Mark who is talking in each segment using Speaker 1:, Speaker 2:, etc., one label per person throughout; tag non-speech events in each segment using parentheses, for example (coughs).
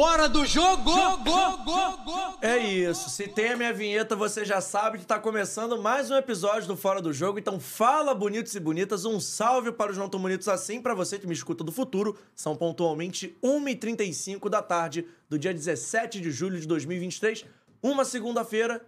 Speaker 1: Fora do jogo! Jogo! Jogo!
Speaker 2: É isso. Se tem a minha vinheta, você já sabe que tá começando mais um episódio do Fora do Jogo. Então fala, bonitos e bonitas. Um salve para os não tão bonitos assim, para você que me escuta do futuro. São pontualmente 1h35 da tarde do dia 17 de julho de 2023. Uma segunda-feira,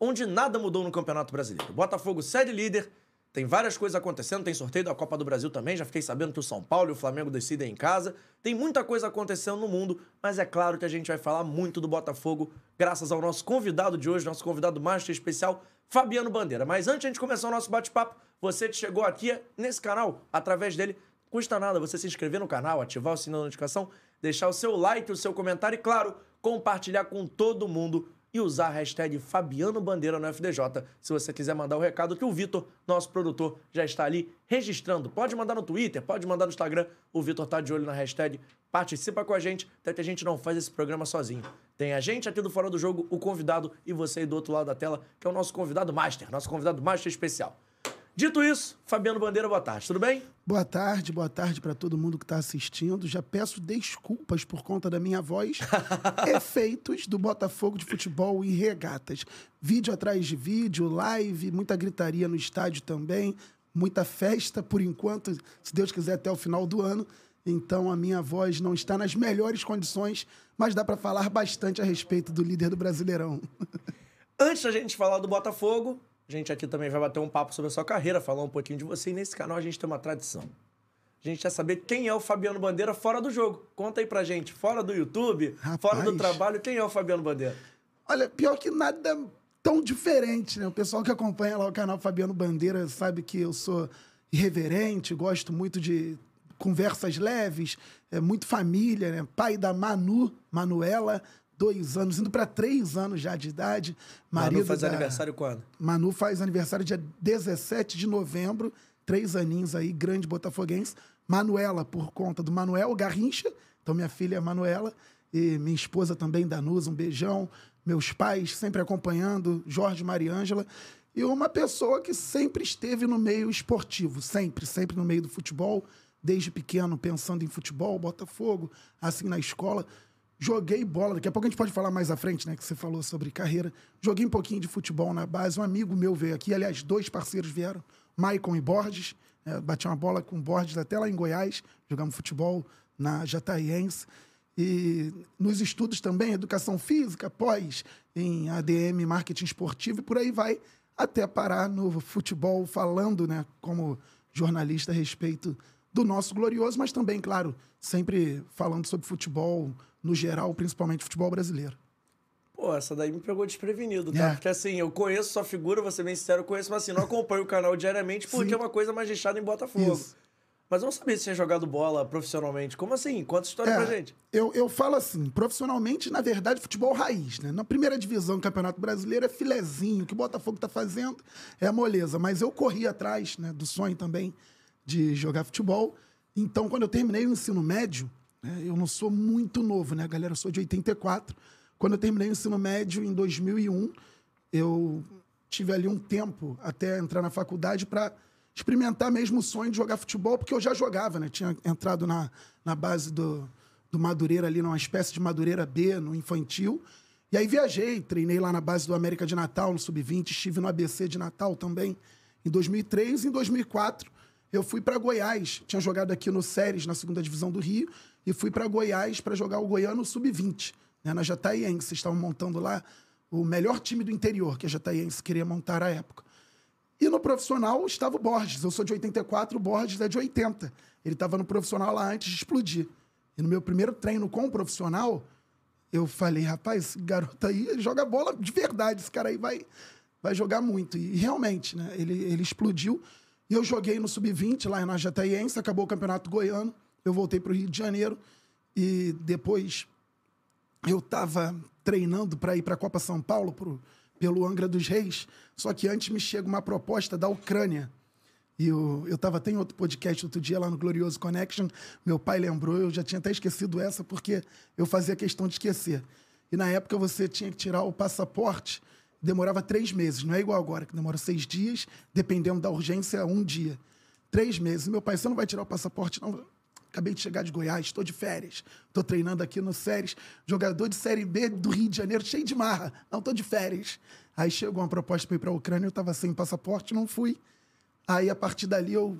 Speaker 2: onde nada mudou no Campeonato Brasileiro. Botafogo segue líder. Tem várias coisas acontecendo, tem sorteio da Copa do Brasil também, já fiquei sabendo que o São Paulo e o Flamengo decidem em casa. Tem muita coisa acontecendo no mundo, mas é claro que a gente vai falar muito do Botafogo, graças ao nosso convidado de hoje, nosso convidado master especial, Fabiano Bandeira. Mas antes de a gente começar o nosso bate-papo, você que chegou aqui nesse canal, através dele, custa nada você se inscrever no canal, ativar o sininho da notificação, deixar o seu like, o seu comentário e, claro, compartilhar com todo mundo e usar a hashtag Fabiano Bandeira no FDJ se você quiser mandar o recado que o Vitor, nosso produtor, já está ali registrando. Pode mandar no Twitter, pode mandar no Instagram. O Vitor tá de olho na hashtag. Participa com a gente, até que a gente não faz esse programa sozinho. Tem a gente aqui do Fora do Jogo, o convidado, e você aí do outro lado da tela, que é o nosso convidado master, nosso convidado master especial. Dito isso, Fabiano Bandeira, boa tarde, tudo bem?
Speaker 3: Boa tarde, boa tarde para todo mundo que está assistindo. Já peço desculpas por conta da minha voz. (laughs) Efeitos do Botafogo de futebol e regatas. Vídeo atrás de vídeo, live, muita gritaria no estádio também, muita festa por enquanto, se Deus quiser até o final do ano. Então a minha voz não está nas melhores condições, mas dá para falar bastante a respeito do líder do Brasileirão. (laughs)
Speaker 2: Antes da gente falar do Botafogo, a gente aqui também vai bater um papo sobre a sua carreira, falar um pouquinho de você. E nesse canal a gente tem uma tradição. A gente quer saber quem é o Fabiano Bandeira fora do jogo. Conta aí pra gente, fora do YouTube,
Speaker 3: Rapaz.
Speaker 2: fora do trabalho, quem é o Fabiano Bandeira?
Speaker 3: Olha, pior que nada tão diferente, né? O pessoal que acompanha lá o canal Fabiano Bandeira sabe que eu sou irreverente, gosto muito de conversas leves, é muito família, né? Pai da Manu, Manuela, dois anos, indo para três anos já de idade.
Speaker 2: Manu faz
Speaker 3: da...
Speaker 2: aniversário quando?
Speaker 3: Manu faz aniversário dia 17 de novembro, três aninhos aí, grande botafoguense. Manuela, por conta do Manuel Garrincha, então minha filha é Manuela, e minha esposa também, Danusa, um beijão. Meus pais sempre acompanhando, Jorge Mariângela. E uma pessoa que sempre esteve no meio esportivo, sempre, sempre no meio do futebol, desde pequeno pensando em futebol, Botafogo, assim na escola. Joguei bola, daqui a pouco a gente pode falar mais à frente, né? Que você falou sobre carreira. Joguei um pouquinho de futebol na base. Um amigo meu veio aqui, aliás, dois parceiros vieram, Maicon e Borges. É, bati uma bola com Borges até lá em Goiás, jogamos futebol na Jataiense. E nos estudos também, educação física, pós, em ADM, marketing esportivo, e por aí vai, até parar no futebol, falando, né, como jornalista a respeito do nosso glorioso, mas também, claro, sempre falando sobre futebol no geral, principalmente futebol brasileiro.
Speaker 2: Pô, essa daí me pegou desprevenido, tá?
Speaker 3: É.
Speaker 2: Porque assim, eu conheço sua figura, vou ser bem sincero, eu conheço, mas assim, não acompanho o canal diariamente porque
Speaker 3: Sim.
Speaker 2: é uma coisa mais deixada em Botafogo.
Speaker 3: Isso.
Speaker 2: Mas eu não sabia se tinha jogado bola profissionalmente. Como assim? Conta a história
Speaker 3: É,
Speaker 2: pra gente.
Speaker 3: Eu, eu falo assim, profissionalmente, na verdade, futebol raiz, né? Na primeira divisão do Campeonato Brasileiro é filezinho, o que o Botafogo tá fazendo é a moleza. Mas eu corri atrás né, do sonho também de jogar futebol. Então, quando eu terminei o ensino médio, né, eu não sou muito novo, né, galera? Eu sou de 84. Quando eu terminei o ensino médio, em 2001, eu tive ali um tempo até entrar na faculdade para experimentar mesmo o sonho de jogar futebol, porque eu já jogava, né? Tinha entrado na, na base do, do Madureira ali, numa espécie de Madureira B, no infantil. E aí viajei, treinei lá na base do América de Natal, no Sub-20, estive no ABC de Natal também, em 2003. Em 2004, eu fui para Goiás. Tinha jogado aqui no Séries, na segunda divisão do Rio, e fui para Goiás para jogar o Goiano Sub-20, né, na Jataiense. Estavam montando lá o melhor time do interior que a Jataiense queria montar à época. E no profissional estava o Borges. Eu sou de 84, o Borges é de 80. Ele estava no profissional lá antes de explodir. E no meu primeiro treino com o profissional, eu falei, rapaz, esse garoto aí joga bola de verdade, esse cara aí vai, vai jogar muito. E realmente, né? Ele, ele explodiu. E eu joguei no Sub-20 lá na Jataiense, acabou o Campeonato Goiano. Eu voltei para o Rio de Janeiro e depois eu estava treinando para ir para a Copa São Paulo pro, pelo Angra dos Reis. Só que antes me chega uma proposta da Ucrânia. E eu, eu tava até em outro podcast outro dia lá no Glorioso Connection. Meu pai lembrou, eu já tinha até esquecido essa, porque eu fazia questão de esquecer. E na época você tinha que tirar o passaporte, demorava três meses, não é igual agora, que demora seis dias, dependendo da urgência, um dia. Três meses. Meu pai, você não vai tirar o passaporte, não? acabei de chegar de Goiás, estou de férias. Estou treinando aqui no Séries. Jogador de Série B do Rio de Janeiro, cheio de marra. Não, estou de férias. Aí chegou uma proposta para ir para a Ucrânia, eu estava sem passaporte, não fui. Aí, a partir dali, eu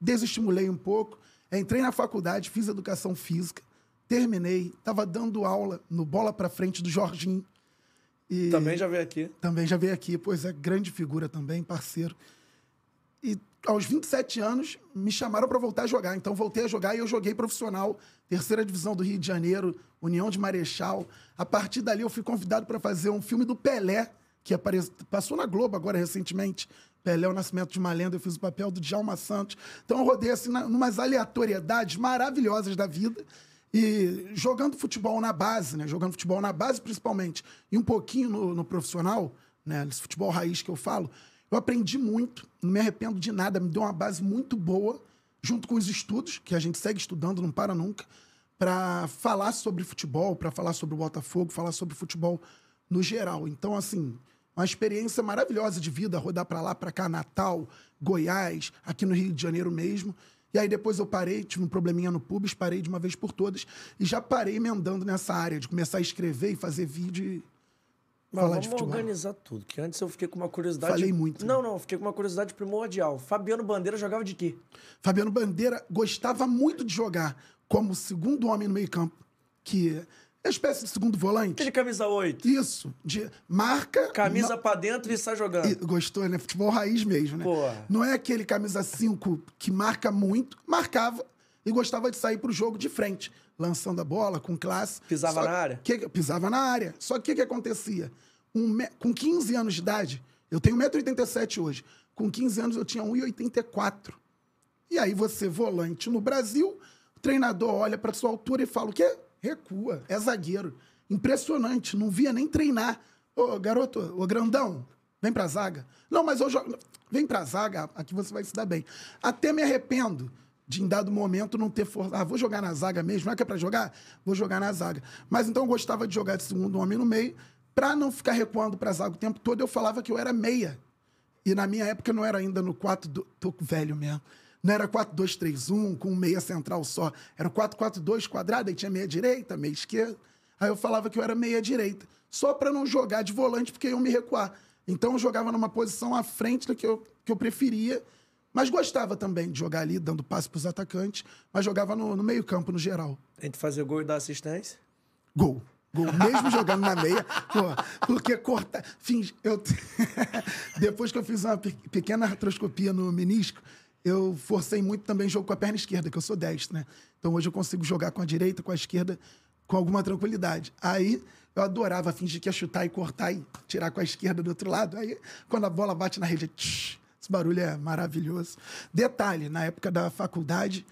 Speaker 3: desestimulei um pouco. Entrei na faculdade, fiz educação física, terminei, estava dando aula no Bola para Frente do Jorginho. E
Speaker 2: Também já veio aqui.
Speaker 3: também já veio aqui, pois é, grande figura também, parceiro. E aos 27 anos me chamaram para voltar a jogar. Então voltei a jogar e eu joguei profissional, terceira divisão do Rio de Janeiro, União de Marechal. A partir dali eu fui convidado para fazer um filme do Pelé, que apare... passou na Globo agora recentemente. Pelé, o Nascimento de uma Lenda, eu fiz o papel do Djalma Santos. Então eu rodei assim, na, umas aleatoriedades maravilhosas da vida. E jogando futebol na base, né? Jogando futebol na base principalmente, e um pouquinho no, no profissional, né? Esse futebol raiz que eu falo, eu aprendi muito, não me arrependo de nada, me deu uma base muito boa, junto com os estudos, que a gente segue estudando, não para nunca, para falar sobre futebol, para falar sobre o Botafogo, falar sobre futebol no geral. Então, assim, uma experiência maravilhosa de vida, rodar para lá, para cá, Natal, Goiás, aqui no Rio de Janeiro mesmo. E aí depois eu parei, tive um probleminha no pubis, parei de uma vez por todas e já parei emendando nessa área de começar a escrever e fazer vídeo e
Speaker 2: Mas
Speaker 3: falar de futebol.
Speaker 2: organizar tudo, que antes eu fiquei com uma curiosidade.
Speaker 3: Falei muito, né?
Speaker 2: Não, não, eu fiquei com uma curiosidade primordial. Fabiano Bandeira jogava de quê?
Speaker 3: Fabiano Bandeira gostava muito de jogar como segundo homem no meio-campo, que é espécie de segundo volante.
Speaker 2: Aquele camisa 8.
Speaker 3: Isso, de marca.
Speaker 2: Camisa
Speaker 3: não-
Speaker 2: pra dentro e sai jogando.
Speaker 3: E gostou, né? Futebol raiz mesmo, né?
Speaker 2: Porra.
Speaker 3: Não é aquele camisa 5 que marca muito, marcava e gostava de sair pro jogo de frente, lançando a bola com classe.
Speaker 2: Pisava
Speaker 3: Só
Speaker 2: na área?
Speaker 3: Que, pisava na área. Só que o que, que acontecia? Um me- com 15 anos de idade, eu tenho 1,87m hoje. Com 15 anos eu tinha 1,84m. E aí você, volante no Brasil, o treinador olha para sua altura e fala: o quê? Recua, é zagueiro. Impressionante, não via nem treinar. Ô, garoto, ô grandão, vem pra zaga. Não, mas eu jogo. Vem pra zaga, aqui você vai se dar bem. Até me arrependo de, em dado momento, não ter força. Ah, vou jogar na zaga mesmo. Não é que é pra jogar? Vou jogar na zaga. Mas então eu gostava de jogar de segundo homem no meio. Pra não ficar recuando pra zaga o tempo todo, eu falava que eu era meia. E na minha época não era ainda no 4. Do... Tô velho mesmo. Não era 4-2-3-1 com meia central só. Era o 4-4-2 quadrado, aí tinha meia direita, meia esquerda. Aí eu falava que eu era meia direita. Só para não jogar de volante, porque iam me recuar. Então eu jogava numa posição à frente do que eu, que eu preferia. Mas gostava também de jogar ali, dando passe pros atacantes. Mas jogava no, no meio-campo, no geral.
Speaker 2: Entre fazer gol e dar assistência.
Speaker 3: Gol. Gol, mesmo jogando na meia, pô, porque corta. Finge, eu, (laughs) depois que eu fiz uma pe- pequena artroscopia no menisco, eu forcei muito também jogo com a perna esquerda, que eu sou destro, né? Então hoje eu consigo jogar com a direita, com a esquerda, com alguma tranquilidade. Aí eu adorava fingir que ia chutar e cortar e tirar com a esquerda do outro lado. Aí quando a bola bate na rede, tch, esse barulho é maravilhoso. Detalhe, na época da faculdade,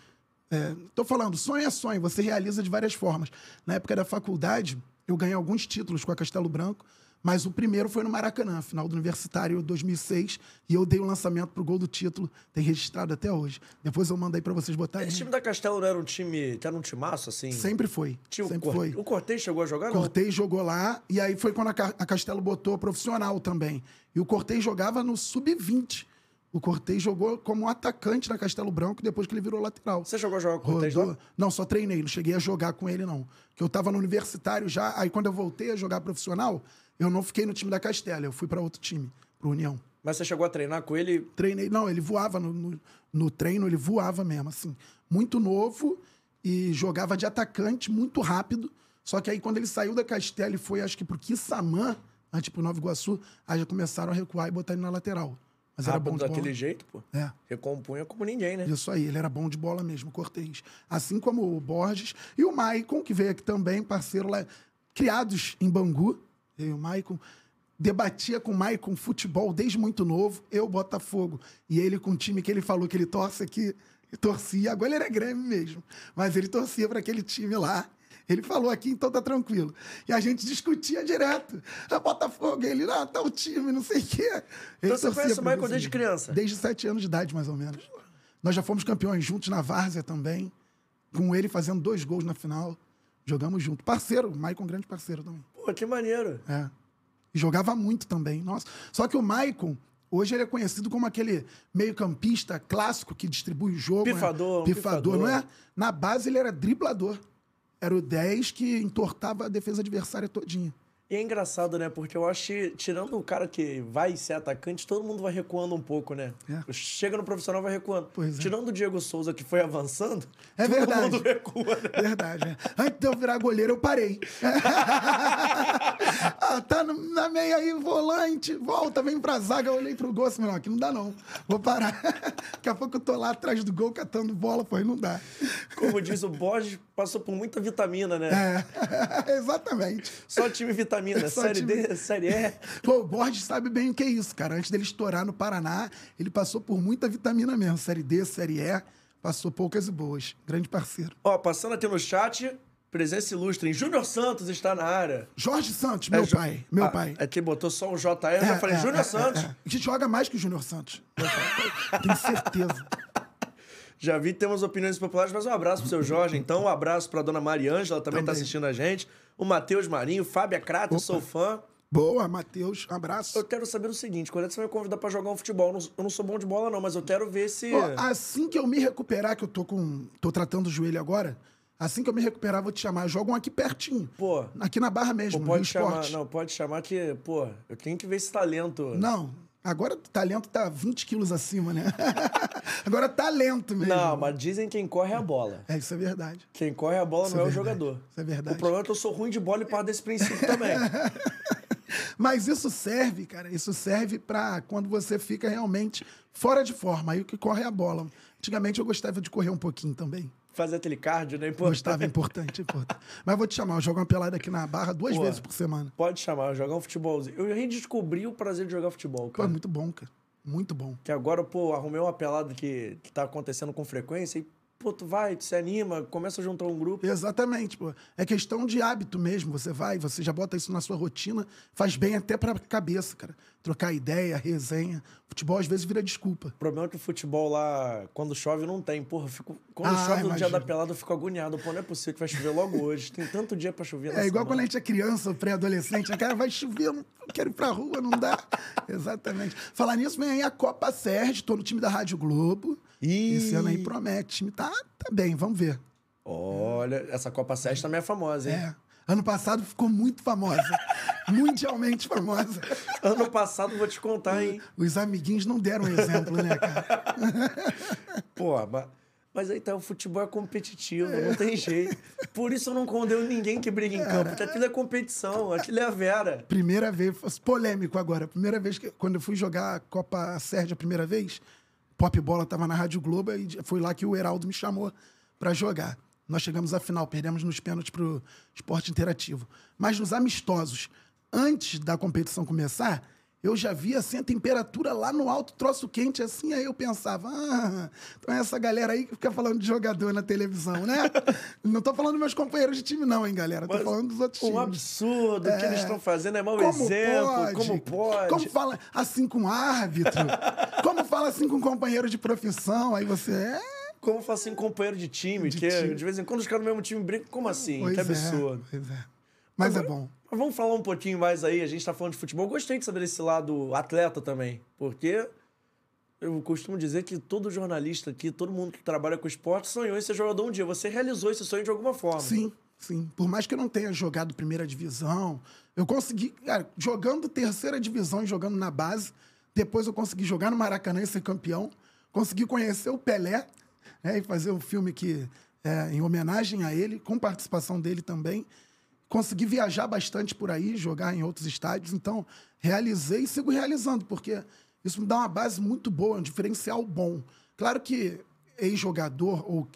Speaker 3: é, tô falando, sonho é sonho, você realiza de várias formas. Na época da faculdade, eu ganhei alguns títulos com a Castelo Branco, mas o primeiro foi no Maracanã, final do Universitário 2006, e eu dei o lançamento pro gol do título, tem registrado até hoje. Depois eu mandei para vocês botarem.
Speaker 2: Esse time da Castelo não era um time. Era um timaço, assim?
Speaker 3: Sempre foi.
Speaker 2: Tinha o
Speaker 3: sempre
Speaker 2: Cor-
Speaker 3: foi.
Speaker 2: O Cortez chegou a jogar, não?
Speaker 3: Cortez jogou lá, e aí foi quando a, Ca- a Castelo botou profissional também. E o Cortez jogava no sub-20. O Cortez jogou como atacante na Castelo Branco depois que ele virou lateral.
Speaker 2: Você chegou a jogar com o Cortez lá?
Speaker 3: Não, só treinei, não cheguei a jogar com ele, não. Que eu tava no universitário já, aí quando eu voltei a jogar profissional, eu não fiquei no time da Castela, eu fui para outro time, pro União.
Speaker 2: Mas você chegou a treinar com ele?
Speaker 3: Treinei, não, ele voava no, no, no treino, ele voava mesmo, assim. Muito novo e jogava de atacante, muito rápido. Só que aí quando ele saiu da Castela e foi, acho que pro Quissamã, antes pro Nova Iguaçu, aí já começaram a recuar e botar ele na lateral. Mas era bom de bola.
Speaker 2: daquele jeito, pô.
Speaker 3: É.
Speaker 2: Recompunha como ninguém, né?
Speaker 3: Isso aí, ele era bom de bola mesmo, Cortez. Assim como o Borges e o Maicon, que veio aqui também, parceiro lá, criados em Bangu. Eu e o Maicon. Debatia com o Maicon futebol desde muito novo, eu, Botafogo. E ele com o time que ele falou que ele torce aqui, torcia. Agora ele era Grêmio mesmo, mas ele torcia para aquele time lá. Ele falou aqui, então tá tranquilo. E a gente discutia direto. A Botafogo, ele, ah, tá o time, não sei o quê. Ele
Speaker 2: Então você conhece o Maicon desde criança?
Speaker 3: Desde sete anos de idade, mais ou menos. Nós já fomos campeões juntos na Várzea também, com ele fazendo dois gols na final. Jogamos junto. Parceiro, o Maicon, grande parceiro também.
Speaker 2: Pô, que maneiro.
Speaker 3: É. E jogava muito também. Nossa. Só que o Maicon, Hoje ele é conhecido como aquele meio-campista clássico que distribui o jogo.
Speaker 2: Pifador,
Speaker 3: né?
Speaker 2: um
Speaker 3: pifador, não é?
Speaker 2: pifador.
Speaker 3: Na base ele era driblador. Era o 10 que entortava a defesa adversária todinha.
Speaker 2: E é engraçado, né? Porque eu acho que, tirando o cara que vai ser atacante, todo mundo vai recuando um pouco, né?
Speaker 3: É.
Speaker 2: Chega no profissional, vai recuando.
Speaker 3: Pois é.
Speaker 2: Tirando o Diego Souza, que foi avançando,
Speaker 3: É
Speaker 2: todo
Speaker 3: verdade.
Speaker 2: mundo recua, né?
Speaker 3: Verdade. é. Antes de eu virar goleiro, eu parei. (laughs) ah, tá na meia aí, volante, volta, vem pra zaga. Eu olhei pro gol assim, não, aqui não dá não. Vou parar. (laughs) Daqui a pouco eu tô lá atrás do gol catando bola, pô, aí não dá.
Speaker 2: Como diz o Borges, passou por muita vitamina, né?
Speaker 3: É, (laughs) exatamente.
Speaker 2: Só time vitamina,
Speaker 3: Só
Speaker 2: série
Speaker 3: time-
Speaker 2: D, série E. (laughs)
Speaker 3: Pô, o Borges sabe bem o que é isso, cara. Antes dele estourar no Paraná, ele passou por muita vitamina mesmo. Série D, Série E, passou poucas e boas. Grande parceiro.
Speaker 2: Ó, passando aqui no chat, presença ilustre. Júnior Santos está na área.
Speaker 3: Jorge Santos, meu
Speaker 2: É,
Speaker 3: pai. Meu
Speaker 2: Ah,
Speaker 3: pai.
Speaker 2: Aqui botou só o JR, eu já falei,
Speaker 3: é,
Speaker 2: Júnior
Speaker 3: é,
Speaker 2: Santos.
Speaker 3: É, é. Que joga mais que o Júnior Santos. (laughs) Tenho certeza.
Speaker 2: Já vi que temos opiniões populares, mas um abraço pro seu Jorge. Então, um abraço pra dona Mariângela, também, tá
Speaker 3: Também.
Speaker 2: assistindo a gente. O Matheus Marinho, Fábia Crato, sou fã.
Speaker 3: Boa, Matheus. Abraço.
Speaker 2: Eu quero saber o seguinte, quando é que você vai me convidar pra jogar um futebol? Eu não, sou bom de bola, não, mas eu quero ver se.
Speaker 3: Ó, assim que eu me recuperar, que eu tô com. tô tratando o joelho agora. Assim que eu me recuperar, vou te chamar. Jogam aqui pertinho.
Speaker 2: Pô,
Speaker 3: Aqui na Barra
Speaker 2: pô,
Speaker 3: mesmo, no
Speaker 2: pode chamar.
Speaker 3: Esporte.
Speaker 2: Não, pode chamar que, pô, eu tenho que ver esse talento.
Speaker 3: Não, agora o talento tá 20 quilos acima, né? (laughs) agora talento mesmo.
Speaker 2: Não, mas dizem quem corre é a bola.
Speaker 3: É, isso é verdade.
Speaker 2: Quem corre a bola
Speaker 3: Isso
Speaker 2: não é,
Speaker 3: é
Speaker 2: o jogador.
Speaker 3: Isso é verdade.
Speaker 2: O problema é que eu sou ruim de bola e parto desse princípio também. (laughs)
Speaker 3: Mas isso serve, cara, isso serve pra quando você fica realmente fora de forma. Aí o que corre é a bola. Antigamente eu gostava de correr um pouquinho também.
Speaker 2: Fazer aquele cardio, né? Pô,
Speaker 3: Gostava, é importante, importante. Mas vou te chamar, eu jogo uma pelada aqui na Barra duas
Speaker 2: Pô.
Speaker 3: vezes por semana.
Speaker 2: Pode chamar, jogar um futebolzinho. Eu redescobri o prazer de jogar futebol,
Speaker 3: Pô,
Speaker 2: cara.
Speaker 3: é muito bom, cara. Muito bom.
Speaker 2: Que agora, pô, arrumei uma pelada que, que tá acontecendo com frequência e, pô, tu vai, tu se anima, começa a juntar um grupo.
Speaker 3: Exatamente, pô. É questão de hábito mesmo. Você vai, você já bota isso na sua rotina, faz bem até pra cabeça, cara. Trocar ideia, resenha. Futebol às vezes vira desculpa.
Speaker 2: O problema é que o futebol lá, quando chove, não tem. Porra, fico, quando
Speaker 3: Ah,
Speaker 2: chove no dia da pelada, eu fico agoniado. Pô, não é possível que vai chover logo hoje. Tem tanto dia pra chover
Speaker 3: É igual quando a gente é criança, pré-adolescente, a cara vai chover, eu não quero ir pra rua, não dá. (laughs) Exatamente. Falar nisso, vem aí a Copa Sérgio, tô no time da Rádio Globo.
Speaker 2: Ih.
Speaker 3: Esse ano aí promete. O time tá, tá bem, vamos ver.
Speaker 2: Olha, essa Copa 7 também é famosa, hein?
Speaker 3: É. Ano passado ficou muito famosa. (laughs) mundialmente famosa.
Speaker 2: Ano passado, vou te contar, hein?
Speaker 3: Os amiguinhos não deram exemplo, né, cara? (laughs)
Speaker 2: Pô, mas, mas aí tá, o futebol é competitivo, não tem jeito. Por isso eu não condeno ninguém que briga em campo, porque aquilo é competição, aquilo é a Vera.
Speaker 3: Primeira vez, polêmico agora. Primeira vez que, quando eu fui jogar a Copa Sérgio a primeira vez, Pop Bola tava na Rádio Globo e foi lá que o Heraldo me chamou pra jogar. Nós chegamos à final, perdemos nos pênaltis pro esporte interativo. Mas nos amistosos, antes da competição começar, eu já via assim a temperatura lá no alto, troço quente, assim, aí eu pensava, ah, então é essa galera aí que fica falando de jogador na televisão, né? (laughs) não tô falando dos meus companheiros de time, não, hein, galera? Tô
Speaker 2: Mas
Speaker 3: falando dos outros
Speaker 2: Um
Speaker 3: times.
Speaker 2: absurdo, o que eles estão fazendo é mau
Speaker 3: Como
Speaker 2: exemplo,
Speaker 3: pode?
Speaker 2: como pode.
Speaker 3: Como fala assim com árbitro? (laughs) Como fala assim com companheiro de profissão? Aí você é.
Speaker 2: Como fala assim, companheiro de time,
Speaker 3: De
Speaker 2: que
Speaker 3: time.
Speaker 2: de vez em quando os caras do mesmo time brincam. Como assim?
Speaker 3: Pois
Speaker 2: que
Speaker 3: é,
Speaker 2: absurdo.
Speaker 3: pois é. Mas é
Speaker 2: Agora-
Speaker 3: bom.
Speaker 2: Mas vamos falar um pouquinho mais aí. A gente tá falando de futebol. Eu gostei de saber desse lado atleta também. Porque eu costumo dizer que todo jornalista aqui, todo mundo que trabalha com esporte, sonhou em ser jogador um dia. Você realizou esse sonho de alguma forma.
Speaker 3: Sim, sim. Por mais que eu não tenha jogado primeira divisão, eu consegui, cara, jogando terceira divisão e jogando na base. Depois eu consegui jogar no Maracanã e ser campeão. Consegui conhecer o Pelé né, e fazer um filme que é em homenagem a ele, com participação dele também. Consegui viajar bastante por aí, jogar em outros estádios. Então, realizei e sigo realizando, porque isso me dá uma base muito boa, um diferencial bom. Claro que ex-jogador ou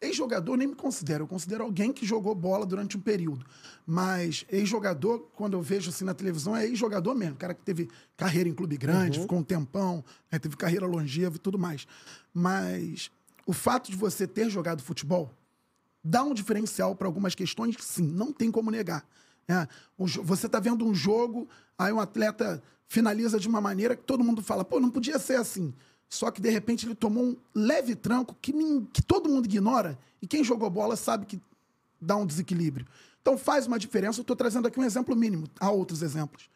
Speaker 3: Ex-jogador nem me considero, eu considero alguém que jogou bola durante um período. Mas ex-jogador, quando eu vejo assim na televisão, é ex-jogador mesmo. Cara que teve carreira em clube grande, ficou um tempão, né, teve carreira longeva e tudo mais. Mas o fato de você ter jogado futebol dá um diferencial para algumas questões, sim, não tem como negar. jo- você está vendo um jogo, aí um atleta finaliza de uma maneira que todo mundo fala, pô, não podia ser assim. Só que, de repente, ele tomou um leve tranco que, que todo mundo ignora, e quem jogou bola sabe que dá um desequilíbrio. Então faz uma diferença. Eu estou trazendo aqui um exemplo mínimo, há outros exemplos.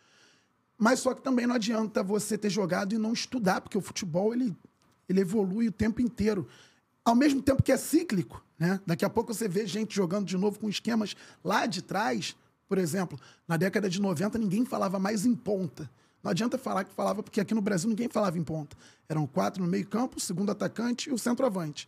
Speaker 3: Mas só que também não adianta você ter jogado e não estudar, porque o futebol ele, ele evolui o tempo inteiro. Ao mesmo tempo que é cíclico, né? Daqui a pouco você vê gente jogando de novo com esquemas lá de trás. Por exemplo, na década de 90 ninguém falava mais em ponta. Não adianta falar que falava, porque aqui no Brasil ninguém falava em ponta. Eram quatro no meio-campo, o segundo atacante e o centroavante.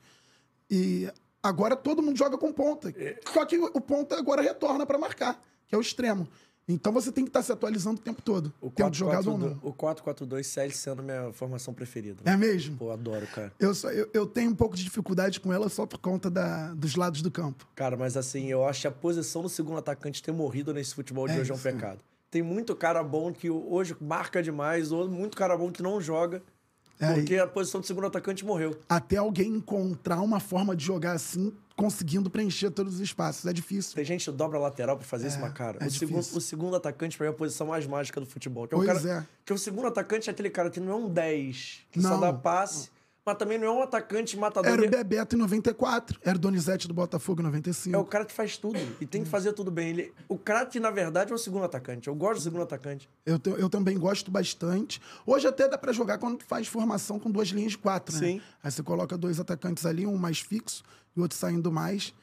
Speaker 3: E agora todo mundo joga com ponta. Só que o ponta agora retorna para marcar, que é o extremo. Então você tem que estar se atualizando o tempo todo,
Speaker 2: O
Speaker 3: tendo jogado ou
Speaker 2: 4-4-2
Speaker 3: não.
Speaker 2: O 4-4-2 segue sendo minha formação preferida.
Speaker 3: É mesmo?
Speaker 2: Pô, adoro, cara.
Speaker 3: Eu, só, eu, eu tenho um pouco de dificuldade com ela só por conta da, dos lados do campo.
Speaker 2: Cara, mas assim, eu acho que a posição do segundo atacante ter morrido nesse futebol de
Speaker 3: É
Speaker 2: hoje é um pecado. Tem muito cara bom que hoje marca demais, ou muito cara bom que não joga, porque a posição do segundo atacante morreu.
Speaker 3: Até alguém encontrar uma forma de jogar assim, conseguindo preencher todos os espaços. É difícil.
Speaker 2: Tem gente que dobra a lateral pra fazer isso, mas, cara,
Speaker 3: é
Speaker 2: o, segundo, o segundo atacante pra mim é a posição mais mágica do futebol. Que é o
Speaker 3: Pois
Speaker 2: cara,
Speaker 3: é.
Speaker 2: Que o segundo atacante é aquele cara que não é um 10, que só
Speaker 3: Não.
Speaker 2: dá passe, mas também não é um atacante matador.
Speaker 3: Era o Bebeto em 94, era o Donizete do Botafogo em 95.
Speaker 2: É o cara que faz tudo e tem que fazer tudo bem. Ele, o craque, na verdade, é o segundo atacante. Eu gosto do segundo atacante.
Speaker 3: Eu, te- eu também gosto bastante. Hoje até dá pra jogar quando faz formação com duas linhas de quatro, né?
Speaker 2: Sim.
Speaker 3: Aí você coloca dois atacantes ali, um mais fixo e o outro saindo mais.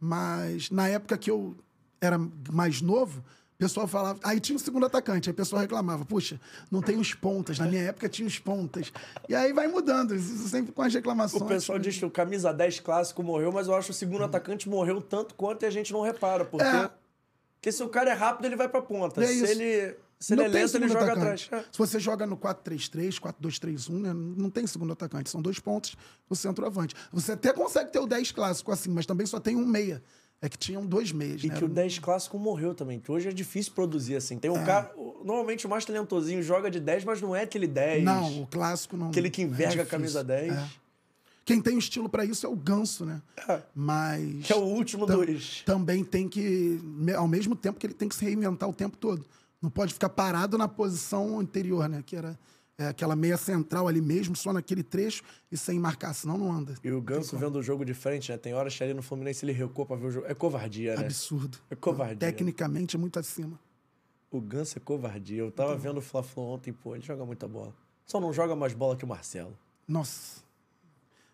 Speaker 3: Mas na época que eu era mais novo, o pessoal falava. Aí tinha o segundo atacante, aí o pessoal reclamava: puxa, não tem os pontas. Na minha época tinha os pontas. E aí vai mudando, isso sempre com as reclamações.
Speaker 2: O pessoal diz que o camisa 10 clássico morreu, mas eu acho que o segundo atacante morreu tanto quanto e a gente não repara. Porque,
Speaker 3: É.
Speaker 2: porque se o cara é rápido, ele vai pra ponta.
Speaker 3: É
Speaker 2: se
Speaker 3: isso.
Speaker 2: ele, se ele
Speaker 3: Não
Speaker 2: é
Speaker 3: tem
Speaker 2: lento, ele joga
Speaker 3: atacante.
Speaker 2: atrás. É.
Speaker 3: Se você joga no 4-3-3, 4-2-3-1, né, não tem segundo atacante. São dois pontos o centroavante. Você até consegue ter o 10 clássico assim, mas também só tem um meia. É que tinham dois meias,
Speaker 2: E
Speaker 3: né?
Speaker 2: que o 10 clássico morreu também, que hoje é difícil produzir assim. Tem um cara. o- Normalmente o mais talentosinho joga de 10, mas não é aquele 10.
Speaker 3: Não, o clássico não.
Speaker 2: Aquele que
Speaker 3: é
Speaker 2: enverga a
Speaker 3: difícil.
Speaker 2: camisa 10.
Speaker 3: É. Quem tem o estilo pra isso é o Ganso, né?
Speaker 2: É.
Speaker 3: Mas.
Speaker 2: Que é o último
Speaker 3: tam-
Speaker 2: dos.
Speaker 3: Também tem que. Ao mesmo tempo que ele tem que se reinventar o tempo todo. Não pode ficar parado na posição anterior, né? Que era é, aquela meia central ali mesmo, só naquele trecho e sem marcar, senão não anda.
Speaker 2: E o Ganso vendo o jogo de frente, né? Tem horas que ali no Fluminense ele recuou pra ver o jogo. É covardia, né?
Speaker 3: Absurdo.
Speaker 2: É covardia.
Speaker 3: Tecnicamente é muito acima.
Speaker 2: O Ganso é covardia. Eu tava vendo o Fla-Flu ontem, pô, ele joga muita bola. Só não joga mais bola que o Marcelo.
Speaker 3: Nossa.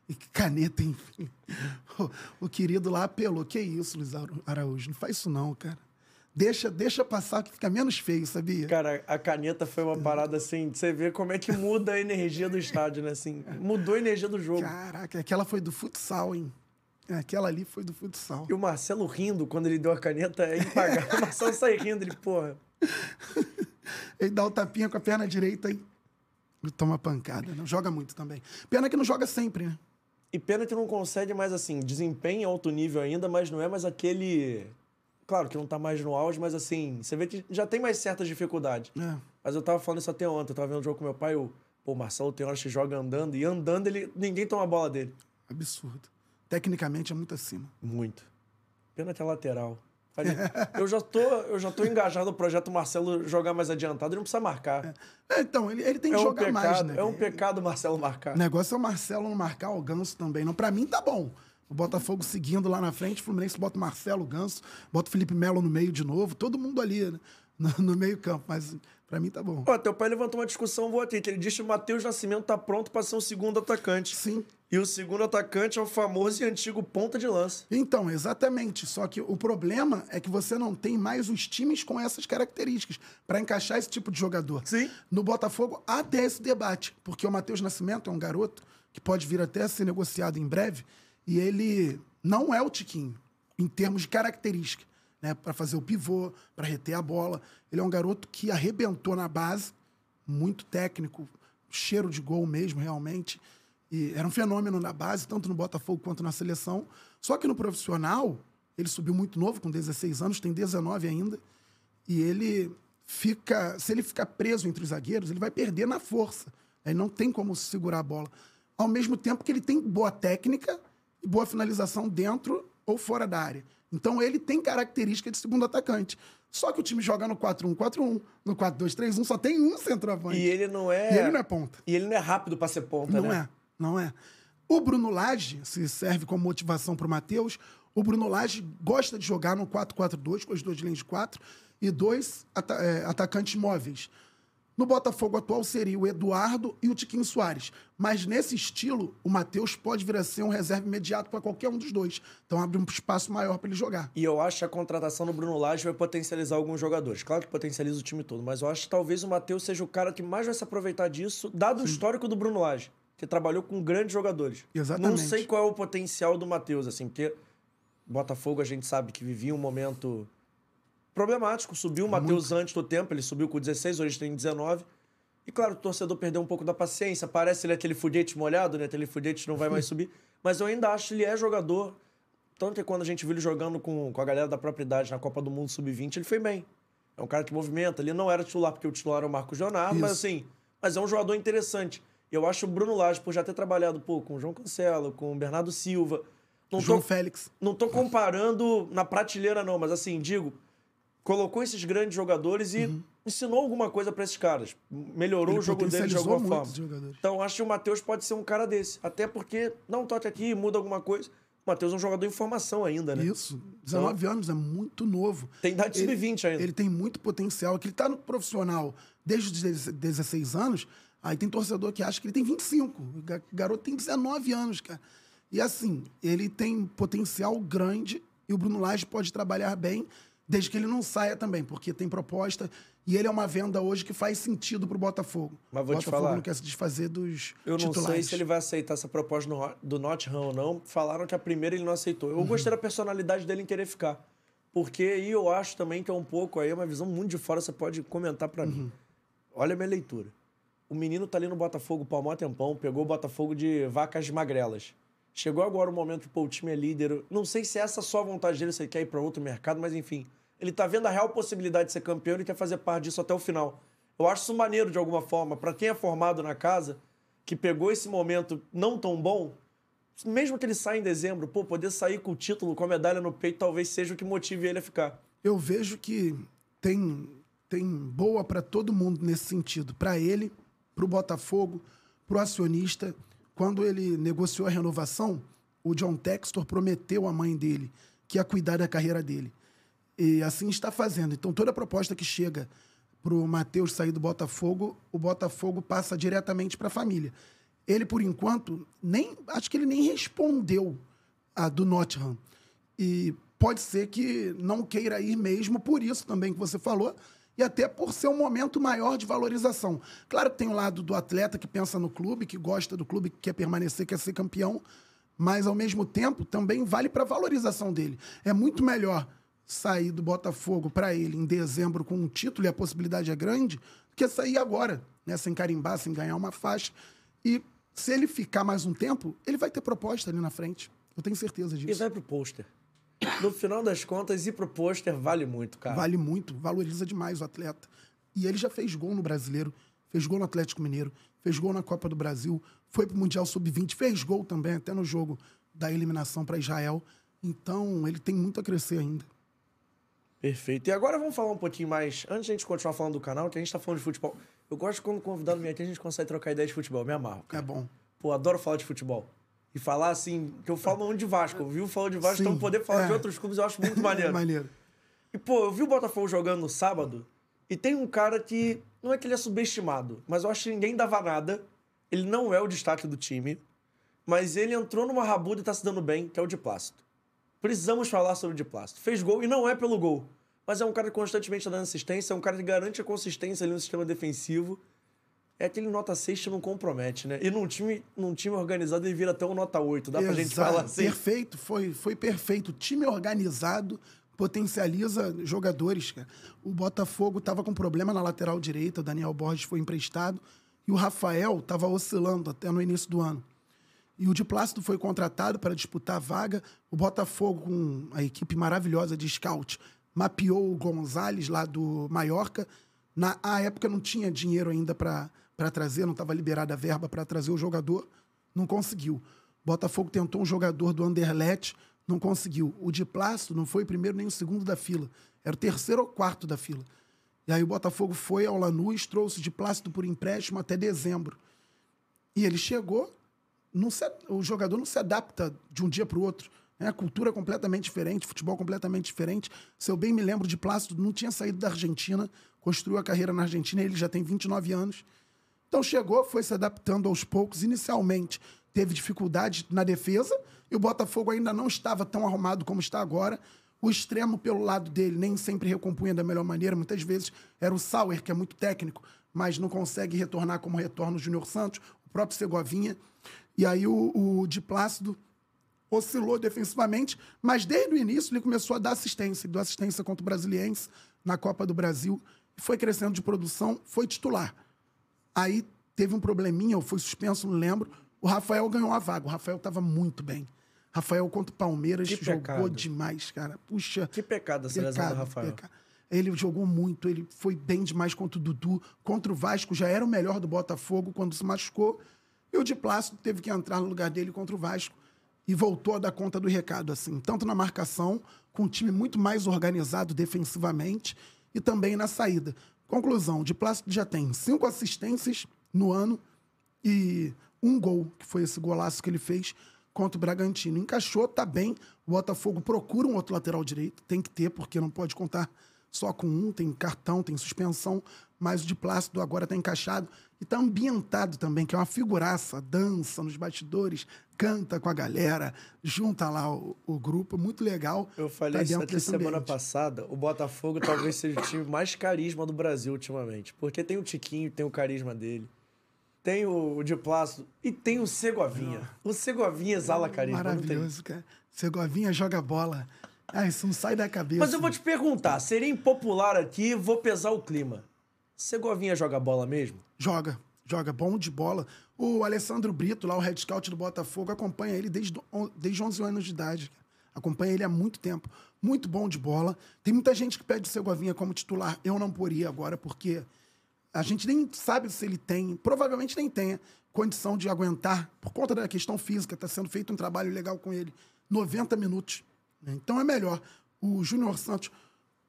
Speaker 3: E que caneta, hein? (laughs) O, o querido lá apelou. Que isso, Luiz Ara- Araújo? Não faz isso não, cara. Deixa, deixa passar que fica menos feio, sabia?
Speaker 2: Cara, a caneta foi uma parada assim, de você ver como é que muda a energia do estádio, né? Assim, mudou a energia do jogo.
Speaker 3: Caraca, aquela foi do futsal, hein? É, Aquela ali foi do futsal.
Speaker 2: E o Marcelo rindo quando ele deu a caneta é impagável. O Marcelo sai rindo, ele, porra. (laughs)
Speaker 3: Ele dá o tapinha com a perna direita e toma pancada. Não joga muito também. Pena que não joga sempre, né?
Speaker 2: E pena que não consegue mais, assim, desempenho em alto nível ainda, mas não é mais aquele. Claro que não tá mais no auge, mas assim, você vê que já tem mais certas dificuldades.
Speaker 3: É.
Speaker 2: Mas eu tava falando isso até ontem, eu tava vendo o jogo com meu pai, o pô, o Marcelo tem horas que joga andando, e andando ele, ninguém toma a bola dele.
Speaker 3: Absurdo. Tecnicamente é muito acima.
Speaker 2: Muito. Pena que é lateral. Olha, (laughs) eu, já tô, eu já tô engajado no projeto Marcelo jogar mais adiantado, ele não precisa marcar.
Speaker 3: É, então, ele, ele tem
Speaker 2: É,
Speaker 3: que
Speaker 2: um
Speaker 3: jogar
Speaker 2: pecado,
Speaker 3: mais, né?
Speaker 2: é um pecado o Marcelo marcar.
Speaker 3: O negócio é o Marcelo não marcar o Ganso também. Não, pra mim tá bom. O Botafogo seguindo lá na frente, o Fluminense bota o Marcelo, Ganso, bota o Felipe Melo no meio de novo, todo mundo ali né? no, no meio campo. Mas pra mim tá bom.
Speaker 2: Ó, teu pai levantou uma discussão boa aqui, que ele disse que o Matheus Nascimento tá pronto para ser o segundo atacante.
Speaker 3: Sim.
Speaker 2: E o segundo atacante é o famoso e antigo ponta de lança.
Speaker 3: Então, exatamente. Só que o problema é que você não tem mais os times com essas características para encaixar esse tipo de jogador.
Speaker 2: Sim.
Speaker 3: No Botafogo, há até esse debate, porque o Matheus Nascimento é um garoto que pode vir até a ser negociado em breve, e ele não é o Tiquinho, em termos de característica, né? Para fazer o pivô, para reter a bola. Ele é um garoto que arrebentou na base, muito técnico, cheiro de gol mesmo, realmente. E era um fenômeno na base, tanto no Botafogo quanto na seleção. Só que no profissional, ele subiu muito novo, com 16 anos, tem 19 ainda. E ele fica. Se ele ficar preso entre os zagueiros, ele vai perder na força. Aí não tem como segurar a bola. Ao mesmo tempo que ele tem boa técnica e boa finalização dentro ou fora da área. Então ele tem característica de segundo atacante. Só que o time joga no 4-1-4-1, no 4-2-3-1, só tem um centroavante.
Speaker 2: E ele não é.
Speaker 3: E ele não é ponta.
Speaker 2: E ele não é rápido para ser ponta,
Speaker 3: Não
Speaker 2: né?
Speaker 3: é, não é. O Bruno Lage, se serve como motivação para o Matheus, o Bruno Lage gosta de jogar no 4-4-2, com as duas linhas de quatro, e dois ata- é, atacantes móveis. No Botafogo atual seria o Eduardo e o Tiquinho Soares. Mas nesse estilo, o Matheus pode vir a ser um reserva imediato para qualquer um dos dois. Então abre um espaço maior para ele jogar.
Speaker 2: E eu acho que a contratação do Bruno Lage vai potencializar alguns jogadores. Claro que potencializa o time todo, mas eu acho que talvez o Matheus seja o cara que mais vai se aproveitar disso, dado o histórico do Bruno Lage, que trabalhou com grandes jogadores.
Speaker 3: Exatamente.
Speaker 2: Não sei qual é o potencial do Matheus, assim, porque Botafogo a gente sabe que vivia um momento problemático. Subiu o Matheus antes do tempo, ele subiu com 16, hoje tem 19. E claro, o torcedor perdeu um pouco da paciência. Parece ele aquele fudete molhado, né? Aquele fudete não vai mais (laughs) subir. Mas eu ainda acho que ele é jogador. Tanto que quando a gente viu ele jogando com, com a galera da própria idade na Copa do Mundo Sub-20, ele foi bem. É um cara que movimenta. Ele não era titular, porque o titular era o Marcos Leonardo, mas assim, mas é um jogador interessante. E eu acho o Bruno Lage, por já ter trabalhado pô, com o João Cancelo, com o Bernardo Silva. Não
Speaker 3: João
Speaker 2: tô,
Speaker 3: Félix.
Speaker 2: não tô comparando na prateleira, não, mas assim, digo, colocou esses grandes jogadores e ensinou alguma coisa pra esses caras. Melhorou
Speaker 3: Uhum. Ele
Speaker 2: o jogo deles de alguma
Speaker 3: muito
Speaker 2: forma. Então, acho que o Matheus pode ser um cara desse. Até porque, não toque aqui, muda alguma coisa. O Matheus é um jogador em formação ainda, né?
Speaker 3: Isso. 19 anos, é muito novo.
Speaker 2: Tem idade
Speaker 3: Ele-
Speaker 2: sub-20 ainda.
Speaker 3: Ele tem muito potencial. Que ele tá no profissional desde os 16 16 anos. Aí tem torcedor que acha que ele tem 25. O ga- garoto tem 19 anos, cara. E assim, ele tem potencial grande e o Bruno Lage pode trabalhar bem, desde que ele não saia também, porque tem proposta. E ele é uma venda hoje que faz sentido pro Botafogo.
Speaker 2: Mas vou
Speaker 3: o
Speaker 2: te
Speaker 3: Botafogo
Speaker 2: falar.
Speaker 3: não quer se desfazer dos
Speaker 2: Eu não
Speaker 3: titulares.
Speaker 2: sei se ele vai aceitar essa proposta do Nottingham ou não. Falaram que a primeira ele não aceitou.
Speaker 3: Uhum.
Speaker 2: Eu gostei da personalidade dele em querer ficar. Porque aí eu acho também que é um pouco, aí é uma visão muito de fora, você pode comentar pra
Speaker 3: Uhum.
Speaker 2: mim. Olha a minha leitura. O menino tá ali no Botafogo pau mó tempão, pegou o Botafogo de vacas magrelas. Chegou agora o momento que o time é líder. Não sei se essa é só a vontade dele, se ele quer ir pra outro mercado, mas enfim. Ele tá vendo a real possibilidade de ser campeão e quer fazer parte disso até o final. Eu acho isso maneiro de alguma forma. Pra quem é formado na casa, que pegou esse momento não tão bom, mesmo que ele saia em dezembro, pô, poder sair com o título, com a medalha no peito, talvez seja o que motive ele a ficar.
Speaker 3: eu vejo que tem, tem boa para todo mundo nesse sentido. Para ele, para o Botafogo, para o acionista. Quando ele negociou a renovação, o John Textor prometeu à mãe dele que ia cuidar da carreira dele. E assim está fazendo. Então, toda proposta que chega para o Matheus sair do Botafogo, o Botafogo passa diretamente para a família. Ele, por enquanto, nem acho que ele nem respondeu a do Nottingham. E pode ser que não queira ir mesmo por isso também que você falou, e até por ser um momento maior de valorização. Claro que tem o lado do atleta que pensa no clube, que gosta do clube, que quer permanecer, quer ser campeão, mas ao mesmo tempo também vale para a valorização dele. É muito melhor sair do Botafogo para ele em dezembro com um título e a possibilidade é grande, do que sair agora, né, sem carimbar, sem ganhar uma faixa. E se ele ficar mais um tempo, ele vai ter proposta ali na frente. Eu tenho certeza
Speaker 2: E
Speaker 3: disso.
Speaker 2: vai pro pôster. No final das contas, ir pro pôster vale muito, cara.
Speaker 3: Vale muito, valoriza demais o atleta. E ele já fez gol no Brasileiro, fez gol no Atlético Mineiro, fez gol na Copa do Brasil, foi pro Mundial Sub-20, fez gol também, até no jogo da eliminação para Israel. Então, ele tem muito a crescer ainda.
Speaker 2: Perfeito. E agora vamos falar um pouquinho mais, antes de a gente continuar falando do canal, que a gente tá falando de futebol. Eu gosto quando o convidado vem aqui, a gente consegue trocar ideia de futebol. Me amarro.
Speaker 3: É
Speaker 2: Cara.
Speaker 3: bom.
Speaker 2: Pô, adoro falar de futebol. E falar assim, que eu falo onde de Vasco. Eu vi falando de Vasco,
Speaker 3: Sim,
Speaker 2: então poder falar
Speaker 3: é.
Speaker 2: de outros clubes eu acho muito maneiro. (laughs)
Speaker 3: Maneiro.
Speaker 2: E, pô, eu vi o Botafogo jogando no sábado e tem um cara que. Não é que ele é subestimado, mas eu acho que ninguém dava nada. Ele não é o destaque do time, mas ele entrou numa rabuda e tá se dando bem, que é o de Plácido. Precisamos falar sobre o de Plácido. Fez gol e não é pelo gol, mas é um cara que constantemente tá dando assistência, é um cara que garante a consistência ali no sistema defensivo. É aquele nota 6 que não compromete, né? E num time, num time organizado ele vira até um nota 8. Dá pra gente
Speaker 3: Exato.
Speaker 2: falar assim.
Speaker 3: Perfeito, foi, foi perfeito. Time organizado potencializa jogadores. cara. O Botafogo estava com problema na lateral direita, o Daniel Borges foi emprestado, e o Rafael estava oscilando até no início do ano. E o de Plácido foi contratado para disputar a vaga. O Botafogo, com a equipe maravilhosa de scout, mapeou o Gonzalez lá do Mallorca. Na a época não tinha dinheiro ainda para trazer, não estava liberada a verba para trazer o jogador, não conseguiu. Botafogo tentou um jogador do Anderlecht, não conseguiu. O de Plácido não foi o primeiro nem o segundo da fila, era o terceiro ou quarto da fila. E aí o Botafogo foi ao Lanús, trouxe de Plácido por empréstimo até dezembro. E ele chegou, não se- o jogador não se adapta de um dia para o outro. Né? A cultura é completamente diferente, futebol completamente diferente. Se eu bem me lembro de Plácido, não tinha saído da Argentina construiu a carreira na Argentina, ele já tem 29 anos. Então chegou, foi se adaptando aos poucos. Inicialmente teve dificuldade na defesa e o Botafogo ainda não estava tão arrumado como está agora. O extremo pelo lado dele nem sempre recompunha da melhor maneira. Muitas vezes era o Sauer, que é muito técnico, mas não consegue retornar como retorna o Júnior Santos, o próprio Segovinha. E aí o, o Plácido oscilou defensivamente, mas desde o início ele começou a dar assistência. Ele deu assistência contra o Brasiliense na Copa do Brasil. Foi crescendo de produção, foi titular. Aí teve um probleminha, ou foi suspenso, não lembro. O Rafael ganhou a vaga. O Rafael estava muito bem. Rafael contra o Palmeiras
Speaker 2: Que
Speaker 3: jogou
Speaker 2: pecado.
Speaker 3: demais, cara. Puxa.
Speaker 2: Que pecado essa lesão do Rafael.
Speaker 3: pecado. Ele jogou muito, ele foi bem demais contra o Dudu. Contra o Vasco, já era o melhor do Botafogo quando se machucou. E o de Plácido teve que entrar no lugar dele contra o Vasco. E voltou a dar conta do recado, assim. Tanto na marcação, com um time muito mais organizado defensivamente, e também na saída. Conclusão, de Plácido já tem cinco assistências no ano e um gol, que foi esse golaço que ele fez contra o Bragantino. Encaixou, tá bem. O Botafogo procura um outro lateral direito, tem que ter, porque não pode contar só com um, tem cartão, tem suspensão, mas o de Plácido agora tá encaixado e tá ambientado também, que é uma figuraça, dança nos bastidores, canta com a galera, junta lá o, o grupo, muito legal.
Speaker 2: Eu falei
Speaker 3: tá
Speaker 2: isso
Speaker 3: desse
Speaker 2: semana
Speaker 3: ambiente.
Speaker 2: passada. O Botafogo talvez seja o time mais carisma do Brasil ultimamente. Porque tem o Tiquinho, tem o carisma dele. Tem o de Plácido e tem o Segovinha. O Segovinha exala carisma?
Speaker 3: Maravilhoso, cara. Segovinha joga bola. Ah, isso não sai da cabeça.
Speaker 2: Mas eu vou te perguntar, seria impopular aqui, vou pesar o clima. Segovinha joga bola mesmo?
Speaker 3: Joga, joga bom de bola. O Alessandro Brito, lá o head scout do Botafogo, acompanha ele desde, desde 11 anos de idade. Acompanha ele há muito tempo. Muito bom de bola. Tem muita gente que pede o Segovinha como titular. Eu não poria agora, porque a gente nem sabe se ele tem, provavelmente nem tenha, condição de aguentar, por conta da questão física, está sendo feito um trabalho legal com ele. 90 minutos. né? Então é melhor. O Júnior Santos,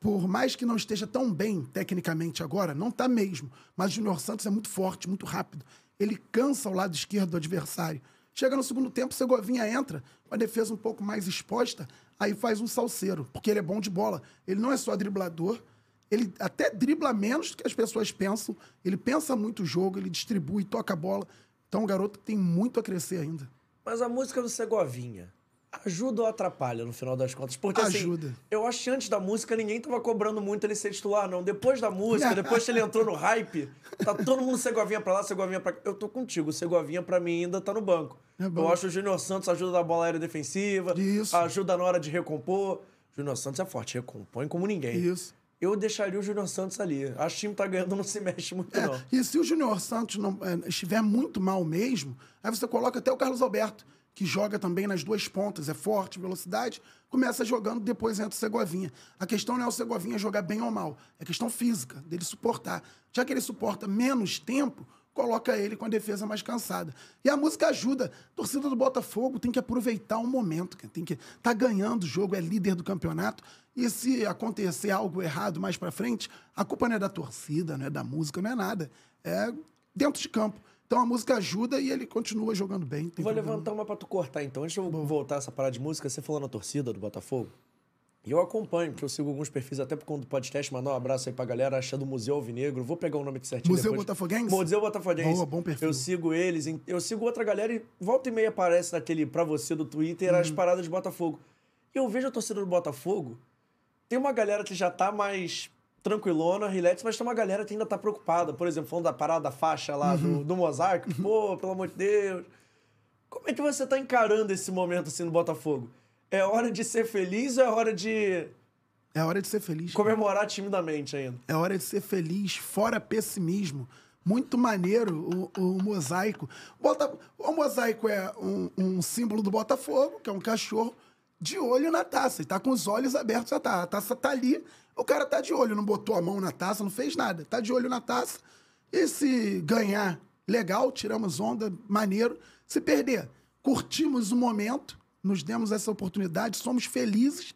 Speaker 3: por mais que não esteja tão bem tecnicamente agora, não está mesmo. Mas o Júnior Santos é muito forte, muito rápido. Ele cansa o lado esquerdo do adversário. Chega no segundo tempo, o Segovinha entra com a defesa um pouco mais exposta, aí faz um salseiro, porque ele é bom de bola. Ele não é só driblador, ele até dribla menos do que as pessoas pensam. Ele pensa muito o jogo, ele distribui, toca a bola. Então o garoto tem muito a crescer ainda.
Speaker 2: Mas a música do Segovinha ajuda ou atrapalha no final das contas? Porque
Speaker 3: Ajuda.
Speaker 2: assim, eu acho que antes da música ninguém tava cobrando muito ele ser titular, não. Depois da música, (laughs) depois que ele entrou no hype, tá todo mundo Segovinha pra lá, Segovinha pra cá. Eu tô contigo, Segovinha pra mim ainda tá no banco.
Speaker 3: É
Speaker 2: eu acho que o Júnior Santos ajuda na bola aérea defensiva,
Speaker 3: Isso.
Speaker 2: ajuda na hora de recompor. O Júnior Santos é forte, recompõe como ninguém.
Speaker 3: Isso.
Speaker 2: Eu deixaria o Júnior Santos ali. Acho que o time tá ganhando, não se mexe muito, não.
Speaker 3: É, e se o Júnior Santos não, é, estiver muito mal mesmo, aí você coloca até o Carlos Alberto, que joga também nas duas pontas, é forte, velocidade, começa jogando, depois entra o Segovinha. A questão não é o Segovinha jogar bem ou mal, é questão física, dele suportar. Já que ele suporta menos tempo, coloca ele com a defesa mais cansada. E a música ajuda. A torcida do Botafogo tem que aproveitar o momento, cara. tem que tá ganhando o jogo, é líder do campeonato. E se acontecer algo errado mais pra frente, a culpa não é da torcida, não é da música, não é nada. É dentro de campo. Então a música ajuda e ele continua jogando bem.
Speaker 2: Vou
Speaker 3: problema.
Speaker 2: levantar uma pra tu cortar, então. Antes de eu voltar essa parada de música, você falou na torcida do Botafogo. E eu acompanho, porque eu sigo alguns perfis até por conta do podcast. Mandar um abraço aí pra galera, achando o Museu Alvinegro. Vou pegar o nome aqui certinho
Speaker 3: Museu
Speaker 2: depois.
Speaker 3: Botafoguense?
Speaker 2: Museu Botafoguense.
Speaker 3: Boa, bom perfil.
Speaker 2: Eu sigo eles. Eu sigo outra galera e volta e meia aparece naquele pra você do Twitter
Speaker 3: Uhum.
Speaker 2: as paradas de Botafogo. E eu vejo a torcida do Botafogo. Tem uma galera que já tá mais tranquilona, relax, mas tem uma galera que ainda tá preocupada. Por exemplo, falando da parada da faixa lá
Speaker 3: Uhum.
Speaker 2: do, do mosaico. Pô, pelo amor de Deus. Como é que você tá encarando esse momento assim no Botafogo? É hora de ser feliz ou é hora de
Speaker 3: É hora de ser feliz.
Speaker 2: comemorar timidamente ainda?
Speaker 3: É hora de ser feliz, fora pessimismo. Muito maneiro o, o mosaico. Bota, o mosaico é um, um símbolo do Botafogo, que é um cachorro, de olho na taça. E tá com os olhos abertos taça. A taça tá ali, o cara tá de olho, não botou a mão na taça, não fez nada. Tá de olho na taça. E se ganhar, legal, tiramos onda, maneiro. Se perder, curtimos o momento, nos demos essa oportunidade, somos felizes.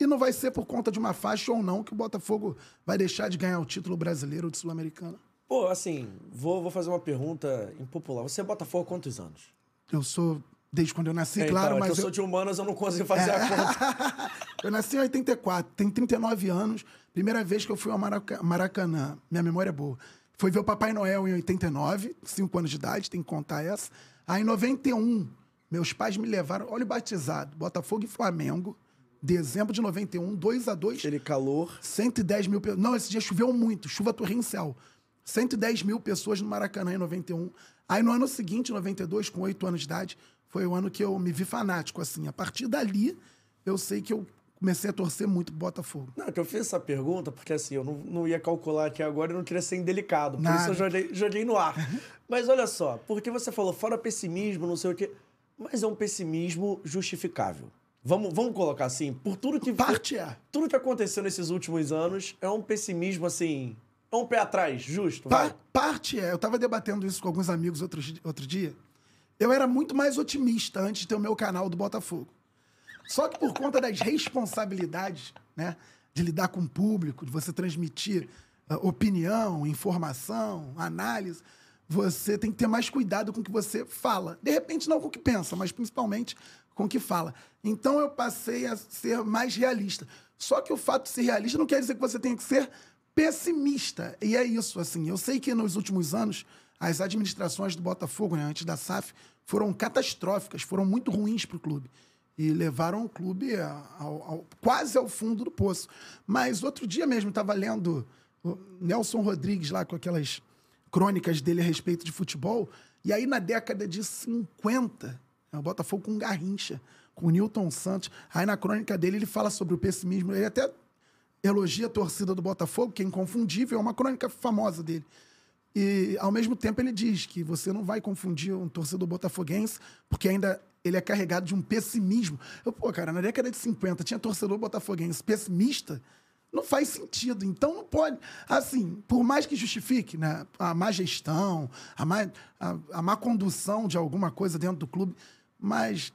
Speaker 3: E não vai ser por conta de uma faixa ou não que o Botafogo vai deixar de ganhar o título brasileiro ou de Sul-Americana.
Speaker 2: Pô, assim, vou, vou fazer uma pergunta impopular. Você é Botafogo há quantos anos?
Speaker 3: Eu sou desde quando eu nasci,
Speaker 2: É,
Speaker 3: claro,
Speaker 2: então, é
Speaker 3: mas
Speaker 2: eu
Speaker 3: eu,
Speaker 2: sou de humanas, eu não consigo fazer a (laughs) conta.
Speaker 3: eu nasci em 84, tenho 39 anos. Primeira vez que eu fui ao Maraca- Maracanã, minha memória é boa. Foi ver o Papai Noel em 89, 5 anos de idade, tem que contar essa. Aí em 91, meus pais me levaram, olha o batizado, Botafogo e Flamengo, dezembro de 91, 2 a 2
Speaker 2: Aquele calor.
Speaker 3: 110 mil pessoas. Não, esse dia choveu muito, chuva torrencial. 110 mil pessoas no Maracanã em 91. Aí no ano seguinte, 92, com 8 anos de idade, foi o ano que eu me vi fanático, assim. A partir dali, eu sei que eu comecei a torcer muito pro Botafogo.
Speaker 2: Não, que eu fiz essa pergunta porque assim, eu não, não ia calcular aqui agora e não queria ser indelicado. Por
Speaker 3: Nada.
Speaker 2: isso eu joguei, joguei no ar. (laughs) Mas olha só, porque você falou fora pessimismo, não sei o quê. Mas é um pessimismo justificável. Vamos, vamos colocar assim, por tudo que.
Speaker 3: Parte é.
Speaker 2: Tudo que aconteceu nesses últimos anos é um pessimismo assim. É um pé atrás, justo? Vai.
Speaker 3: Pa- parte é. Eu tava debatendo isso com alguns amigos outro, outro dia. Eu era muito mais otimista antes de ter o meu canal do Botafogo. Só que por conta das responsabilidades, né? De lidar com o público, de você transmitir ah, opinião, informação, análise, você tem que ter mais cuidado com o que você fala. De repente, não com o que pensa, mas principalmente com o que fala. Então eu passei a ser mais realista. Só que o fato de ser realista não quer dizer que você tenha que ser pessimista. E é isso, assim. Eu sei que nos últimos anos, as administrações do Botafogo, né, antes da SAF, foram catastróficas, foram muito ruins para o clube. E levaram o clube ao- ao- quase ao fundo do poço. Mas outro dia mesmo, estava lendo Nelson Rodrigues lá com aquelas crônicas dele a respeito de futebol. E aí, na década de 50, né, o Botafogo com Garrincha, com o Newton Santos. Aí, na crônica dele, ele fala sobre o pessimismo. Ele até elogia a torcida do Botafogo, que é inconfundível, é uma crônica famosa dele. E, ao mesmo tempo, ele diz que você não vai confundir um torcedor botafoguense, porque ainda ele é carregado de um pessimismo. Eu, pô, cara, na década de 50 tinha torcedor botafoguense pessimista, não faz sentido. Então não pode. Assim, por mais que justifique né, a má gestão, a má, a, a má condução de alguma coisa dentro do clube, mas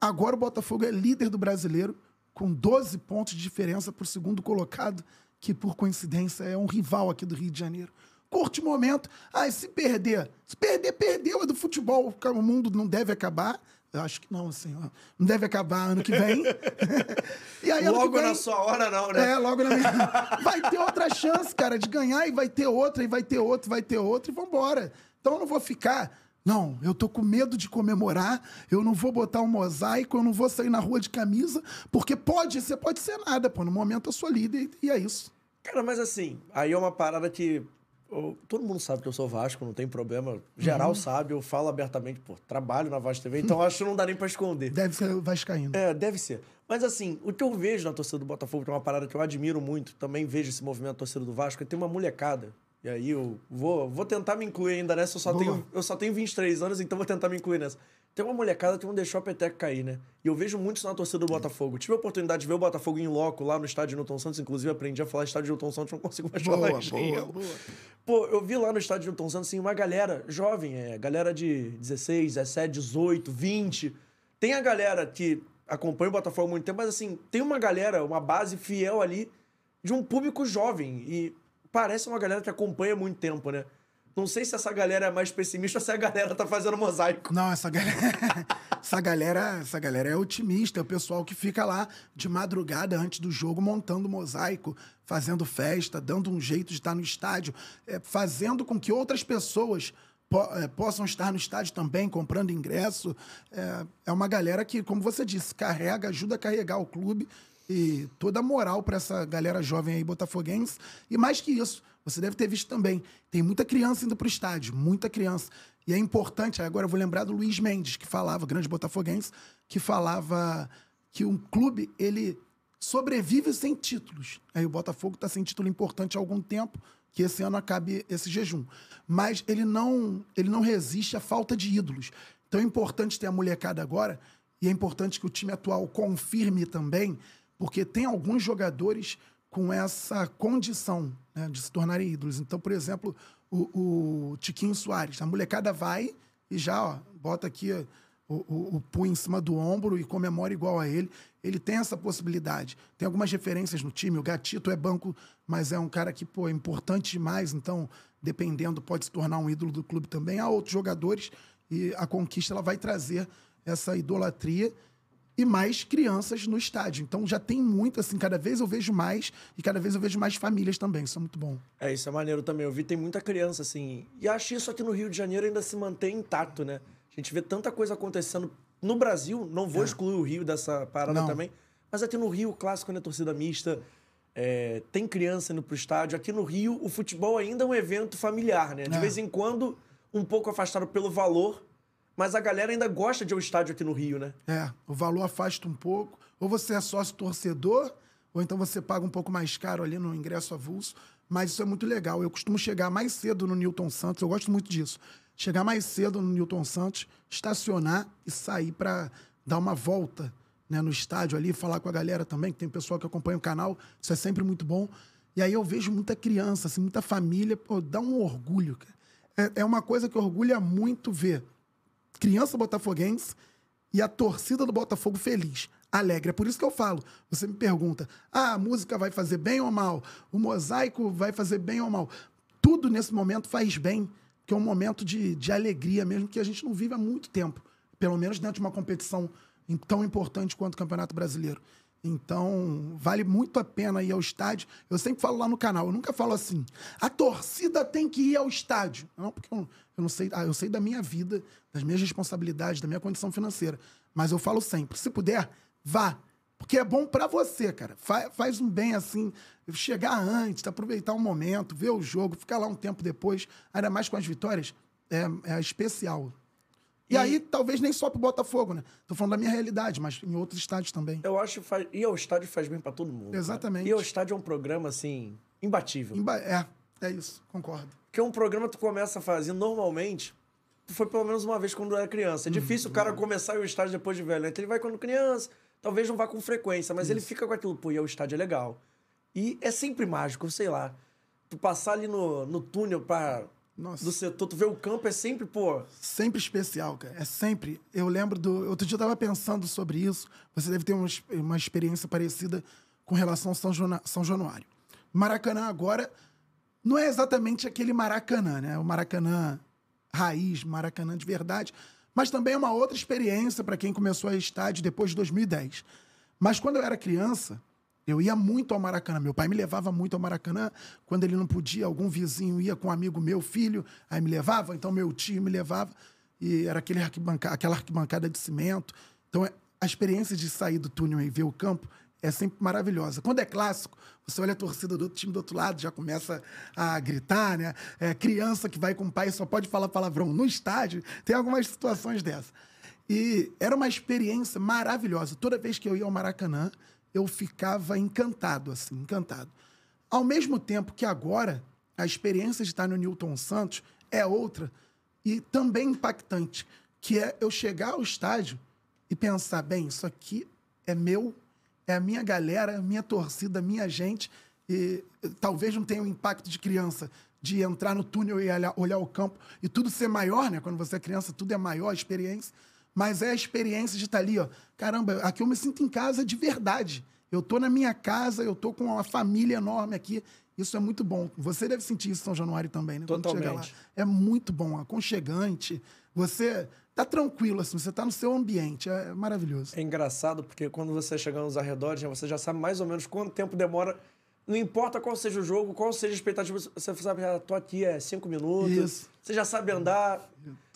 Speaker 3: agora o Botafogo é líder do brasileiro, com 12 pontos de diferença para o segundo colocado, que por coincidência é um rival aqui do Rio de Janeiro. Curte o momento. Ah, e se perder? Se perder, perdeu. É do futebol. O mundo não deve acabar. Eu acho que não, assim. Não deve acabar ano que vem. (laughs) (laughs) e aí,
Speaker 2: Logo
Speaker 3: vem-
Speaker 2: na sua hora, não, né?
Speaker 3: é, logo na minha. (laughs) Vai ter outra chance, cara, de ganhar, e vai ter outra, e vai ter outra, vai ter outra, e vambora. Então eu não vou ficar. Não, eu tô com medo de comemorar, eu não vou botar um mosaico, eu não vou sair na rua de camisa, porque pode, você pode ser nada, pô. No momento eu sou líder e é isso.
Speaker 2: Cara, mas assim, aí é uma parada que. Eu- todo mundo sabe que eu sou Vasco, não tem problema. Geral
Speaker 3: Uhum.
Speaker 2: sabe, eu falo abertamente, pô, trabalho na Vasco TV, então acho que não dá nem pra esconder.
Speaker 3: Deve ser vascaíno.
Speaker 2: É, deve ser. Mas assim, o que eu vejo na torcida do Botafogo, que é uma parada que eu admiro muito, também vejo esse movimento da torcida do Vasco, é que tem uma molecada. E aí eu vou, vou tentar me incluir ainda nessa, eu só,
Speaker 3: Boa.
Speaker 2: tenho, eu só tenho 23 anos, então vou tentar me incluir nessa. Tem uma molecada que não deixou a peteca cair, né? E eu vejo muito isso na torcida do Botafogo. Tive a oportunidade de ver o Botafogo em loco lá no estádio Newton Santos, inclusive aprendi a falar estádio Newton Santos, não consigo mais falar
Speaker 3: Boa,
Speaker 2: em
Speaker 3: boa, boa.
Speaker 2: Pô, eu vi lá no estádio Newton Santos, assim, uma galera jovem, é, galera de 16, 17, 18, 20. Tem a galera que acompanha o Botafogo há muito tempo, mas assim, tem uma galera, uma base fiel ali de um público jovem. E parece uma galera que acompanha há muito tempo, né? Não sei se essa galera é mais pessimista ou se a galera tá fazendo mosaico.
Speaker 3: Não, essa galera, (laughs) essa galera, essa galera é otimista, é o pessoal que fica lá de madrugada antes do jogo montando mosaico, fazendo festa, dando um jeito de estar no estádio, é, fazendo com que outras pessoas po- é, possam estar no estádio também, comprando ingresso. É, é uma galera que, como você disse, carrega, ajuda a carregar o clube e toda a moral para essa galera jovem aí botafoguense. E mais que isso, você deve ter visto também, tem muita criança indo pro estádio, muita criança. E é importante, agora eu vou lembrar do Luiz Mendes, que falava, grande botafoguense, que falava que um clube, ele sobrevive sem títulos. Aí o Botafogo está sem título importante há algum tempo, que esse ano acabe esse jejum. Mas ele não, ele não resiste à falta de ídolos. Então é importante ter a molecada agora, e é importante que o time atual confirme também, porque tem alguns jogadores com essa condição né, de se tornarem ídolos. Então, por exemplo, o, o Tiquinho Soares. A molecada vai e já ó, bota aqui o, o, o punho em cima do ombro e comemora igual a ele. Ele tem essa possibilidade. Tem algumas referências no time. O Gatito é banco, mas é um cara que pô, é importante demais. Então, dependendo, pode se tornar um ídolo do clube também. Há outros jogadores e a conquista ela vai trazer essa idolatria. E mais crianças no estádio. Então já tem muito, assim, cada vez eu vejo mais e cada vez eu vejo mais famílias também. Isso é muito bom.
Speaker 2: É, isso é maneiro também. Eu vi tem muita criança, assim. E acho que isso aqui no Rio de Janeiro ainda se mantém intacto, né? A gente vê tanta coisa acontecendo no Brasil. Não vou excluir o Rio dessa parada
Speaker 3: Não.
Speaker 2: também. Mas aqui no Rio, o clássico, né? Torcida mista. é, tem criança indo pro estádio. Aqui no Rio, o futebol ainda é um evento familiar, né? De
Speaker 3: É.
Speaker 2: vez em quando, um pouco afastado pelo valor. Mas a galera ainda gosta de ao estádio aqui no Rio, né?
Speaker 3: É, o valor afasta um pouco. Ou você é sócio torcedor, ou então você paga um pouco mais caro ali no ingresso avulso. Mas isso é muito legal. Eu costumo chegar mais cedo no Newton Santos, eu gosto muito disso. Chegar mais cedo no Newton Santos, estacionar e sair para dar uma volta né, no estádio ali, falar com a galera também, que tem pessoal que acompanha o canal. Isso é sempre muito bom. E aí eu vejo muita criança, assim, muita família, pô, dá um orgulho, cara. É, é uma coisa que orgulha muito ver criança botafoguense e a torcida do Botafogo feliz, alegre. É por isso que eu falo. Você me pergunta: ah, a música vai fazer bem ou mal? O mosaico vai fazer bem ou mal? Tudo nesse momento faz bem, que é um momento de, de alegria mesmo que a gente não vive há muito tempo. Pelo menos dentro de uma competição tão importante quanto o Campeonato Brasileiro. Então, vale muito a pena ir ao estádio. Eu sempre falo lá no canal, eu nunca falo assim, a torcida tem que ir ao estádio. Não, porque eu, eu não sei, ah, eu sei da minha vida, das minhas responsabilidades, da minha condição financeira. Mas eu falo sempre, se puder, vá. Porque é bom pra você, cara. Fa- faz um bem assim, chegar antes, aproveitar um momento, ver o jogo, ficar lá um tempo depois, ainda mais com as vitórias, é, é especial. E,
Speaker 2: E-
Speaker 3: aí, talvez nem só pro Botafogo, né? Tô falando da minha realidade, mas em outros estádios também.
Speaker 2: Eu acho que faz... ir ao estádio faz bem pra todo mundo. cara.
Speaker 3: Exatamente.
Speaker 2: Ir ao estádio é um programa, assim, imbatível.
Speaker 3: Emba- É, é isso, concordo.
Speaker 2: Porque é um programa que tu começa a fazer normalmente. Foi pelo menos uma vez quando era criança. É difícil o cara começar ao estádio depois de velho. né? Então ele vai quando criança, talvez não vá com frequência, mas ele fica com aquilo, pô, ir ao estádio é legal. E é sempre mágico, sei lá. Tu passar ali no, no túnel pra,
Speaker 3: Nossa.
Speaker 2: do setor, tu vê o campo, é sempre, pô.
Speaker 3: Sempre especial, cara. É sempre. Eu lembro do. Outro dia eu tava pensando sobre isso. Você deve ter uma, uma experiência parecida com relação ao São, Jona- São Januário. Maracanã agora não é exatamente aquele Maracanã, né? O Maracanã raiz, Maracanã de verdade. Mas também é uma outra experiência para quem começou a estádio depois de 2010. Mas quando eu era criança, eu ia muito ao Maracanã. Meu pai me levava muito ao Maracanã. Quando ele não podia, algum vizinho ia com um amigo meu, filho, aí me levava. Então meu tio me levava. E era aquele arquibanca- aquela arquibancada de cimento. Então é- a experiência de sair do túnel e ver o campo é sempre maravilhosa. Quando é clássico, você olha a torcida do outro time do outro lado, já começa a gritar, né? É, criança que vai com o pai só pode falar palavrão no estádio. Tem algumas situações dessas. E era uma experiência maravilhosa. Toda vez que eu ia ao Maracanã, eu ficava encantado, assim, encantado. Ao mesmo tempo que agora, a experiência de estar no Newton Santos é outra e também impactante, que é eu chegar ao estádio e pensar, bem, isso aqui é meu, é a minha galera, minha torcida, minha gente, e eh, talvez não tenha o impacto de criança, de entrar no túnel e olhar, olhar o campo e tudo ser maior, né? Quando você é criança, tudo é maior, a experiência. Mas é a experiência de estar ali, ó. Caramba, aqui eu me sinto em casa de verdade. Eu tô na minha casa, eu tô com uma família enorme aqui. Isso é muito bom. Você deve sentir isso em São Januário também, né?
Speaker 2: Totalmente.
Speaker 3: É muito bom, aconchegante. Você tá tranquilo, assim, você tá no seu ambiente. É maravilhoso.
Speaker 2: É engraçado porque quando você chega nos arredores, né, você já sabe mais ou menos quanto tempo demora. Não importa qual seja o jogo, qual seja a expectativa, você sabe, ah, tô aqui é cinco minutos.
Speaker 3: Isso.
Speaker 2: Você já sabe andar.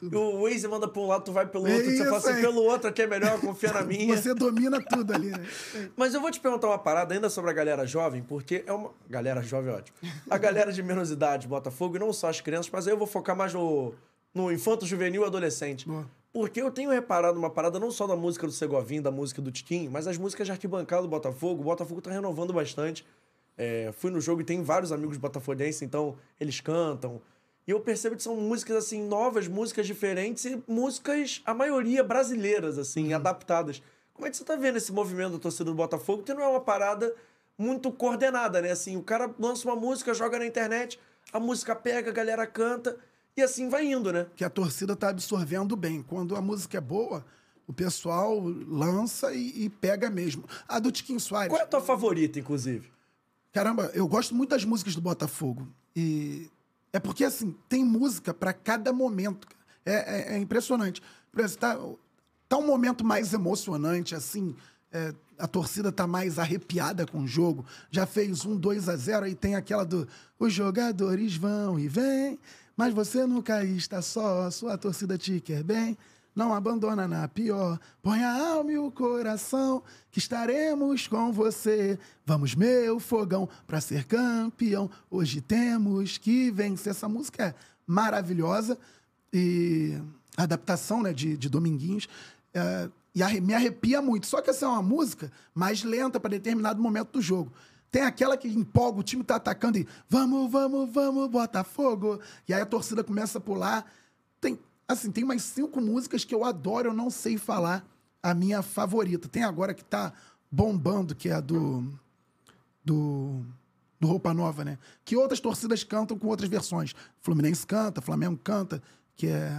Speaker 2: E o Waze manda pra um lado, tu vai pelo
Speaker 3: É
Speaker 2: outro. Você fala
Speaker 3: isso
Speaker 2: assim,
Speaker 3: aí.
Speaker 2: pelo outro aqui é melhor, confia na (laughs) minha.
Speaker 3: Você domina tudo ali, né?
Speaker 2: Mas eu vou te perguntar uma parada ainda sobre a galera jovem, porque é uma. Galera jovem, é ótimo. A galera de menos idade, Botafogo, e não só as crianças, mas aí eu vou focar mais no, no infanto, juvenil e adolescente.
Speaker 3: Boa.
Speaker 2: Porque eu tenho reparado uma parada não só da música do Segovinho, da música do Tiquinho, mas as músicas de arquibancada do Botafogo. O Botafogo tá renovando bastante. É, fui no jogo e tem vários amigos botafoguenses, então eles cantam. E eu percebo que são músicas, assim, novas, músicas diferentes e músicas, a maioria, brasileiras, assim, adaptadas. Como é que você tá vendo esse movimento da torcida do Botafogo? Que não é uma parada muito coordenada, né? Assim, o cara lança uma música, joga na internet, a música pega, a galera canta, e assim vai indo, né?
Speaker 3: Que a torcida tá absorvendo bem. Quando a música é boa, o pessoal lança e, e pega mesmo. A do Tiquinho Soares.
Speaker 2: Qual é a tua favorita, inclusive?
Speaker 3: Caramba, eu gosto muito das músicas do Botafogo. E é porque, assim, tem música para cada momento. É, é- é impressionante. Por exemplo, tá- tá um momento mais emocionante, assim. é, a torcida tá mais arrepiada com o jogo. Já fez um 2 a 0 aí tem aquela do os jogadores vão e vêm, mas você nunca está só, sua torcida te quer bem. Não abandona na pior, põe a alma e o coração, que estaremos com você. Vamos, meu fogão, pra ser campeão. Hoje temos que vencer. Essa música é maravilhosa e a adaptação né, de, de Dominguinhos. é, e arre- me arrepia muito. Só que essa é uma música mais lenta para determinado momento do jogo. Tem aquela que empolga, o time tá atacando e vamos, vamos, vamos, Botafogo. E aí a torcida começa a pular. Tem, assim, tem mais cinco músicas que eu adoro, eu não sei falar a minha favorita. Tem agora que tá bombando, que é a do do, do Roupa Nova, né? Que outras torcidas cantam com outras versões. Fluminense canta, Flamengo canta, que é.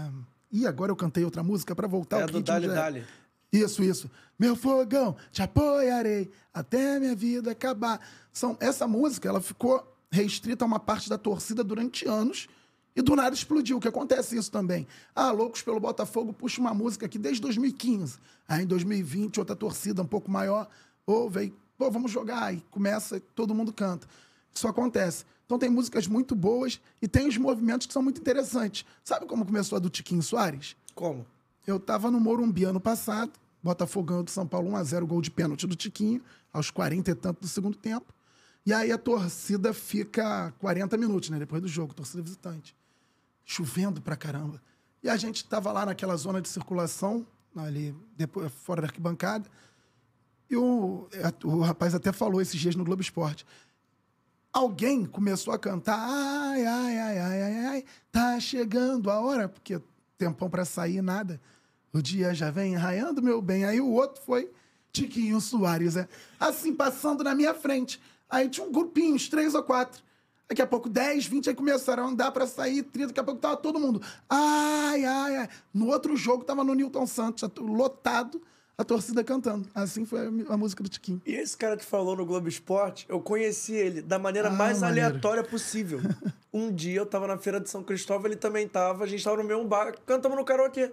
Speaker 3: Ih, agora eu cantei outra música para voltar
Speaker 2: É
Speaker 3: o
Speaker 2: do Dali
Speaker 3: já-
Speaker 2: Dali.
Speaker 3: Isso, isso. Meu fogão, te apoiarei até minha vida acabar. São, essa música, ela ficou restrita a uma parte da torcida durante anos e do nada explodiu, que acontece isso também. Ah, Loucos pelo Botafogo puxa uma música aqui desde 2015. Aí em 2020, outra torcida um pouco maior ouve aí, pô, vamos jogar. E começa, e todo mundo canta. Isso acontece. Então tem músicas muito boas e tem os movimentos que são muito interessantes. Sabe como começou a do Tiquinho Soares?
Speaker 2: Como?
Speaker 3: Eu tava no Morumbi ano passado, Botafogo ganhou do São Paulo 1x0, gol de pênalti do Tiquinho, aos 40 e tanto do segundo tempo. E aí a torcida fica 40 minutos, né? Depois do jogo, torcida visitante. Chovendo pra caramba. E a gente tava lá naquela zona de circulação, ali, depois, fora da arquibancada. E o, é, o rapaz até falou esses dias no Globo Esporte. Alguém começou a cantar, ai, ai, ai, ai, ai, ai, tá chegando a hora, porque tempão pra sair, nada. O dia já vem raiando, meu bem. Aí o outro foi Tiquinho Soares, é. Assim, passando na minha frente. Aí tinha um grupinho, uns três ou quatro. Daqui a pouco, 10, 20, aí começaram a andar pra sair, 30, daqui a pouco tava todo mundo. Ai, ai, ai. No outro jogo tava no Newton Santos, lotado, a torcida cantando. Assim foi a, música do Tiquinho.
Speaker 2: E esse cara que falou no Globo Esporte, eu conheci ele da maneira
Speaker 3: Ah,
Speaker 2: mais
Speaker 3: maneiro.
Speaker 2: aleatória possível. (laughs) um dia eu tava na feira de São Cristóvão, ele também tava, a gente tava no mesmo bar, cantamos no karaokê.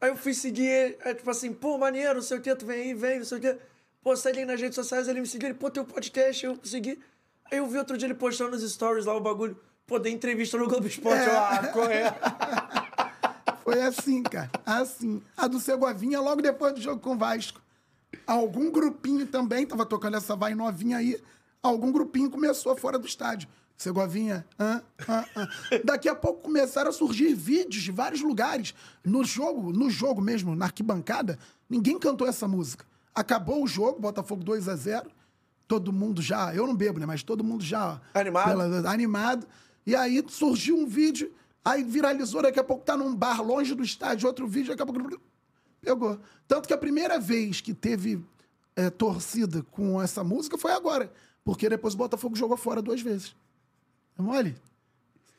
Speaker 2: Aí eu fui seguir ele, aí tipo assim, pô, maneiro, não sei o que, tu vem aí, vem, não sei o que. Pô, segue ele nas redes sociais, ele me seguiu, ele, pô, teu podcast, eu segui. Aí eu vi outro dia ele postando nos stories lá o bagulho, pô, dei entrevista no Globo Esporte, eu, ah, qual é? (laughs)
Speaker 3: Foi assim, cara. Assim. A do Segovinha logo depois do jogo com o Vasco. Algum grupinho também, tava tocando essa vai novinha aí, algum grupinho começou fora do estádio. Segovinha, hã, hã, hã. Daqui a pouco começaram a surgir vídeos de vários lugares. No jogo, no jogo mesmo, na arquibancada, ninguém cantou essa música. Acabou o jogo, Botafogo 2 a 0 Todo mundo já, eu não bebo, né? Mas todo mundo já.
Speaker 2: Animado.
Speaker 3: pela- animado. E aí surgiu um vídeo, aí viralizou, daqui a pouco tá num bar longe do estádio, outro vídeo, daqui a pouco pegou. Tanto que a primeira vez que teve é, torcida com essa música foi agora, porque depois o Botafogo jogou fora duas vezes. É mole?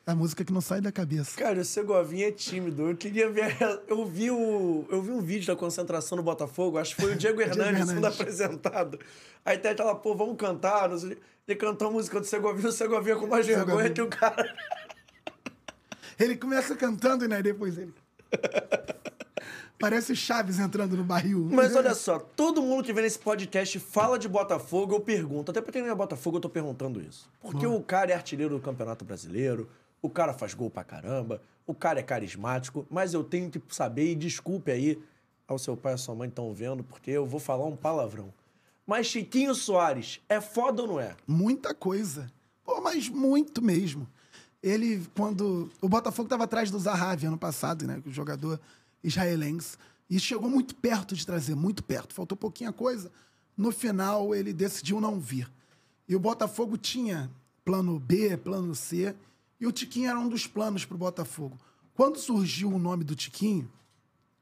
Speaker 3: A música que não sai da cabeça.
Speaker 2: Cara, o Segovinha é tímido. Eu queria ver. Eu vi, o, eu vi um vídeo da concentração no Botafogo, acho que foi o Diego (laughs) Hernandes sendo apresentado. Aí tem aquela, pô, vamos cantar. Ele cantou a música do Segovinha, o Segovinha com mais vergonha que o cara. (laughs)
Speaker 3: Ele começa cantando, né? Depois ele. Parece o Chaves entrando no barril.
Speaker 2: Mas olha só, todo mundo que vem nesse podcast fala de Botafogo, eu pergunto. Até porque não é Botafogo, eu tô perguntando isso. Porque o cara é artilheiro do Campeonato Brasileiro, o cara faz gol pra caramba, o cara é carismático, mas eu tenho que saber, e desculpe aí ao seu pai e à sua mãe estão vendo, porque eu vou falar um palavrão. Mas Chiquinho Soares, é foda ou não é?
Speaker 3: Muita coisa. Pô, mas muito mesmo. Ele, quando. O Botafogo estava atrás do Zahavi ano passado, né? O jogador israelense. E chegou muito perto de trazer, muito perto. Faltou pouquinha coisa. No final, ele decidiu não vir. E o Botafogo tinha plano B, plano C. E o Tiquinho era um dos planos para o Botafogo. Quando surgiu o nome do Tiquinho,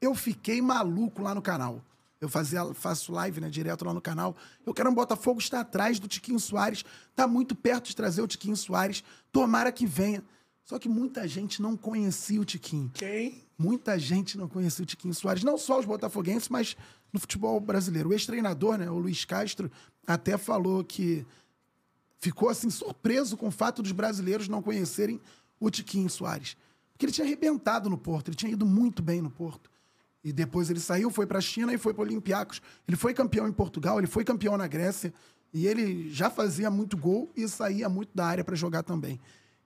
Speaker 3: eu fiquei maluco lá no canal. Eu fazia, faço live, né, direto lá no canal. Eu quero um Botafogo está atrás do Tiquinho Soares, tá muito perto de trazer o Tiquinho Soares. Tomara que venha. Só que muita gente não conhecia o Tiquinho.
Speaker 2: Quem?
Speaker 3: Muita gente não conhecia o Tiquinho Soares, não só os botafoguenses, mas no futebol brasileiro. O ex-treinador, né, o Luiz Castro, até falou que ficou assim surpreso com o fato dos brasileiros não conhecerem o Tiquinho Soares. Porque ele tinha arrebentado no Porto, ele tinha ido muito bem no Porto. E depois ele saiu, foi para a China e foi para o Olympiacos. Ele foi campeão em Portugal, ele foi campeão na Grécia. E ele já fazia muito gol e saía muito da área para jogar também.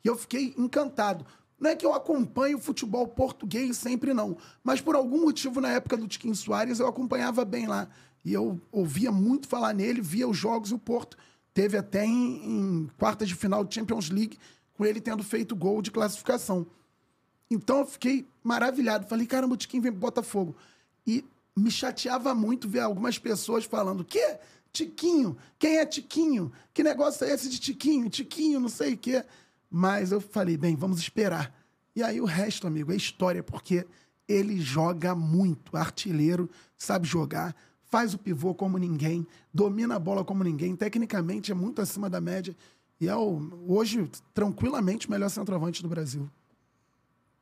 Speaker 3: E eu fiquei encantado. Não é que eu acompanho o futebol português sempre, não. Mas por algum motivo, na época do Tiquinho Soares, eu acompanhava bem lá. E eu ouvia muito falar nele, via os jogos e o Porto teve até em, em quartas de final de Champions League, com ele tendo feito gol de classificação. Então eu fiquei maravilhado. Falei, caramba, o Tiquinho vem pro Botafogo. E me chateava muito ver algumas pessoas falando, que Tiquinho? Quem é Tiquinho? Que negócio é esse de Tiquinho? Tiquinho, não sei o quê. Mas eu falei, bem, vamos esperar. E aí o resto, amigo, é história, porque ele joga muito, artilheiro, sabe jogar, faz o pivô como ninguém, domina a bola como ninguém, tecnicamente é muito acima da média. E é o, hoje, tranquilamente, o melhor centroavante do Brasil.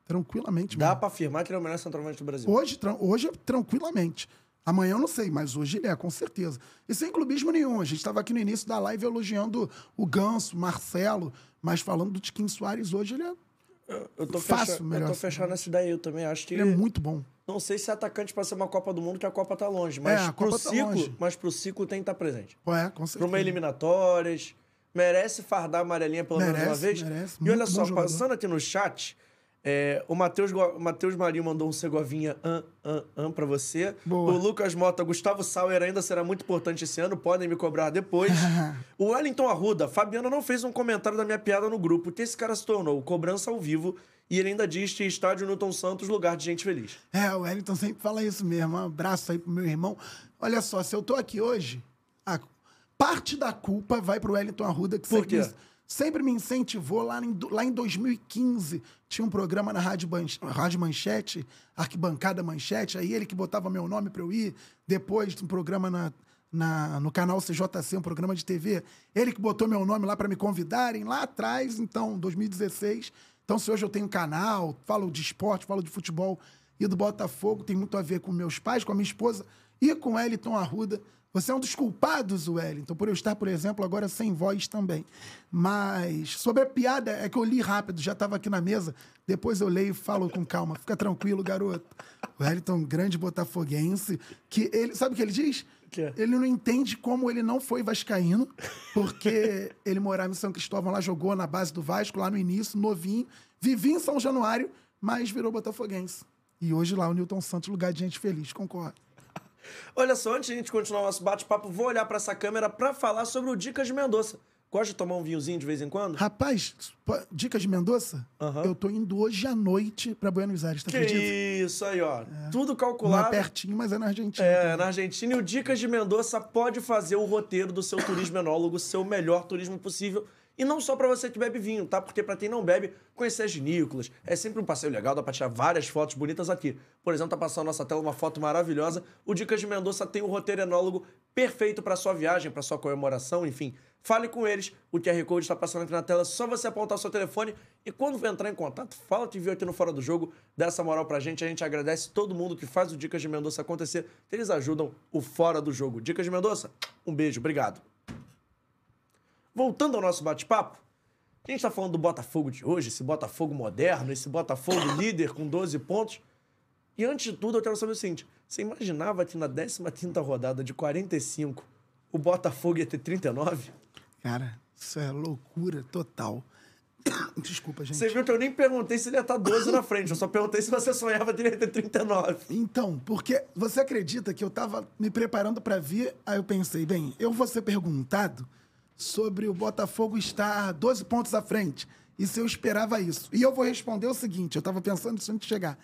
Speaker 3: Tranquilamente.
Speaker 2: Dá pra afirmar que ele é o melhor centroavante do Brasil.
Speaker 3: Hoje, tran- hoje, tranquilamente. Amanhã eu não sei, mas hoje ele é, com certeza. E sem clubismo nenhum. A gente estava aqui no início da live elogiando o Ganso, Marcelo, mas falando do Tiquinho Soares, hoje ele é,
Speaker 2: Eu tô,
Speaker 3: Fácil,
Speaker 2: fechado, eu
Speaker 3: melhor
Speaker 2: tô
Speaker 3: assim.
Speaker 2: fechado nessa ideia. Eu também acho que.
Speaker 3: ele é muito bom.
Speaker 2: Não sei se é atacante pra ser uma Copa do Mundo, que a Copa tá longe. Mas,
Speaker 3: É, a
Speaker 2: pro,
Speaker 3: Copa tá
Speaker 2: ciclo,
Speaker 3: longe.
Speaker 2: mas pro ciclo tem que estar presente.
Speaker 3: É, com
Speaker 2: Pra
Speaker 3: certeza.
Speaker 2: uma eliminatórias. Merece fardar a amarelinha pelo menos uma vez.
Speaker 3: merece.
Speaker 2: E olha só,
Speaker 3: jogador.
Speaker 2: passando aqui no chat, é, o Matheus Marinho mandou um Segovinha an, an, an pra você.
Speaker 3: Boa.
Speaker 2: O Lucas Mota, Gustavo Sauer ainda será muito importante esse ano, podem me cobrar depois. (laughs) o Wellington Arruda, Fabiano não fez um comentário da minha piada no grupo. O que esse cara se tornou? Cobrança ao vivo. E ele ainda diz que estádio Newton Santos, lugar de gente feliz.
Speaker 3: É, o Wellington sempre fala isso mesmo. Um abraço aí pro meu irmão. Olha só, se eu tô aqui hoje, a parte da culpa vai pro Wellington Arruda, que
Speaker 2: Por quê?
Speaker 3: Sempre me incentivou. Lá em, lá em 2015, tinha um programa na Rádio, Ban- Rádio Manchete, Arquibancada Manchete, aí ele que botava meu nome pra eu ir. Depois, um programa na, na- no canal CJC, um programa de TV. Ele que botou meu nome lá pra me convidarem, lá atrás, então, 2016. Então, se hoje eu tenho canal, falo de esporte, falo de futebol e do Botafogo, tem muito a ver com meus pais, com a minha esposa e com Wellington Arruda. Você é um dos culpados, Wellington, por eu estar, por exemplo, agora sem voz também. Mas sobre a piada, é que eu li rápido, já estava aqui na mesa. Depois eu leio e falo com calma. Fica tranquilo, garoto. O Wellington, grande botafoguense, que ele. Sabe o que ele diz?
Speaker 2: quê?
Speaker 3: Ele não entende como ele não foi vascaíno, porque (laughs) ele morava em São Cristóvão, lá jogou na base do Vasco, lá no início, novinho. Vivia em São Januário, mas virou botafoguense. E hoje lá o Newton Santos, lugar de gente feliz, concordo.
Speaker 2: Olha só, antes de a gente continuar o nosso bate-papo, vou olhar pra essa câmera pra falar sobre o Dicas de Mendonça. Gosta de tomar um vinhozinho de vez em quando?
Speaker 3: Rapaz, dicas de Mendonça?
Speaker 2: Aham.
Speaker 3: Eu tô indo hoje à noite pra Buenos Aires, tá
Speaker 2: Que
Speaker 3: acredita?
Speaker 2: isso aí, ó. Tudo
Speaker 3: Não é
Speaker 2: calculado.
Speaker 3: pertinho, mas é na Argentina.
Speaker 2: É, na Argentina. E o Dicas de Mendonça pode fazer o roteiro do seu turismo enólogo ser o melhor turismo possível. E não só pra você que bebe vinho, tá? Porque pra quem não bebe, conhecer as vinícolas. É sempre um passeio legal, dá pra tirar várias fotos bonitas aqui. Por exemplo, tá passando na nossa tela uma foto maravilhosa. O Dicas de Mendonça tem o roteiro enólogo perfeito pra sua viagem, pra sua comemoração, enfim. Fale com eles. O QR Code está passando aqui na tela. Só você apontar o seu telefone. E quando for entrar em contato, fala que viu aqui no Fora do Jogo. Dá essa moral pra gente. A gente agradece todo mundo que faz o Dicas de Mendonça acontecer. Eles ajudam o Fora do Jogo. Dicas de Mendonça, um beijo. Obrigado. Voltando ao nosso bate-papo. A gente tá falando do Botafogo de hoje, esse Botafogo moderno, esse Botafogo (coughs) líder com 12 pontos. E antes de tudo, eu quero saber o seguinte: você imaginava que na 15 rodada de 45 o Botafogo ia ter 39?
Speaker 3: Cara, isso é loucura total. (coughs) Desculpa, gente.
Speaker 2: Você viu que eu nem perguntei se ele ia estar 12 na frente, eu só perguntei se você sonhava que ele ia ter 39.
Speaker 3: Então, porque você acredita que eu tava me preparando pra vir, aí eu pensei, bem, eu vou ser perguntado sobre o Botafogo estar 12 pontos à frente. Se eu esperava isso. E eu vou responder o seguinte, eu tava pensando isso antes de chegar.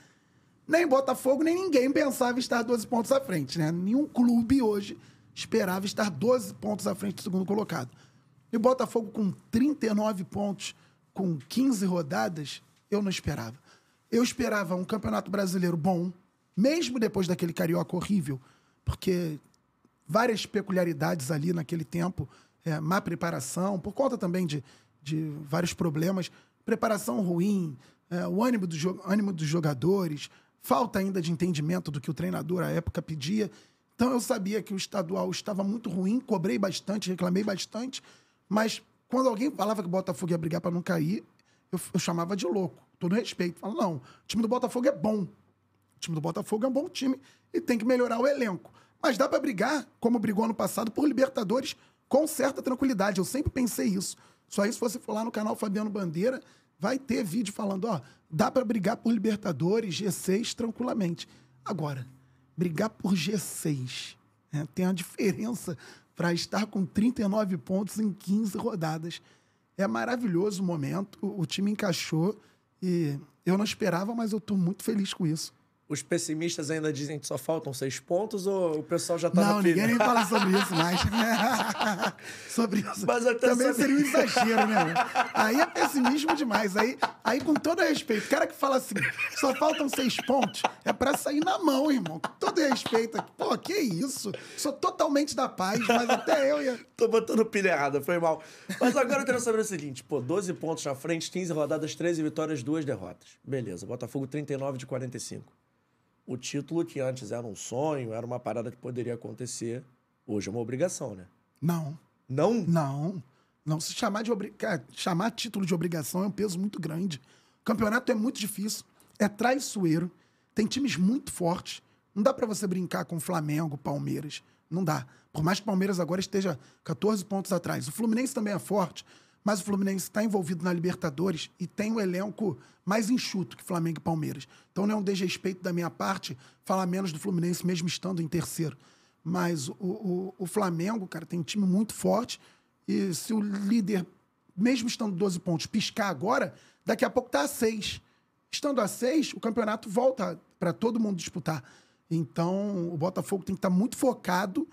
Speaker 3: Nem Botafogo, nem ninguém pensava estar 12 pontos à frente, né? Nenhum clube hoje esperava estar 12 pontos à frente do segundo colocado. E o Botafogo com 39 pontos, com 15 rodadas, eu não esperava. Eu esperava um campeonato brasileiro bom, mesmo depois daquele carioca horrível, porque várias peculiaridades ali naquele tempo, é, má preparação, por conta também de, de vários problemas, preparação ruim, é, o ânimo, do ânimo dos jogadores, falta ainda de entendimento do que o treinador à época pedia. Então eu sabia que o estadual estava muito ruim, cobrei bastante, reclamei bastante, mas quando alguém falava que o Botafogo ia brigar para não cair, eu, eu chamava de louco, todo respeito. Falava, não, o time do Botafogo é bom. O time do Botafogo é um bom time e tem que melhorar o elenco. Mas dá pra brigar, como brigou ano passado, por Libertadores com certa tranquilidade. Eu sempre pensei isso. Só isso, se você for lá no canal Fabiano Bandeira, vai ter vídeo falando, ó, dá pra brigar por Libertadores, G6, tranquilamente. Agora, brigar por G6 né, tem a diferença para estar com 39 pontos em 15 rodadas. É maravilhoso o momento, o time encaixou e eu não esperava, mas eu estou muito feliz com isso.
Speaker 2: Os pessimistas ainda dizem que só faltam seis pontos ou o pessoal já tá
Speaker 3: Não,
Speaker 2: na
Speaker 3: ninguém nem (laughs) fala sobre isso mais. (laughs) sobre isso.
Speaker 2: Mas até
Speaker 3: Também
Speaker 2: sabe-
Speaker 3: seria um exagero, né? (laughs) Aí é pessimismo demais. Aí, aí, com todo respeito, o cara que fala assim, só faltam seis pontos, é pra sair na mão, irmão. Com todo respeito. Pô, que isso? Sou totalmente da paz, mas até eu ia.
Speaker 2: Tô botando pilha errada, foi mal. Mas agora eu quero saber o seguinte, pô, 12 pontos na frente, 15 rodadas, 13 vitórias, 2 derrotas. Beleza, Botafogo 39 de 45. O título que antes era um sonho, era uma parada que poderia acontecer, hoje é uma obrigação, né?
Speaker 3: Não,
Speaker 2: Não?
Speaker 3: não. Não, se chamar de obri... chamar título de obrigação é um peso muito grande. O campeonato é muito difícil, é traiçoeiro, tem times muito fortes. Não dá pra você brincar com Flamengo, Palmeiras. Não dá. Por mais que o Palmeiras agora esteja 14 pontos atrás. O Fluminense também é forte, mas o Fluminense está envolvido na Libertadores e tem um elenco mais enxuto que Flamengo e Palmeiras. Então não é um desrespeito da minha parte falar menos do Fluminense, mesmo estando em terceiro. Mas o, o, o Flamengo, cara, tem um time muito forte. E se o líder, mesmo estando 12 pontos, piscar agora, daqui a pouco tá a 6. Estando a 6, o campeonato volta para todo mundo disputar. Então, o Botafogo tem que estar muito focado.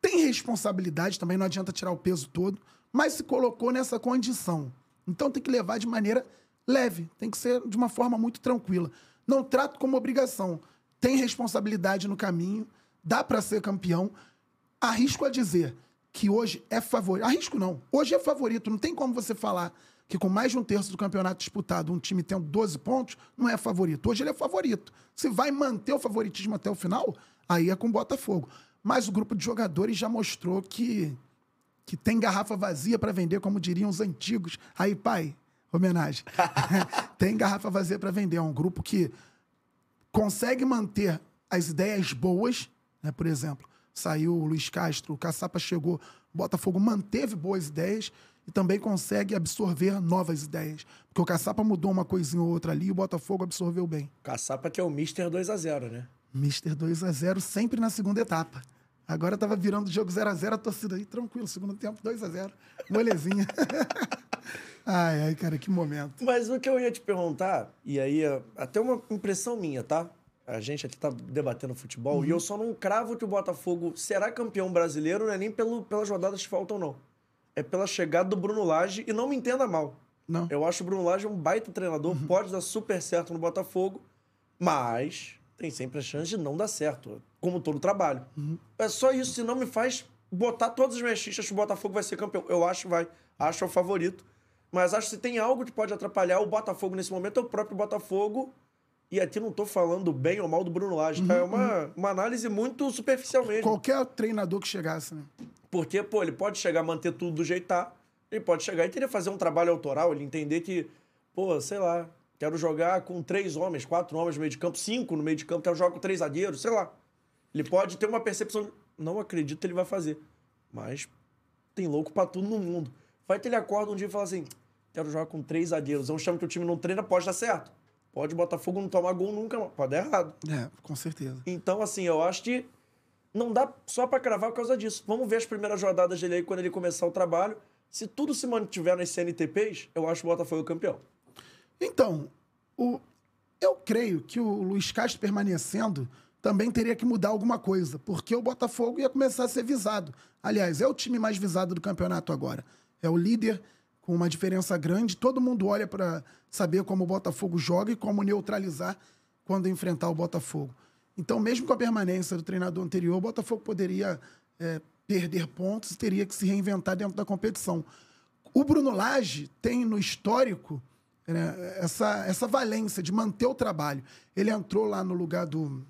Speaker 3: Tem responsabilidade também, não adianta tirar o peso todo, mas se colocou nessa condição. Então tem que levar de maneira leve, tem que ser de uma forma muito tranquila. Não trato como obrigação. Tem responsabilidade no caminho, dá para ser campeão. Arrisco a dizer que hoje é favorito. Arrisco não. Hoje é favorito. Não tem como você falar que com mais de um terço do campeonato disputado, um time tendo 12 pontos, não é favorito. Hoje ele é favorito. Se vai manter o favoritismo até o final, aí é com o Botafogo. Mas o grupo de jogadores já mostrou que, que tem garrafa vazia para vender, como diriam os antigos. Aí, pai, homenagem. (laughs) tem garrafa vazia para vender. É um grupo que consegue manter as ideias boas, né? por exemplo, saiu o Luiz Castro, o Caçapa chegou, o Botafogo manteve boas ideias e também consegue absorver novas ideias. Porque o Caçapa mudou uma coisinha ou outra ali e o Botafogo absorveu bem.
Speaker 2: Caçapa que é o Mister 2x0, né?
Speaker 3: Mister 2 a 0 sempre na segunda etapa. Agora tava virando o jogo 0 a 0 a torcida aí, tranquilo, segundo tempo 2 a 0 Molezinha. (laughs) ai, ai, cara, que momento.
Speaker 2: Mas o que eu ia te perguntar, e aí é até uma impressão minha, tá? A gente aqui tá debatendo futebol
Speaker 3: Uhum.
Speaker 2: e eu só não cravo que o Botafogo será campeão brasileiro, não é nem pelo, pelas rodadas que faltam, não. É pela chegada do Bruno Lage, e não me entenda mal.
Speaker 3: Não. Uhum.
Speaker 2: Eu acho o Bruno Lage um baita treinador, pode dar super certo no Botafogo, mas tem sempre a chance de não dar certo, como todo trabalho.
Speaker 3: Uhum.
Speaker 2: É só isso, se não me faz botar todas as minhas fichas que o Botafogo vai ser campeão. Eu acho que vai, acho é o favorito. Mas acho que se tem algo que pode atrapalhar o Botafogo nesse momento é o próprio Botafogo. E aqui não tô falando bem ou mal do Bruno Lage, tá? É uma, uma análise muito superficial mesmo.
Speaker 3: Qualquer treinador que chegasse, né?
Speaker 2: Porque, pô, ele pode chegar a manter tudo do jeito que tá. Ele pode chegar e querer fazer um trabalho autoral, ele entender que, pô, sei lá, quero jogar com três homens, quatro homens no meio de campo, cinco no meio de campo, quero jogar com três zagueiros, sei lá. Ele pode ter uma percepção. Não acredito que ele vai fazer. Mas tem louco pra tudo no mundo. Vai que ele acorda um dia e fala assim: quero jogar com três zagueiros. É um chama que o time não treina, pode dar certo. Pode Botafogo não tomar gol nunca, pode dar errado.
Speaker 3: É, com certeza.
Speaker 2: Então, assim, eu acho que não dá só pra cravar por causa disso. Vamos ver as primeiras rodadas dele aí quando ele começar o trabalho. Se tudo se mantiver nas CNTPs, eu acho o Botafogo campeão.
Speaker 3: Então, o, eu creio que o Luiz Castro permanecendo também teria que mudar alguma coisa, porque o Botafogo ia começar a ser visado. Aliás, é o time mais visado do campeonato agora. É o líder com uma diferença grande. Todo mundo olha para saber como o Botafogo joga e como neutralizar quando enfrentar o Botafogo. Então, mesmo com a permanência do treinador anterior, o Botafogo poderia é, perder pontos e teria que se reinventar dentro da competição. O Bruno Lage tem no histórico essa, essa valência de manter o trabalho. Ele entrou lá no lugar do,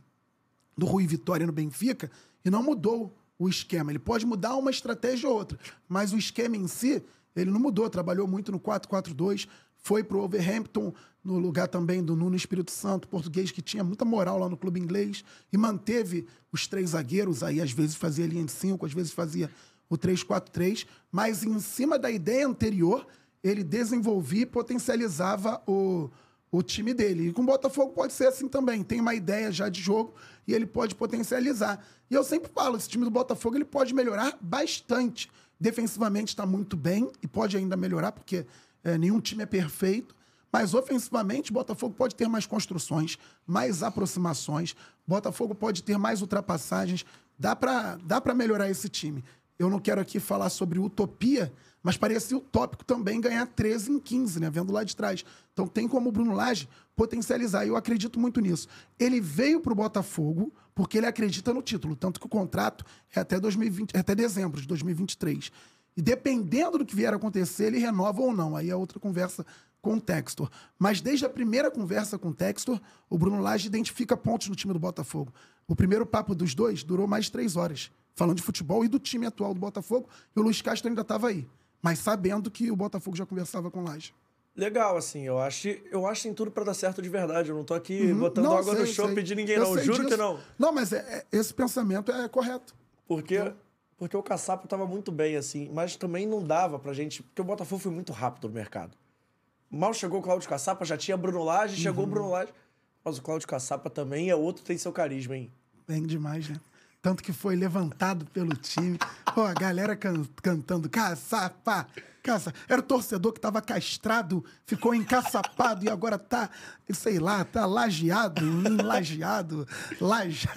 Speaker 3: do Rui Vitória no Benfica e não mudou o esquema. Ele pode mudar uma estratégia ou outra, mas o esquema em si, ele não mudou. Trabalhou muito no 4-4-2, foi pro Overhampton, no lugar também do Nuno Espírito Santo, português que tinha muita moral lá no clube inglês, e manteve os três zagueiros, aí às vezes fazia linha de cinco, às vezes fazia o 3-4-3, mas em cima da ideia anterior, ele desenvolvia e potencializava o, o time dele. E com o Botafogo pode ser assim também. Tem uma ideia já de jogo e ele pode potencializar. E eu sempre falo, esse time do Botafogo ele pode melhorar bastante. Defensivamente está muito bem e pode ainda melhorar, porque é, nenhum time é perfeito. Mas ofensivamente, Botafogo pode ter mais construções, mais aproximações. Botafogo pode ter mais ultrapassagens. Dá para dá melhorar esse time. Eu não quero aqui falar sobre utopia, mas parecia utópico também ganhar 13 em 15, né? Vendo lá de trás. Então tem como o Bruno Lage potencializar. E eu acredito muito nisso. Ele veio para o Botafogo porque ele acredita no título. Tanto que o contrato é até, 2020, é até dezembro de 2023. E dependendo do que vier a acontecer, ele renova ou não. Aí é outra conversa com o Textor. Mas desde a primeira conversa com o Textor, o Bruno Lage identifica pontos no time do Botafogo. O primeiro papo dos dois durou mais de três horas falando de futebol e do time atual do Botafogo, e o Luiz Castro ainda estava aí, mas sabendo que o Botafogo já conversava com o Laje.
Speaker 2: Legal, assim, eu acho, eu acho que tem tudo para dar certo de verdade. Eu não tô aqui uhum. botando não, água sei, no show pedir ninguém, eu não. Juro disso. que não.
Speaker 3: Não, mas é, é, esse pensamento é correto.
Speaker 2: Porque, porque o Caçapo tava muito bem, assim, mas também não dava pra gente. Porque o Botafogo foi muito rápido no mercado. Mal chegou o Cláudio Caçapa, já tinha Bruno Lage, uhum. chegou o Bruno Lage. Mas o Cláudio Caçapa também é outro, tem seu carisma, hein?
Speaker 3: Bem demais, né? Tanto que foi levantado pelo time. Pô, a galera can cantando caçapa, caça. Era o torcedor que estava castrado, ficou encaçapado e agora tá, sei lá, tá lajeado, enlajeado, laje.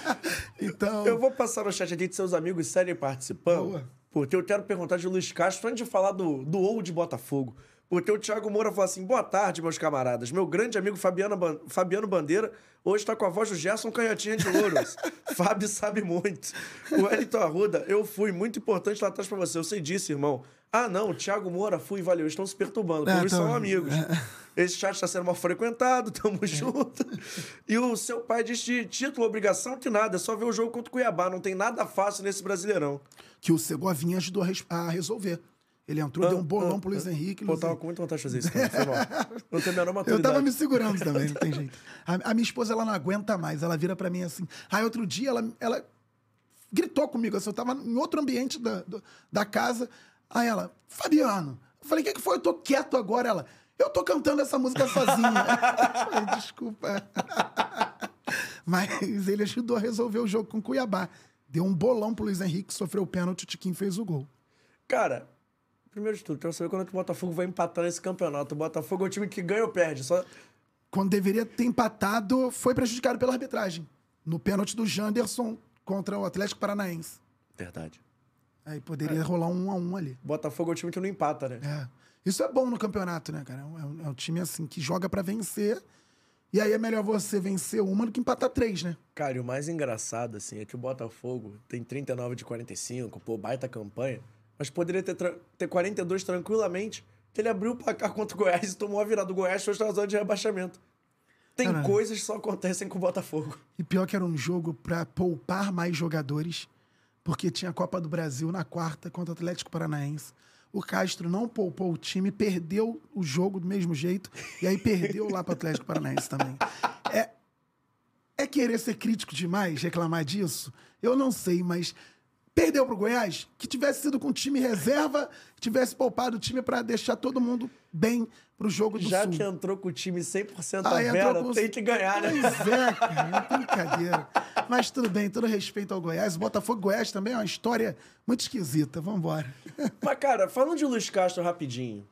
Speaker 3: (laughs) então.
Speaker 2: Eu vou passar no chat aqui de seus amigos série participando. Boa. Porque eu quero perguntar de Luiz Castro, antes de falar do, do ou de Botafogo. Porque o Thiago Moura falou assim: boa tarde, meus camaradas. Meu grande amigo Fabiano, Fabiano Bandeira hoje está com a voz do Gerson Canhotinha de Louros. (laughs) Fábio sabe muito. O Elton Arruda, eu fui muito importante lá atrás para você. Eu sei disso, irmão. Ah, não, o Thiago Moura, fui, valeu. Estão se perturbando, por é, isso são amigos. É. Esse chat está sendo mal frequentado, (laughs) tamo é. junto. E o seu pai diz de título, obrigação, que nada. É só ver o jogo contra o Cuiabá. Não tem nada fácil nesse Brasileirão.
Speaker 3: Que o Segovinha ajudou a resolver. Ele entrou, ah, deu um bolão ah, pro Luiz ah, Henrique.
Speaker 2: Pô, Luiz tava com muita vontade de fazer isso, cara. Foi mal. (laughs) Não tem a menor maturidade.
Speaker 3: Eu tava me segurando (laughs) também, não tem jeito. A, a, minha esposa, ela não aguenta mais. Ela vira para mim assim. Aí outro dia, ela, ela gritou comigo. Assim, eu tava em outro ambiente da, do, da casa. Aí ela, Fabiano. Eu falei, o que, que foi? Eu tô quieto agora. Ela, eu tô cantando essa música sozinha. (laughs) falei, desculpa. Mas ele ajudou a resolver o jogo com o Cuiabá. Deu um bolão pro Luiz Henrique, sofreu o pênalti, o Tiquinho fez o gol.
Speaker 2: Cara, Primeiro de tudo, quero saber quando é que o Botafogo vai empatar nesse campeonato. O Botafogo é o time que ganha ou perde. Só...
Speaker 3: Quando deveria ter empatado, foi prejudicado pela arbitragem. No pênalti do Janderson contra o Atlético Paranaense.
Speaker 2: Verdade.
Speaker 3: Aí poderia é. rolar um a um ali.
Speaker 2: Botafogo é o time que não empata, né?
Speaker 3: É. Isso é bom no campeonato, né, cara? É um, é um time assim que joga para vencer. E aí é melhor você vencer uma do que empatar três, né?
Speaker 2: Cara, e o mais engraçado, assim, é que o Botafogo tem 39 de 45, pô, baita campanha mas poderia ter, ter 42 tranquilamente, que ele abriu o placar contra o Goiás e tomou a virada do Goiás, foi na zona de rebaixamento. Tem coisas que só acontecem com o Botafogo.
Speaker 3: E pior que era um jogo para poupar mais jogadores, porque tinha a Copa do Brasil na quarta contra o Atlético Paranaense. O Castro não poupou o time, perdeu o jogo do mesmo jeito, e aí perdeu lá para o Atlético Paranaense também. É, é querer ser crítico demais, reclamar disso? Eu não sei, mas Perdeu pro Goiás? Que tivesse sido com time reserva, tivesse poupado o time para deixar todo mundo bem pro jogo do
Speaker 2: Já
Speaker 3: Sul.
Speaker 2: que entrou com o time 100% ah, a Vera, com... tem que ganhar, né?
Speaker 3: Pois é, cara, é brincadeira. Mas tudo bem, todo respeito ao Goiás. O Botafogo Goiás também é uma história muito esquisita. Vamos embora. (laughs)
Speaker 2: Mas, cara, falando de Luiz Castro rapidinho.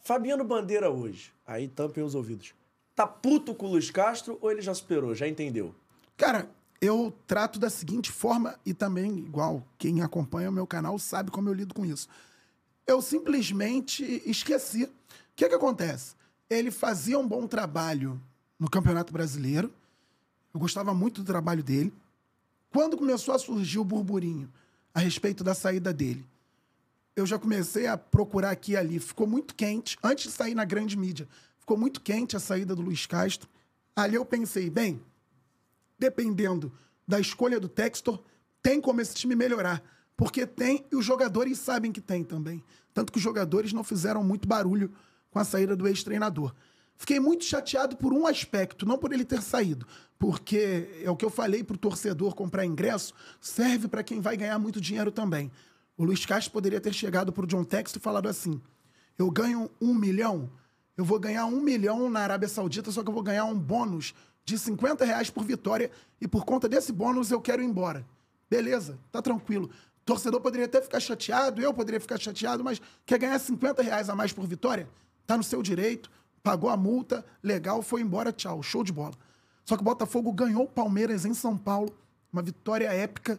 Speaker 2: Fabiano Bandeira hoje, aí tampem os ouvidos. Tá puto com o Luiz Castro ou ele já superou, já entendeu?
Speaker 3: Cara, eu trato da seguinte forma, e também, igual quem acompanha o meu canal sabe como eu lido com isso. Eu simplesmente esqueci. O que, que acontece? Ele fazia um bom trabalho no Campeonato Brasileiro. Eu gostava muito do trabalho dele. Quando começou a surgir o burburinho a respeito da saída dele, eu já comecei a procurar aqui e ali. Ficou muito quente, antes de sair na grande mídia, ficou muito quente a saída do Luiz Castro. Ali eu pensei, bem, dependendo da escolha do Textor, tem como esse time melhorar. Porque tem, e os jogadores sabem que tem também. Tanto que os jogadores não fizeram muito barulho com a saída do ex-treinador. Fiquei muito chateado por um aspecto, não por ele ter saído, porque é o que eu falei para o torcedor comprar ingresso, serve para quem vai ganhar muito dinheiro também. O Luiz Castro poderia ter chegado para o John Texto e falado assim: eu ganho um milhão, eu vou ganhar um milhão na Arábia Saudita, só que eu vou ganhar um bônus de 50 reais por vitória e por conta desse bônus eu quero ir embora. Beleza, tá tranquilo. Torcedor poderia até ficar chateado, eu poderia ficar chateado, mas quer ganhar 50 reais a mais por vitória? Tá no seu direito, pagou a multa, legal, foi embora, tchau, show de bola. Só que o Botafogo ganhou o Palmeiras em São Paulo, uma vitória épica,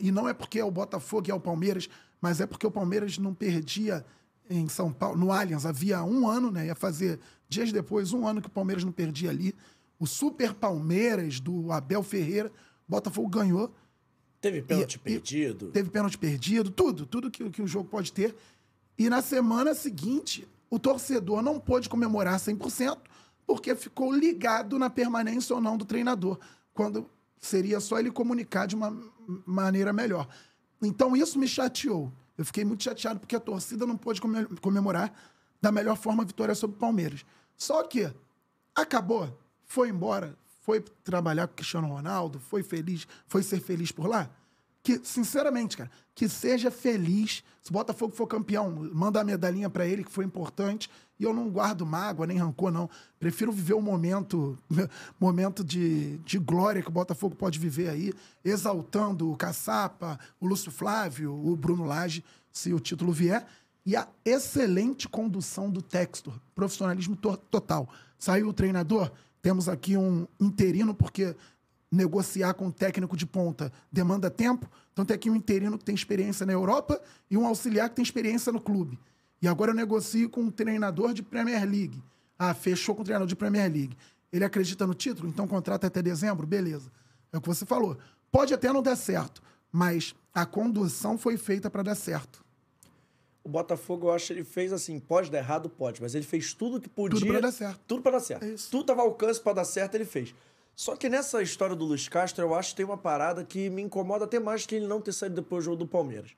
Speaker 3: e não é porque é o Botafogo e é o Palmeiras, mas é porque o Palmeiras não perdia em São Paulo, no Allianz, havia um ano, né? Ia fazer dias depois, um ano que o Palmeiras não perdia ali. O Super Palmeiras do Abel Ferreira, Botafogo ganhou.
Speaker 2: Teve pênalti e, perdido.
Speaker 3: teve pênalti perdido, tudo, tudo que, que o jogo pode ter. E na semana seguinte, o torcedor não pôde comemorar 100%, porque ficou ligado na permanência ou não do treinador, quando seria só ele comunicar de uma maneira melhor. Então isso me chateou. Eu fiquei muito chateado porque a torcida não pôde comemorar da melhor forma a vitória sobre o Palmeiras. Só que acabou, foi embora, foi trabalhar com o Cristiano Ronaldo, foi feliz, foi ser feliz por lá. Que, sinceramente, cara, que seja feliz. Se o Botafogo for campeão, manda a medalhinha para ele, que foi importante. E eu não guardo mágoa, nem rancor, não. Prefiro viver o momento, (laughs) momento de, de glória que o Botafogo pode viver aí, exaltando o Caçapa, o Lúcio Flávio, o Bruno Lage, se o título vier. E a excelente condução do Textor, profissionalismo to total. Saiu o treinador, temos aqui um interino, porque negociar com um técnico de ponta demanda tempo. Então tem aqui um interino que tem experiência na Europa e um auxiliar que tem experiência no clube. E agora eu negocio com um treinador de Premier League. Ah, fechou com o treinador de Premier League. Ele acredita no título, então contrata até dezembro? Beleza. É o que você falou. Pode até não dar certo, mas a condução foi feita para dar certo.
Speaker 2: O Botafogo, eu acho que ele fez assim, pode dar errado, pode, mas ele fez tudo que podia. Tudo
Speaker 3: para dar certo.
Speaker 2: Tudo para dar certo. É tudo estava ao alcance para dar certo, ele fez. Só que nessa história do Luiz Castro, eu acho que tem uma parada que me incomoda até mais que ele não ter saído depois do jogo do Palmeiras.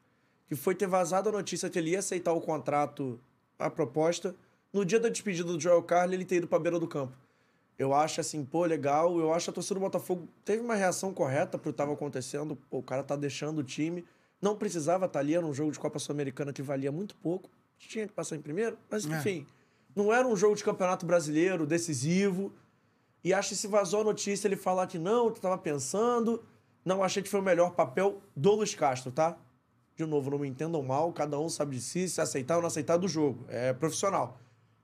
Speaker 2: Que foi ter vazado a notícia que ele ia aceitar o contrato, a proposta. No dia da despedida do Joel Carlos, ele ter ido pra beira do campo. Eu acho assim, pô, legal. Eu acho que a torcida do Botafogo teve uma reação correta pro que estava acontecendo. Pô, o cara tá deixando o time. Não precisava estar ali, era um jogo de Copa Sul-Americana que valia muito pouco. Tinha que passar em primeiro, mas é. enfim. É. Não era um jogo de campeonato brasileiro decisivo. E acho que se vazou a notícia ele falar que não, que estava pensando. Não achei que foi o melhor papel do Luiz Castro, tá? De novo, não me entendam mal, cada um sabe de si, se aceitar ou não aceitar do jogo. É profissional.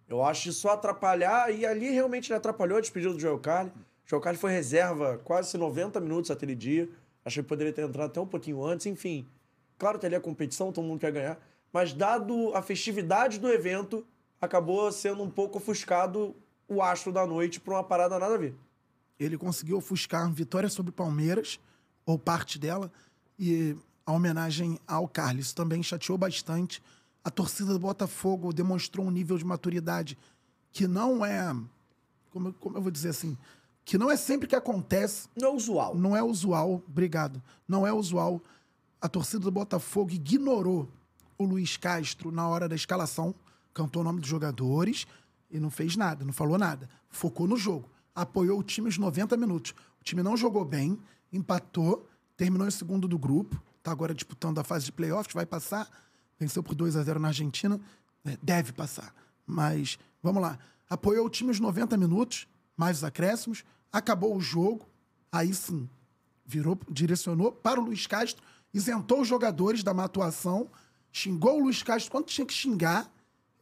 Speaker 2: Eu acho que só atrapalhar, e ali realmente ele atrapalhou a despedida do Joel Carli. O Joel Carli foi reserva quase 90 minutos aquele dia. Achei que poderia ter entrado até um pouquinho antes, enfim. Claro que ali é competição, todo mundo quer ganhar. Mas dado a festividade do evento, acabou sendo um pouco ofuscado o astro da noite para uma parada nada a ver.
Speaker 3: Ele conseguiu ofuscar vitória sobre Palmeiras, ou parte dela, e a homenagem ao Carlos também chateou bastante. A torcida do Botafogo demonstrou um nível de maturidade que não é. Como, como eu vou dizer assim? Que não é sempre que acontece.
Speaker 2: Não é usual.
Speaker 3: Não é usual, obrigado. Não é usual. A torcida do Botafogo ignorou o Luiz Castro na hora da escalação, cantou o nome dos jogadores, e não fez nada, não falou nada. Focou no jogo. Apoiou o time os 90 minutos. O time não jogou bem, empatou, terminou em segundo do grupo, está agora disputando a fase de playoffs, vai passar. Venceu por 2 a 0 na Argentina, é, deve passar. Mas vamos lá. Apoiou o time os 90 minutos, mais os acréscimos, acabou o jogo, aí sim, virou, direcionou para o Luiz Castro, isentou os jogadores da má atuação, xingou o Luiz Castro quando tinha que xingar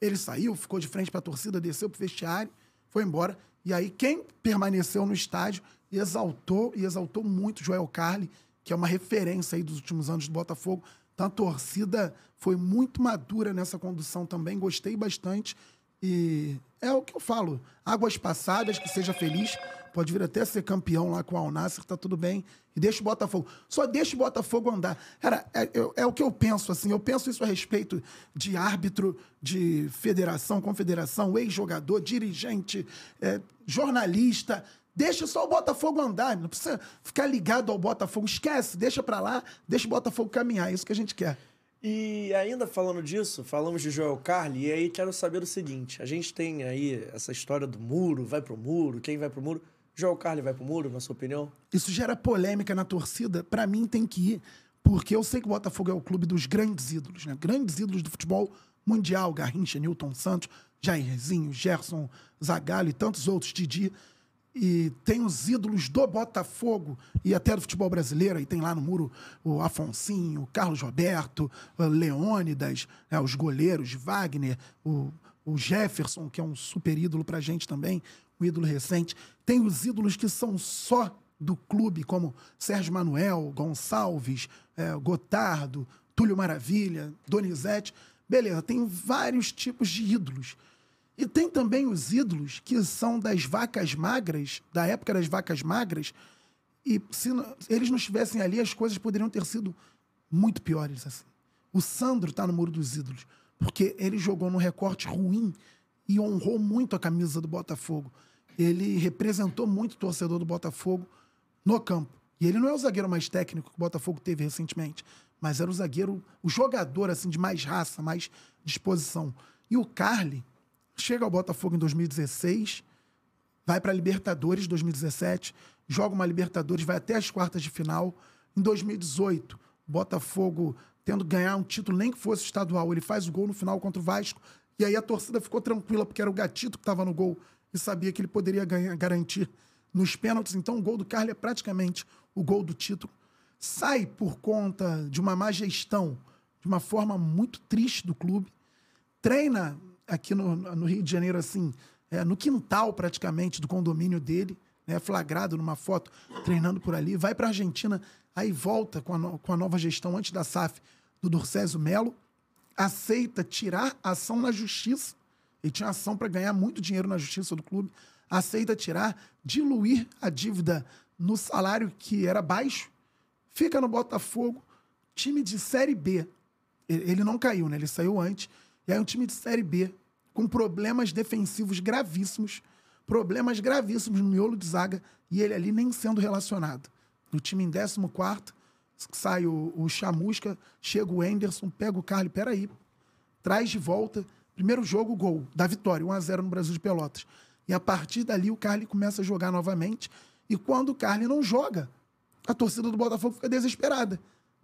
Speaker 3: ele saiu, ficou de frente para a torcida, desceu para o vestiário, foi embora. E aí, quem permaneceu no estádio exaltou e exaltou muito Joel Carli, que é uma referência aí dos últimos anos do Botafogo. Então, a torcida foi muito madura nessa condução também, gostei bastante. E é o que eu falo: águas passadas, que seja feliz. Pode vir até ser campeão lá com o Alnasser, tá tudo bem. E deixa o Botafogo. Só deixa o Botafogo andar. Cara, é, é, é, o que eu penso, assim. Eu penso isso a respeito de árbitro, de federação, confederação, ex-jogador, dirigente, é, jornalista. Deixa só o Botafogo andar. Não precisa ficar ligado ao Botafogo. Esquece, deixa pra lá, deixa o Botafogo caminhar. É isso que a gente quer.
Speaker 2: E ainda falando disso, falamos de Joel Carli, e aí quero saber o seguinte: a gente tem aí essa história do muro, vai pro muro, quem vai pro muro. Joel Carli vai pro muro, na sua opinião?
Speaker 3: Isso gera polêmica na torcida. Pra mim tem que ir, porque eu sei que o Botafogo é o clube dos grandes ídolos, né? Grandes ídolos do futebol mundial, Garrincha, Newton Santos, Jairzinho, Gerson, Zagallo e tantos outros, Didi. E tem os ídolos do Botafogo e até do futebol brasileiro. E tem lá no muro o Afonsinho, o Carlos Roberto, Leônidas, né, os goleiros, Wagner, o, o Jefferson, que é um super ídolo pra gente também, um ídolo recente. Tem os ídolos que são só do clube, como Sérgio Manuel, Gonçalves, é, Gotardo, Túlio Maravilha, Donizete. Beleza, tem vários tipos de ídolos. E tem também os ídolos que são das vacas magras, da época das vacas magras, e se não- eles não estivessem ali, as coisas poderiam ter sido muito piores. Assim. O Sandro está no Muro dos Ídolos, porque ele jogou num recorte ruim e honrou muito a camisa do Botafogo. Ele representou muito o torcedor do Botafogo no campo. E ele não é o zagueiro mais técnico que o Botafogo teve recentemente, mas era o zagueiro, o jogador assim de mais raça, mais disposição. E o Carly chega ao Botafogo em 2016, vai para a Libertadores 2017, joga uma Libertadores, vai até as quartas de final. Em 2018, Botafogo tendo ganhar um título, nem que fosse estadual, ele faz o gol no final contra o Vasco. E aí a torcida ficou tranquila, porque era o Gatito que estava no gol e sabia que ele poderia ganhar, garantir nos pênaltis. Então o gol do Carly é praticamente o gol do título. Sai por conta de uma má gestão, de uma forma muito triste do clube treina aqui no, no Rio de Janeiro, assim, é, no quintal praticamente do condomínio dele, né, flagrado numa foto, treinando por ali, vai para a Argentina, aí volta com a, no- com a nova gestão antes da SAF do Dorcésio Melo, aceita tirar ação na justiça, ele tinha ação para ganhar muito dinheiro na justiça do clube, aceita tirar, diluir a dívida no salário que era baixo, fica no Botafogo, time de Série B. Ele não caiu, né? Ele saiu antes. E aí um time de Série B, com problemas defensivos gravíssimos, problemas gravíssimos no miolo de zaga, e ele ali nem sendo relacionado. No time em 14, sai o, o Chamusca, chega o Enderson, pega o Carly, peraí, traz de volta. Primeiro jogo, gol da vitória, 1x0 no Brasil de Pelotas. E a partir dali o Carly começa a jogar novamente. E quando o Carly não joga, a torcida do Botafogo fica desesperada.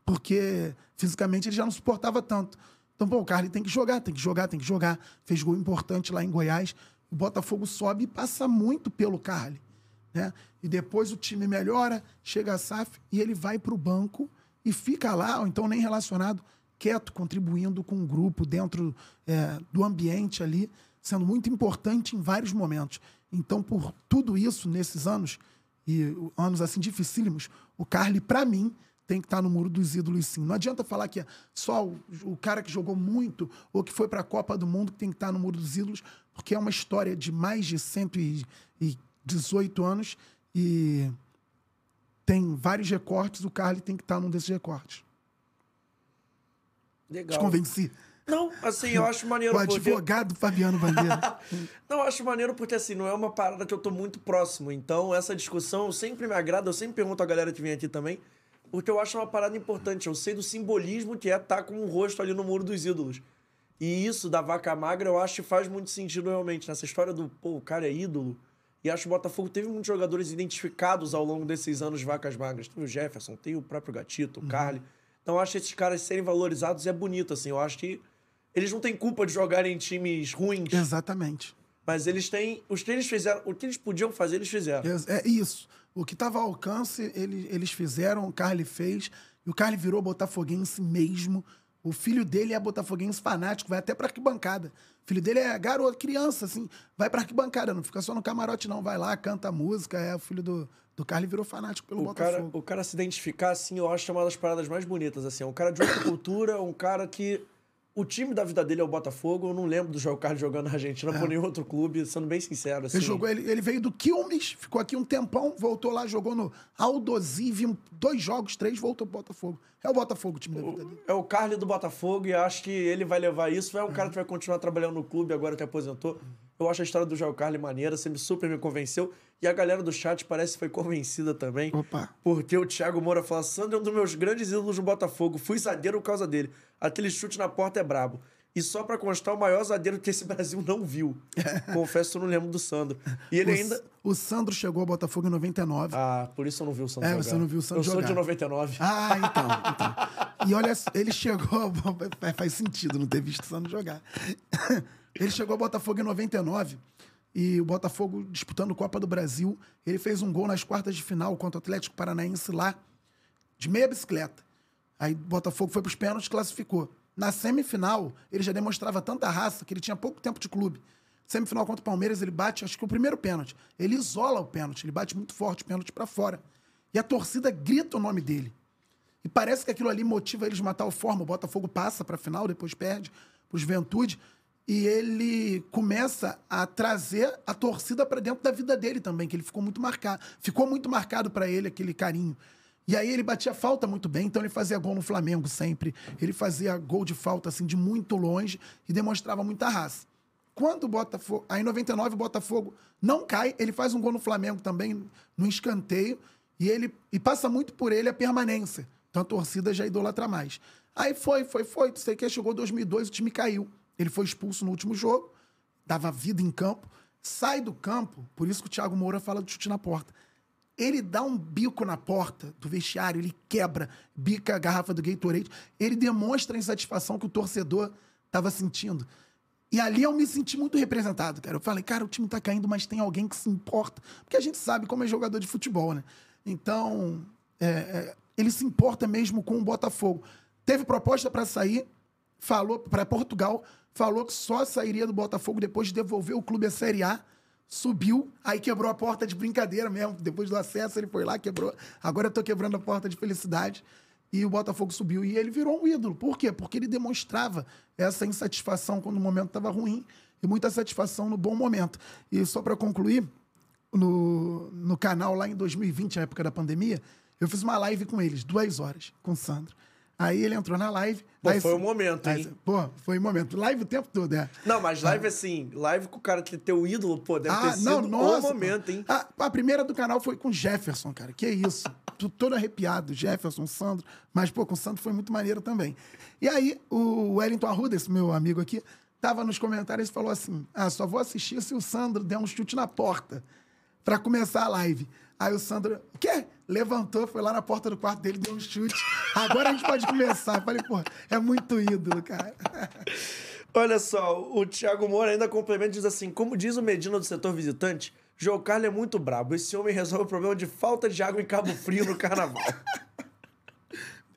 Speaker 3: Porque fisicamente ele já não suportava tanto. Então, pô, o Carly tem que jogar, tem que jogar, tem que jogar. Fez gol importante lá em Goiás. O Botafogo sobe e passa muito pelo Carly. Né? E depois o time melhora, chega a SAF e ele vai para o banco e fica lá, ou então nem relacionado, quieto, contribuindo com o grupo dentro é, do ambiente ali, sendo muito importante em vários momentos. Então, por tudo isso, nesses anos, e anos assim dificílimos, o Carly, para mim, tem que estar no muro dos ídolos, sim. Não adianta falar que é só o, o cara que jogou muito ou que foi para a Copa do Mundo que tem que estar no muro dos ídolos, porque é uma história de mais de 118 anos e tem vários recortes. O Carly tem que estar num desses recortes. Te
Speaker 2: Legal.
Speaker 3: convenci.
Speaker 2: Não, assim, eu acho maneiro.
Speaker 3: O
Speaker 2: porque-
Speaker 3: advogado Fabiano Bandeira. (laughs)
Speaker 2: Não, eu acho maneiro porque, assim, não é uma parada que eu tô muito próximo. Então, essa discussão sempre me agrada. Eu sempre pergunto a galera que vem aqui também. Porque eu acho uma parada importante. Eu sei do simbolismo que é estar com um rosto ali no muro dos ídolos. E isso da vaca magra, eu acho que faz muito sentido realmente. Nessa história do, pô, o cara é ídolo. E acho que o Botafogo teve muitos jogadores identificados ao longo desses anos de vacas magras. Tem o Jefferson, tem o próprio Gatito, o Carly. Então, eu acho que esses caras serem valorizados é bonito, assim. Eu acho que eles não têm culpa de jogarem em times ruins.
Speaker 3: Exatamente.
Speaker 2: Mas eles têm. Os que eles fizeram. O que eles podiam fazer, eles fizeram.
Speaker 3: É é isso. O que estava ao alcance, ele- eles fizeram, o Carly fez, e o Carly virou botafoguense mesmo. O filho dele é botafoguense fanático, vai até pra arquibancada. O filho dele é garoto, criança, assim, vai pra arquibancada, não fica só no camarote, não. Vai lá, canta música, é o filho do, do Carly virou fanático pelo
Speaker 2: O cara,
Speaker 3: Botafogo.
Speaker 2: o cara se identificar assim, eu acho uma das paradas mais bonitas. Assim. É um cara de outra (coughs) cultura, um cara que. O time da vida dele é o Botafogo. Eu não lembro do João Carlos jogando na Argentina por nenhum outro clube, sendo bem sincero. Assim.
Speaker 3: É. Ele, jogou, ele, ele veio do Quilmes, ficou aqui um tempão, voltou lá, jogou no Aldosivi, dois jogos, três, voltou pro Botafogo. É o Botafogo o time da vida dele.
Speaker 2: É o Carly do Botafogo e acho que ele vai levar isso. É um cara que vai continuar trabalhando no clube agora que aposentou. Eu acho a história do João Carlos maneira, sempre super me convenceu. E a galera do chat parece que foi convencida também.
Speaker 3: Opa.
Speaker 2: Porque o Thiago Moura fala: Sandro é um dos meus grandes ídolos do Botafogo. Fui zagueiro por causa dele. Aquele chute na porta é brabo. E só pra constar, o maior zagueiro que esse (laughs) Brasil não viu. (laughs) Confesso eu não lembro do Sandro. E ele
Speaker 3: o,
Speaker 2: ainda.
Speaker 3: O Sandro chegou ao Botafogo em 99.
Speaker 2: Ah, por isso eu não vi o Sandro
Speaker 3: É,
Speaker 2: jogar.
Speaker 3: você não viu o Sandro
Speaker 2: Eu sou de
Speaker 3: jogar.
Speaker 2: 99.
Speaker 3: Ah, então, então. E olha, ele chegou. (laughs) Faz sentido não ter visto o Sandro jogar. Ele chegou ao Botafogo em 99 e o Botafogo disputando Copa do Brasil. Ele fez um gol nas quartas de final contra o Atlético Paranaense lá, de meia bicicleta. Aí o Botafogo foi para os pênaltis e classificou. Na semifinal, ele já demonstrava tanta raça que ele tinha pouco tempo de clube. Semifinal contra o Palmeiras, ele bate, acho que o primeiro pênalti. Ele isola o pênalti, ele bate muito forte o pênalti para fora. E a torcida grita o nome dele. E parece que aquilo ali motiva eles de uma tal forma. O Botafogo passa para a final, depois perde para o Juventude. E ele começa a trazer a torcida para dentro da vida dele também, que ele ficou muito marcado. Ficou muito marcado para ele aquele carinho. E aí ele batia falta muito bem, então ele fazia gol no Flamengo sempre. Ele fazia gol de falta assim de muito longe e demonstrava muita raça. Quando o Botafogo. Aí em 99 o Botafogo não cai, ele faz um gol no Flamengo também, no escanteio, e ele e passa muito por ele a permanência. Então a torcida já idolatra mais. Aí foi, foi, foi. Não sei o que, chegou 2002, o time caiu. Ele foi expulso no último jogo, dava vida em campo, sai do campo, por isso que o Thiago Moura fala do chute na porta. Ele dá um bico na porta do vestiário, ele quebra, bica a garrafa do Gatorade, ele demonstra a insatisfação que o torcedor estava sentindo. E ali eu me senti muito representado, cara. Eu falei, cara, o time tá caindo, mas tem alguém que se importa. Porque a gente sabe como é jogador de futebol, né? Então, é, é, ele se importa mesmo com o Botafogo. Teve proposta para sair, falou para Portugal, falou que só sairia do Botafogo depois de devolver o clube à Série A. Subiu, aí quebrou a porta de brincadeira mesmo. Depois do acesso, ele foi lá, quebrou. Agora eu tô quebrando a porta de felicidade. E o Botafogo subiu. E ele virou um ídolo. Por quê? Porque ele demonstrava essa insatisfação quando o momento estava ruim e muita satisfação no bom momento. E só para concluir, no, no canal lá em 2020, na época da pandemia, eu fiz uma live com eles, duas horas, com o Sandro. Aí ele entrou na live.
Speaker 2: Pô, foi o momento,
Speaker 3: aí-
Speaker 2: hein?
Speaker 3: Pô, foi o momento. Live o tempo todo, é.
Speaker 2: Não, mas live assim, live com o cara que teu ídolo, pô, deve ter sido o momento, hein?
Speaker 3: A, a primeira do canal foi com Jefferson, cara. Que isso. (laughs) Tô todo arrepiado. Jefferson, Sandro. Mas, pô, com o Sandro foi muito maneiro também. E aí, o Wellington Arruda, esse meu amigo aqui, tava nos comentários e falou assim: Ah, só vou assistir se o Sandro der um chute na porta pra começar a live. Aí o Sandro, o quê? Levantou, foi lá na porta do quarto dele, deu um chute. Agora a gente pode começar. Eu falei, pô, é muito ídolo, cara. (laughs)
Speaker 2: Olha só, o Thiago Moura ainda complementa e diz assim: como diz o Medina do setor visitante, João Carlos é muito brabo. Esse homem resolve o problema de falta de água em Cabo Frio no carnaval. (laughs)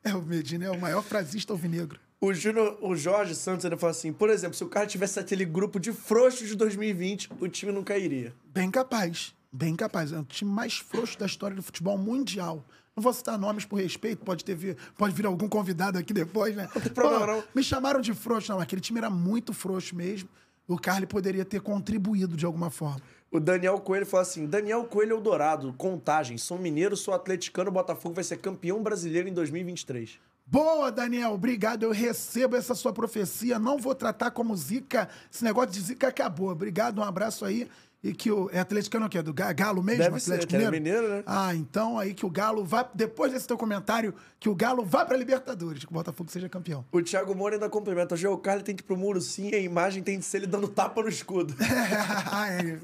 Speaker 3: É, o Medina é o maior frasista alvinegro.
Speaker 2: O, Júnior, o Jorge Santos ele fala assim: por exemplo, se o cara tivesse aquele grupo de frouxos de 2020, o time não cairia.
Speaker 3: Bem capaz. Bem capaz. É o time mais frouxo da história do futebol mundial. Não vou citar nomes por respeito, pode, ter vir, pode vir algum convidado aqui depois, né? (laughs) Não
Speaker 2: tem problema, não.
Speaker 3: Me chamaram de frouxo. Não, aquele time era muito frouxo mesmo. O Carly poderia ter contribuído de alguma forma.
Speaker 2: O Daniel Coelho fala assim: Daniel Coelho é o Dourado, contagem. Sou mineiro, sou atleticano, Botafogo vai ser campeão brasileiro em 2023.
Speaker 3: Boa, Daniel. Obrigado. Eu recebo essa sua profecia. Não vou tratar como zica. Esse negócio de zica acabou. Obrigado, um abraço aí. E que o. É atleticano o quê? Do Ga- Galo mesmo?
Speaker 2: Deve ser,
Speaker 3: Atlético
Speaker 2: que era mineiro, né?
Speaker 3: Ah, então aí que o Galo vá. Depois desse teu comentário, que o Galo vá pra Libertadores, que o Botafogo seja campeão.
Speaker 2: O Thiago Moura ainda complementa: o Carlos tem que ir pro muro sim, a imagem tem de ser ele dando tapa no escudo. (laughs)
Speaker 3: Ah, é.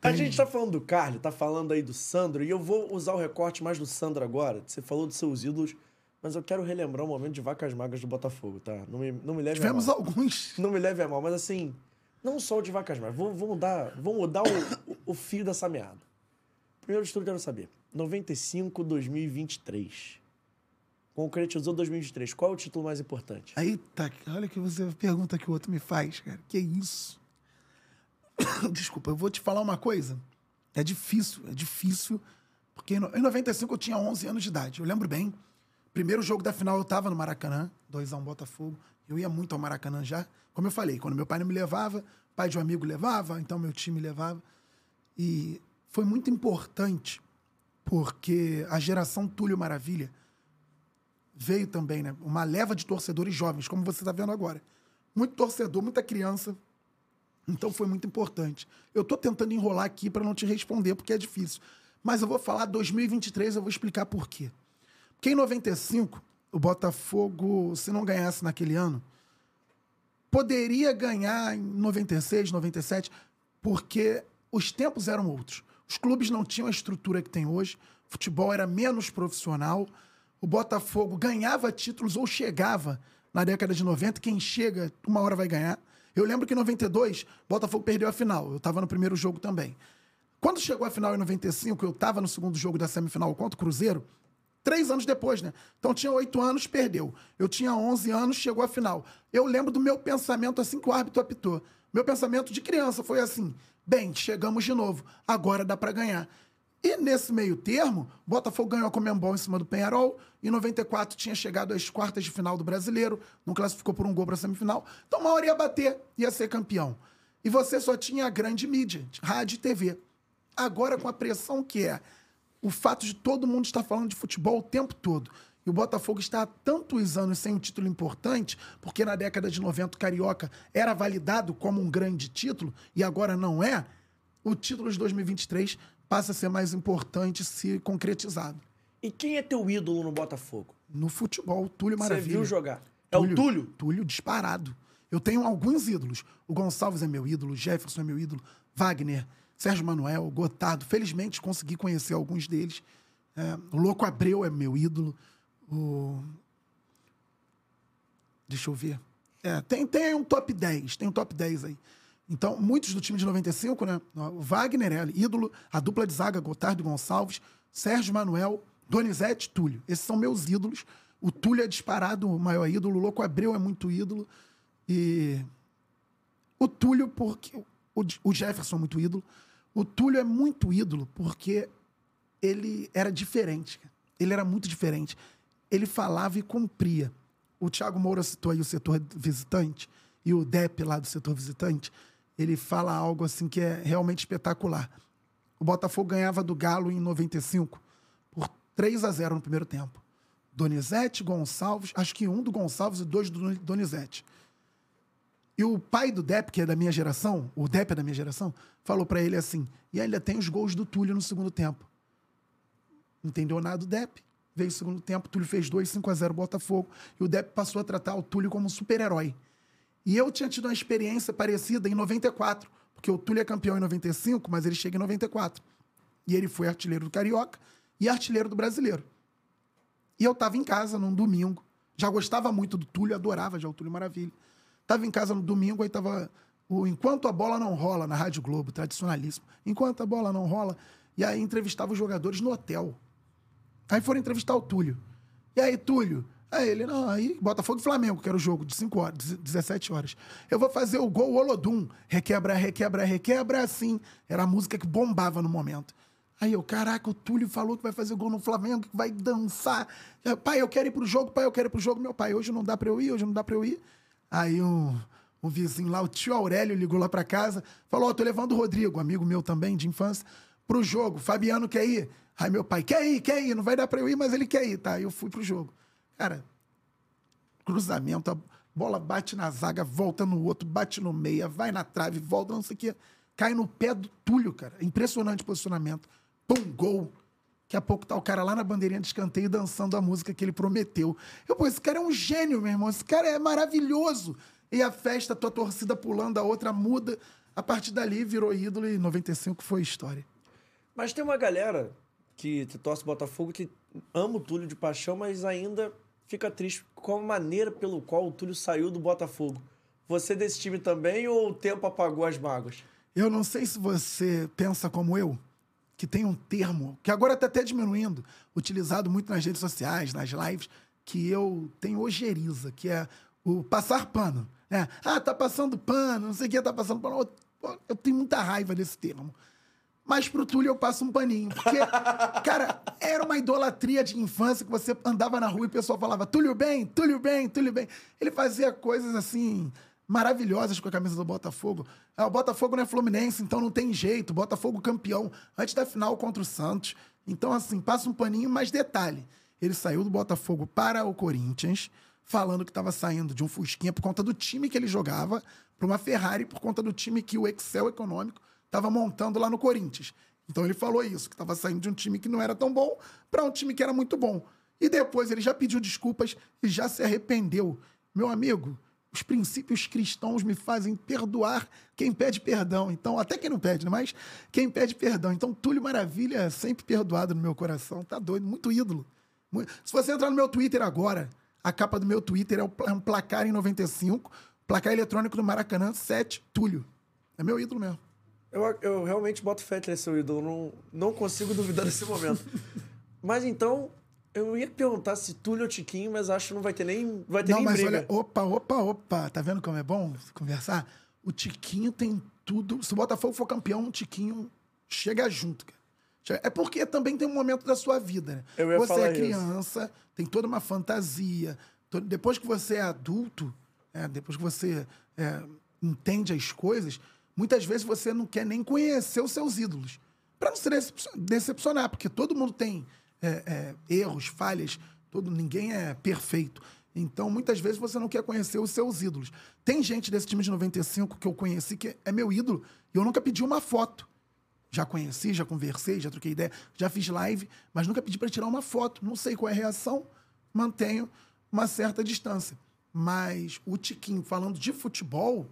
Speaker 2: A gente tá falando do Carlos, tá falando aí do Sandro, e eu vou usar o recorte mais do Sandro agora. Você falou dos seus ídolos, mas eu quero relembrar o momento de vacas magras do Botafogo, tá? Não me, não me leve a
Speaker 3: Tivemos
Speaker 2: mal.
Speaker 3: alguns.
Speaker 2: Não me leve a mal, mas assim, não só o de vacas magras. Vamos, vamos mudar, vamos mudar o, o, fio dessa meada. Primeiro de tudo, eu quero saber. 95, 2023. Concretizou 2023. Qual é o título mais importante?
Speaker 3: Eita, olha que você pergunta que o outro me faz, cara. Que isso? (coughs) Desculpa, eu vou te falar uma coisa. É difícil, é difícil. Porque em 95 eu tinha 11 anos de idade. Eu lembro bem. Primeiro jogo da final eu tava no Maracanã, 2x1 Botafogo. Eu ia muito ao Maracanã já. Como eu falei, quando meu pai não me levava, pai de um amigo levava, então meu time levava. E foi muito importante, porque a geração Túlio Maravilha veio também, né? Uma leva de torcedores jovens, como você está vendo agora. Muito torcedor, muita criança Então foi muito importante. Eu tô tentando enrolar aqui para não te responder, porque é difícil. Mas eu vou falar 2023, eu vou explicar por quê. Porque em 95, o Botafogo, se não ganhasse naquele ano, poderia ganhar em 96, 97, porque os tempos eram outros. Os clubes não tinham a estrutura que tem hoje, o futebol era menos profissional, o Botafogo ganhava títulos ou chegava na década de 90, quem chega, uma hora vai ganhar. Eu lembro que em 92, Botafogo perdeu a final. Eu estava no primeiro jogo também. Quando chegou a final em 95, eu estava no segundo jogo da semifinal contra o Cruzeiro, três anos depois, né? Então tinha oito anos, perdeu. Eu tinha 11 anos, chegou a final. Eu lembro do meu pensamento assim que o árbitro apitou. Meu pensamento de criança foi assim: bem, chegamos de novo, agora dá para ganhar. E nesse meio termo, Botafogo ganhou a Comembol em cima do Penharol. Em 94 tinha chegado às quartas de final do Brasileiro, não classificou por um gol para semifinal. Então uma hora ia bater, ia ser campeão. E você só tinha a grande mídia, rádio e TV. Agora com a pressão que é o fato de todo mundo estar falando de futebol o tempo todo. E o Botafogo está há tantos anos sem um título importante, porque na década de 90 o Carioca era validado como um grande título e agora não é. O título de 2023 passa a ser mais importante se concretizado.
Speaker 2: E quem é teu ídolo no Botafogo?
Speaker 3: No futebol, Túlio
Speaker 2: Você
Speaker 3: Maravilha.
Speaker 2: viu jogar? É o Túlio?
Speaker 3: Túlio disparado. Eu tenho alguns ídolos. O Gonçalves é meu ídolo, o Jefferson é meu ídolo, Wagner, Sérgio Manuel, Gotardo. Felizmente consegui conhecer alguns deles. É, o Louco Abreu é meu ídolo. O... Deixa eu ver. É, tem, tem um top 10, tem um top 10 aí. Então, muitos do time de 95, né? O Wagner é ídolo, a dupla de zaga, Gotardo Gonçalves, Sérgio Manuel, Donizete Túlio. Esses são meus ídolos. O Túlio é disparado o maior ídolo, o Louco Abreu é muito ídolo. E o Túlio, porque. O Jefferson é muito ídolo. O Túlio é muito ídolo porque ele era diferente. Ele era muito diferente. Ele falava e cumpria. O Thiago Moura citou aí o setor visitante e o DEP lá do setor visitante. Ele fala algo assim que é realmente espetacular. O Botafogo ganhava do Galo em 95 por 3 a 0 no primeiro tempo. Donizete, Gonçalves, acho que um do Gonçalves e dois do Donizete. E o pai do Depp, que é da minha geração, o Depp é da minha geração, falou para ele assim: e ainda tem os gols do Túlio no segundo tempo. Entendeu nada do Depp. Veio o segundo tempo, o Túlio fez 2, 5 a 0 Botafogo. E o Depp passou a tratar o Túlio como um super-herói. E eu tinha tido uma experiência parecida em 94, porque o Túlio é campeão em 95, mas ele chega em 94. E ele foi artilheiro do Carioca e artilheiro do Brasileiro. E eu estava em casa num domingo. Já gostava muito do Túlio, adorava já o Túlio Maravilha. Tava em casa no domingo, aí tava o Enquanto a Bola Não Rola, na Rádio Globo, tradicionalíssimo. Enquanto a Bola Não Rola. E aí entrevistava os jogadores no hotel. Aí foram entrevistar o Túlio. E aí, Túlio? Aí ele, não, aí Botafogo e Flamengo, que era o jogo de 5 horas, 17 horas. Eu vou fazer o gol Olodum. Requebra, requebra, requebra, assim. Era a música que bombava no momento. Aí eu, caraca, o Túlio falou que vai fazer gol no Flamengo, que vai dançar. Pai, eu quero ir pro jogo, pai, eu quero ir pro jogo. Meu pai, hoje não dá pra eu ir, hoje não dá pra eu ir. Aí um, um vizinho lá, o tio Aurélio, ligou lá pra casa, falou: Ó, oh, tô levando o Rodrigo, amigo meu também, de infância, pro jogo. Fabiano quer ir? Aí meu pai, quer ir, quer ir, não vai dar pra eu ir, mas ele quer ir, tá? Aí eu fui pro jogo. Cara, cruzamento, a bola bate na zaga, volta no outro, bate no meia, vai na trave, volta, não sei o quê. Cai no pé do Túlio, cara. Impressionante posicionamento. Pum, gol. Daqui a pouco tá o cara lá na bandeirinha de escanteio dançando a música que ele prometeu. Eu, pô, esse cara é um gênio, meu irmão. Esse cara é maravilhoso. E a festa, tua torcida pulando, a outra muda. A partir dali virou ídolo e 95 foi história.
Speaker 2: Mas tem uma galera que, que torce Botafogo que ama o Túlio de paixão, mas ainda fica triste com a maneira pelo qual o Túlio saiu do Botafogo. Você desse time também ou o tempo apagou as mágoas?
Speaker 3: Eu não sei se você pensa como eu, que tem um termo, que agora está até diminuindo, utilizado muito nas redes sociais, nas lives, que eu tenho ojeriza, que é o passar pano. Né? Ah, tá passando pano, não sei o que, tá passando pano. Eu tenho muita raiva desse termo. Mas pro Túlio eu passo um paninho. Porque, (laughs) cara, era uma idolatria de infância que você andava na rua e o pessoal falava Túlio bem, Túlio bem, Túlio bem. Ele fazia coisas assim maravilhosas com a camisa do Botafogo. Ah, o Botafogo não é Fluminense, então não tem jeito. Botafogo campeão antes da final contra o Santos. Então, assim, passa um paninho, mas detalhe. Ele saiu do Botafogo para o Corinthians, falando que estava saindo de um Fusquinha por conta do time que ele jogava para uma Ferrari por conta do time que o Excel econômico estava montando lá no Corinthians. Então ele falou isso, que estava saindo de um time que não era tão bom para um time que era muito bom. E depois ele já pediu desculpas e já se arrependeu. Meu amigo, os princípios cristãos me fazem perdoar quem pede perdão. Então, até quem não pede, né? mas quem pede perdão. Então, Túlio Maravilha é sempre perdoado no meu coração. Tá doido, muito ídolo. Se você entrar no meu Twitter agora, a capa do meu Twitter é um placar em 95, placar eletrônico do Maracanã, 7, Túlio. É meu ídolo mesmo.
Speaker 2: Eu, eu realmente boto fé nesse seu ídolo, não, não consigo duvidar desse momento. (laughs) mas então, eu ia perguntar se Túlio ou Tiquinho, mas acho que não vai ter nem, vai ter
Speaker 3: não,
Speaker 2: nem
Speaker 3: mas
Speaker 2: briga.
Speaker 3: olha, opa, opa, opa. Tá vendo como é bom conversar? O Tiquinho tem tudo. Se o Botafogo for campeão, o Tiquinho chega junto, cara. É porque também tem um momento da sua vida, né?
Speaker 2: Eu ia
Speaker 3: você
Speaker 2: falar
Speaker 3: é criança, isso. tem toda uma fantasia. Depois que você é adulto, é, depois que você é, entende as coisas, muitas vezes você não quer nem conhecer os seus ídolos. Para não se decepcionar, porque todo mundo tem é, é, erros, falhas, todo, ninguém é perfeito. Então, muitas vezes você não quer conhecer os seus ídolos. Tem gente desse time de 95 que eu conheci que é meu ídolo e eu nunca pedi uma foto. Já conheci, já conversei, já troquei ideia, já fiz live, mas nunca pedi para tirar uma foto. Não sei qual é a reação, mantenho uma certa distância. Mas o Tiquinho, falando de futebol,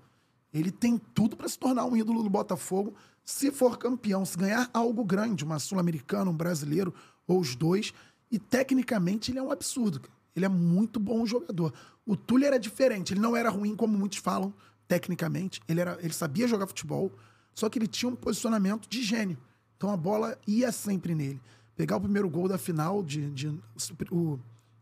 Speaker 3: ele tem tudo para se tornar um ídolo do Botafogo se for campeão, se ganhar algo grande, uma Sul-Americana, um brasileiro, ou os dois. E tecnicamente ele é um absurdo. Ele é muito bom jogador. O Túlio era diferente. Ele não era ruim, como muitos falam, tecnicamente. Ele, era, ele sabia jogar futebol, só que ele tinha um posicionamento de gênio. Então a bola ia sempre nele. Pegar o primeiro gol da final, de, de o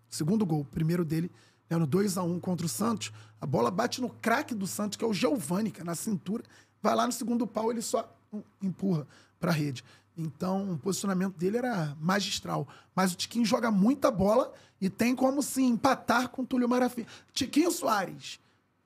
Speaker 3: segundo gol, o primeiro dele, né, no 2 a 1 contra o Santos, a bola bate no craque do Santos, que é o Giovani, na cintura. Vai lá no segundo pau, ele só empurra para a rede. Então, o posicionamento dele era magistral. Mas o Tiquinho joga muita bola e tem como se empatar com o Túlio Maravilha. Tiquinho Soares,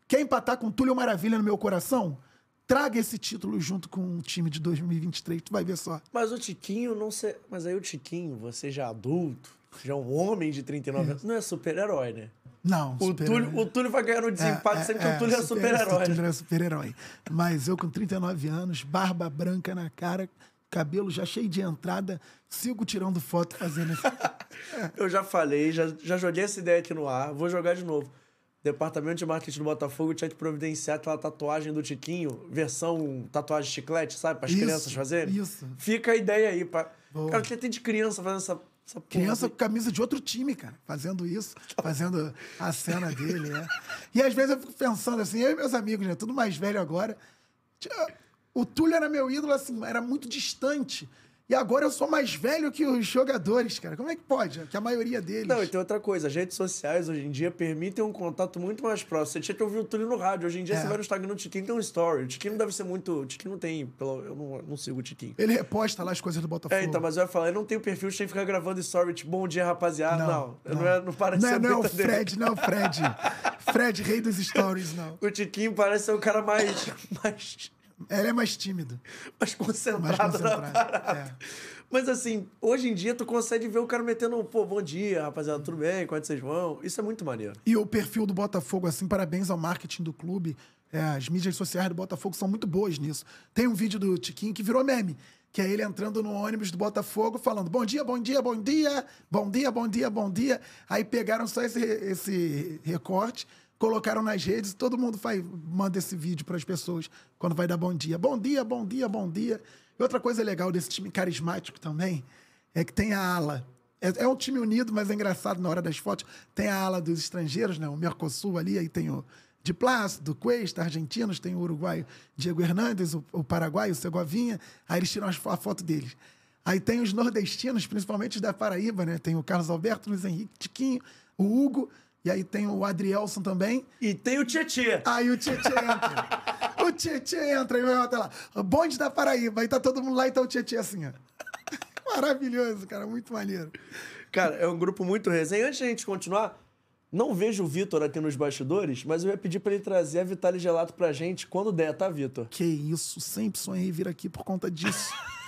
Speaker 3: quer empatar com o Túlio Maravilha no meu coração? Traga esse título junto com o time de 2023, tu vai ver só.
Speaker 2: Mas o Tiquinho não sei. Mas aí o Tiquinho, você já adulto, já um homem de 39 anos, não é super-herói, né?
Speaker 3: Não,
Speaker 2: o Túlio, o Túlio vai ganhar no desempate é, sempre é, que o Túlio é super-herói.
Speaker 3: o Túlio é super-herói. Mas eu com 39 anos, barba branca na cara, cabelo já cheio de entrada, sigo tirando foto fazendo isso. (laughs)
Speaker 2: Eu já falei, já, já joguei essa ideia aqui no ar, vou jogar de novo. Departamento de marketing do Botafogo tinha que providenciar aquela tatuagem do Tiquinho, versão tatuagem de chiclete, sabe? Para as crianças fazerem.
Speaker 3: Isso.
Speaker 2: Fica a ideia aí. Pra... Cara, que tem de criança fazendo essa, essa
Speaker 3: Criança com camisa de outro time, cara, fazendo isso, fazendo a cena dele, né? E às vezes eu fico pensando assim, eu e meus amigos, né? Tudo mais velho agora. O Túlio era meu ídolo, assim, era muito distante. E agora eu sou mais velho que os jogadores, cara. Como é que pode? Que a maioria deles.
Speaker 2: Não, e tem outra coisa. As redes sociais hoje em dia permitem um contato muito mais próximo. Você tinha que ouvir o Túlio no rádio. Hoje em dia é. você vai no Instagram do Tiquinho tem um story. O Tiquinho não deve ser muito. O Tiquinho não tem. Pelo... Eu não, não sigo o Tiquinho.
Speaker 3: Ele reposta lá as coisas do Botafogo.
Speaker 2: É, então, mas eu ia falar, eu não tenho perfil, você tem que ficar gravando story, tipo, bom dia, rapaziada. Não, não, não,
Speaker 3: não,
Speaker 2: é, não parece
Speaker 3: não,
Speaker 2: ser
Speaker 3: não, é o Fred, não, é Fred. (laughs) Fred, rei dos stories, não.
Speaker 2: O Tiquinho parece ser o cara mais. (laughs) mais
Speaker 3: ele é mais tímido.
Speaker 2: Mais concentrado, mais concentrado na parada. É. Mas assim, hoje em dia tu consegue ver o cara metendo, pô, bom dia, rapaziada, tudo bem? Como é que vocês vão? Isso é muito maneiro.
Speaker 3: E o perfil do Botafogo, assim, parabéns ao marketing do clube. É, as mídias sociais do Botafogo são muito boas nisso. Tem um vídeo do Tiquinho que virou meme, que é ele entrando no ônibus do Botafogo falando bom dia, bom dia, bom dia, bom dia, bom dia, bom dia. Aí pegaram só esse, esse recorte colocaram nas redes, todo mundo faz, manda esse vídeo para as pessoas quando vai dar bom dia. Bom dia, bom dia, bom dia. E outra coisa legal desse time carismático também é que tem a ala. É, é um time unido, mas é engraçado na hora das fotos. Tem a ala dos estrangeiros, né? O Mercosul ali, aí tem o de Plácido, Cuesta, argentinos, tem o uruguaio Diego Hernandes, o, o paraguaio, Segovinha. Aí eles tiram a foto deles. Aí tem os nordestinos, principalmente da Paraíba, né? Tem o Carlos Alberto, Luiz Henrique Tiquinho, o Hugo e aí tem o Adrielson também.
Speaker 2: E tem o Tietê.
Speaker 3: Aí o Tietê entra. o Tietê entra e vai até lá. Bonde da Paraíba. Aí tá todo mundo lá e tá o Tietê assim, ó. (laughs) Maravilhoso, cara. Muito maneiro.
Speaker 2: Cara, é um grupo muito resenha. Antes da gente continuar, não vejo o Vitor aqui nos bastidores, mas eu ia pedir para ele trazer a Vitale Gelato pra gente quando der, tá, Vitor?
Speaker 3: Que isso. Sempre sonhei vir aqui por conta disso. (laughs)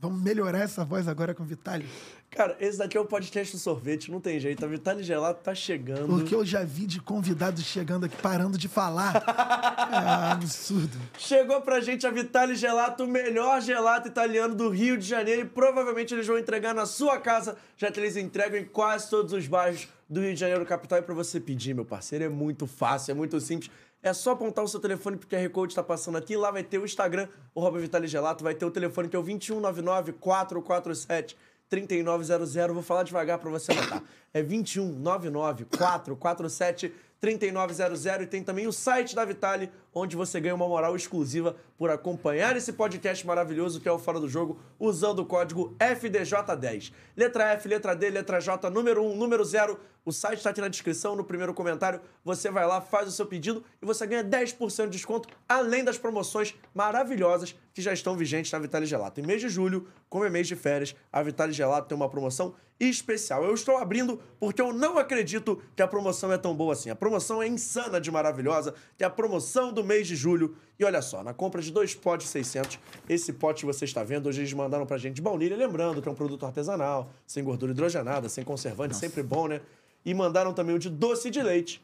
Speaker 3: Vamos melhorar essa voz agora com o Vitali.
Speaker 2: Cara, esse daqui é o podcast do sorvete, não tem jeito. A Vitale Gelato tá chegando.
Speaker 3: O que eu já vi de convidados chegando aqui parando de falar. (laughs) é absurdo.
Speaker 2: Chegou pra gente a Vitale Gelato, o melhor gelato italiano do Rio de Janeiro. E provavelmente eles vão entregar na sua casa, já que eles entregam em quase todos os bairros do Rio de Janeiro capital. E pra você pedir, meu parceiro, é muito fácil, é muito simples. É só apontar o seu telefone pro QR Code tá passando aqui. Lá vai ter o Instagram, o Robert Vitale Gelato. Vai ter o telefone que é o 2199 447 3900. Vou falar devagar para você anotar. É 2199 447 3900 e tem também o site da Vitale, onde você ganha uma moral exclusiva por acompanhar esse podcast maravilhoso que é o Fora do Jogo, usando o código FDJ10. Letra F, letra D, letra J, número 1, número 0. O site está aqui na descrição, no primeiro comentário. Você vai lá, faz o seu pedido e você ganha 10% de desconto, além das promoções maravilhosas que já estão vigentes na Vitale Gelato. Em mês de julho, como é mês de férias, a Vitale Gelato tem uma promoção especial. Eu estou abrindo porque eu não acredito que a promoção é tão boa assim. A promoção é insana de maravilhosa, que é a promoção do mês de julho. E olha só, na compra de dois potes 600, esse pote que você está vendo, hoje eles mandaram pra gente de baunilha, lembrando que é um produto artesanal, sem gordura hidrogenada, sem conservante, sempre bom, né? E mandaram também o de doce de leite.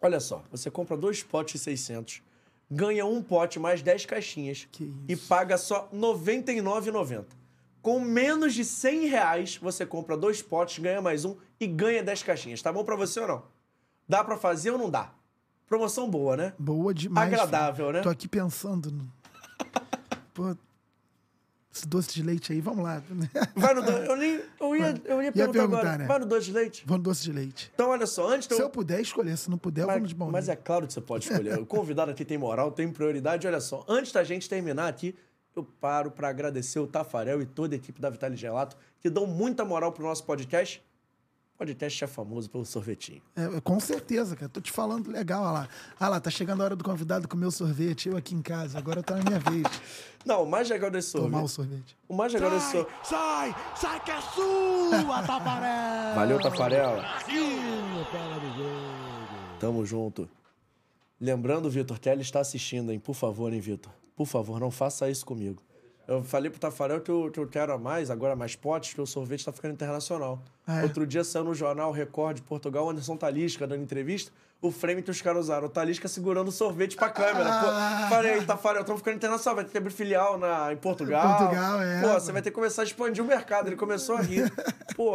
Speaker 2: Olha só, você compra dois potes 600, ganha um pote mais 10 caixinhas e paga só R$ 99,90. Com menos de 100 reais, você compra dois potes, ganha mais um e ganha 10 caixinhas. Tá bom pra você ou não? Dá pra fazer ou não dá? Promoção boa, né?
Speaker 3: Boa demais.
Speaker 2: Agradável,
Speaker 3: filho.
Speaker 2: né?
Speaker 3: Tô aqui pensando. No... (laughs) Pô, esse doce de leite aí, vamos lá. (laughs)
Speaker 2: Vai no doce. Eu, nem, eu ia, eu ia perguntar,
Speaker 3: perguntar,
Speaker 2: agora.
Speaker 3: né?
Speaker 2: Vai no doce de leite?
Speaker 3: Vou no doce de leite.
Speaker 2: Então, olha só, antes
Speaker 3: Se
Speaker 2: eu
Speaker 3: eu puder escolher, se não puder, eu vou no
Speaker 2: Mas,
Speaker 3: de baunilha.
Speaker 2: mas é claro que você pode escolher. O convidado aqui tem moral, tem prioridade. Olha só, antes da gente terminar aqui, eu paro para agradecer o Tafarel e toda a equipe da Vitale Gelato, que dão muita moral pro nosso podcast. O podcast é famoso pelo sorvetinho.
Speaker 3: É, com certeza, cara. Tô te falando legal, olha lá. Ah lá, tá chegando a hora do convidado comer o sorvete. Eu aqui em casa. Agora tá na minha vez.
Speaker 2: Não, o mais legal desse sorvete.
Speaker 3: Tomar o sorvete.
Speaker 2: O mais legal desse sorvete.
Speaker 1: Sai, sai que é sua, (laughs) Taparela!
Speaker 2: Valeu, Tafarel.
Speaker 1: Brasil, fala do jogo.
Speaker 2: Tamo junto. Lembrando, Vitor, que ela está assistindo, hein? Por favor, hein, Vitor? Por favor, não faça isso comigo. Eu falei pro Tafarel que eu, que eu quero a mais, agora mais potes, que o sorvete tá ficando internacional.
Speaker 3: É?
Speaker 2: Outro dia saiu no jornal Record de Portugal, o Anderson Talisca dando entrevista, o frame que os caras usaram, o Talisca segurando o sorvete pra câmera.
Speaker 3: Ah.
Speaker 2: Pô, falei, Tafarel, estamos ficando internacional, vai ter que abrir filial na, em Portugal.
Speaker 3: Portugal, é.
Speaker 2: Pô, você vai ter que começar a expandir o mercado. Ele começou a rir. Pô,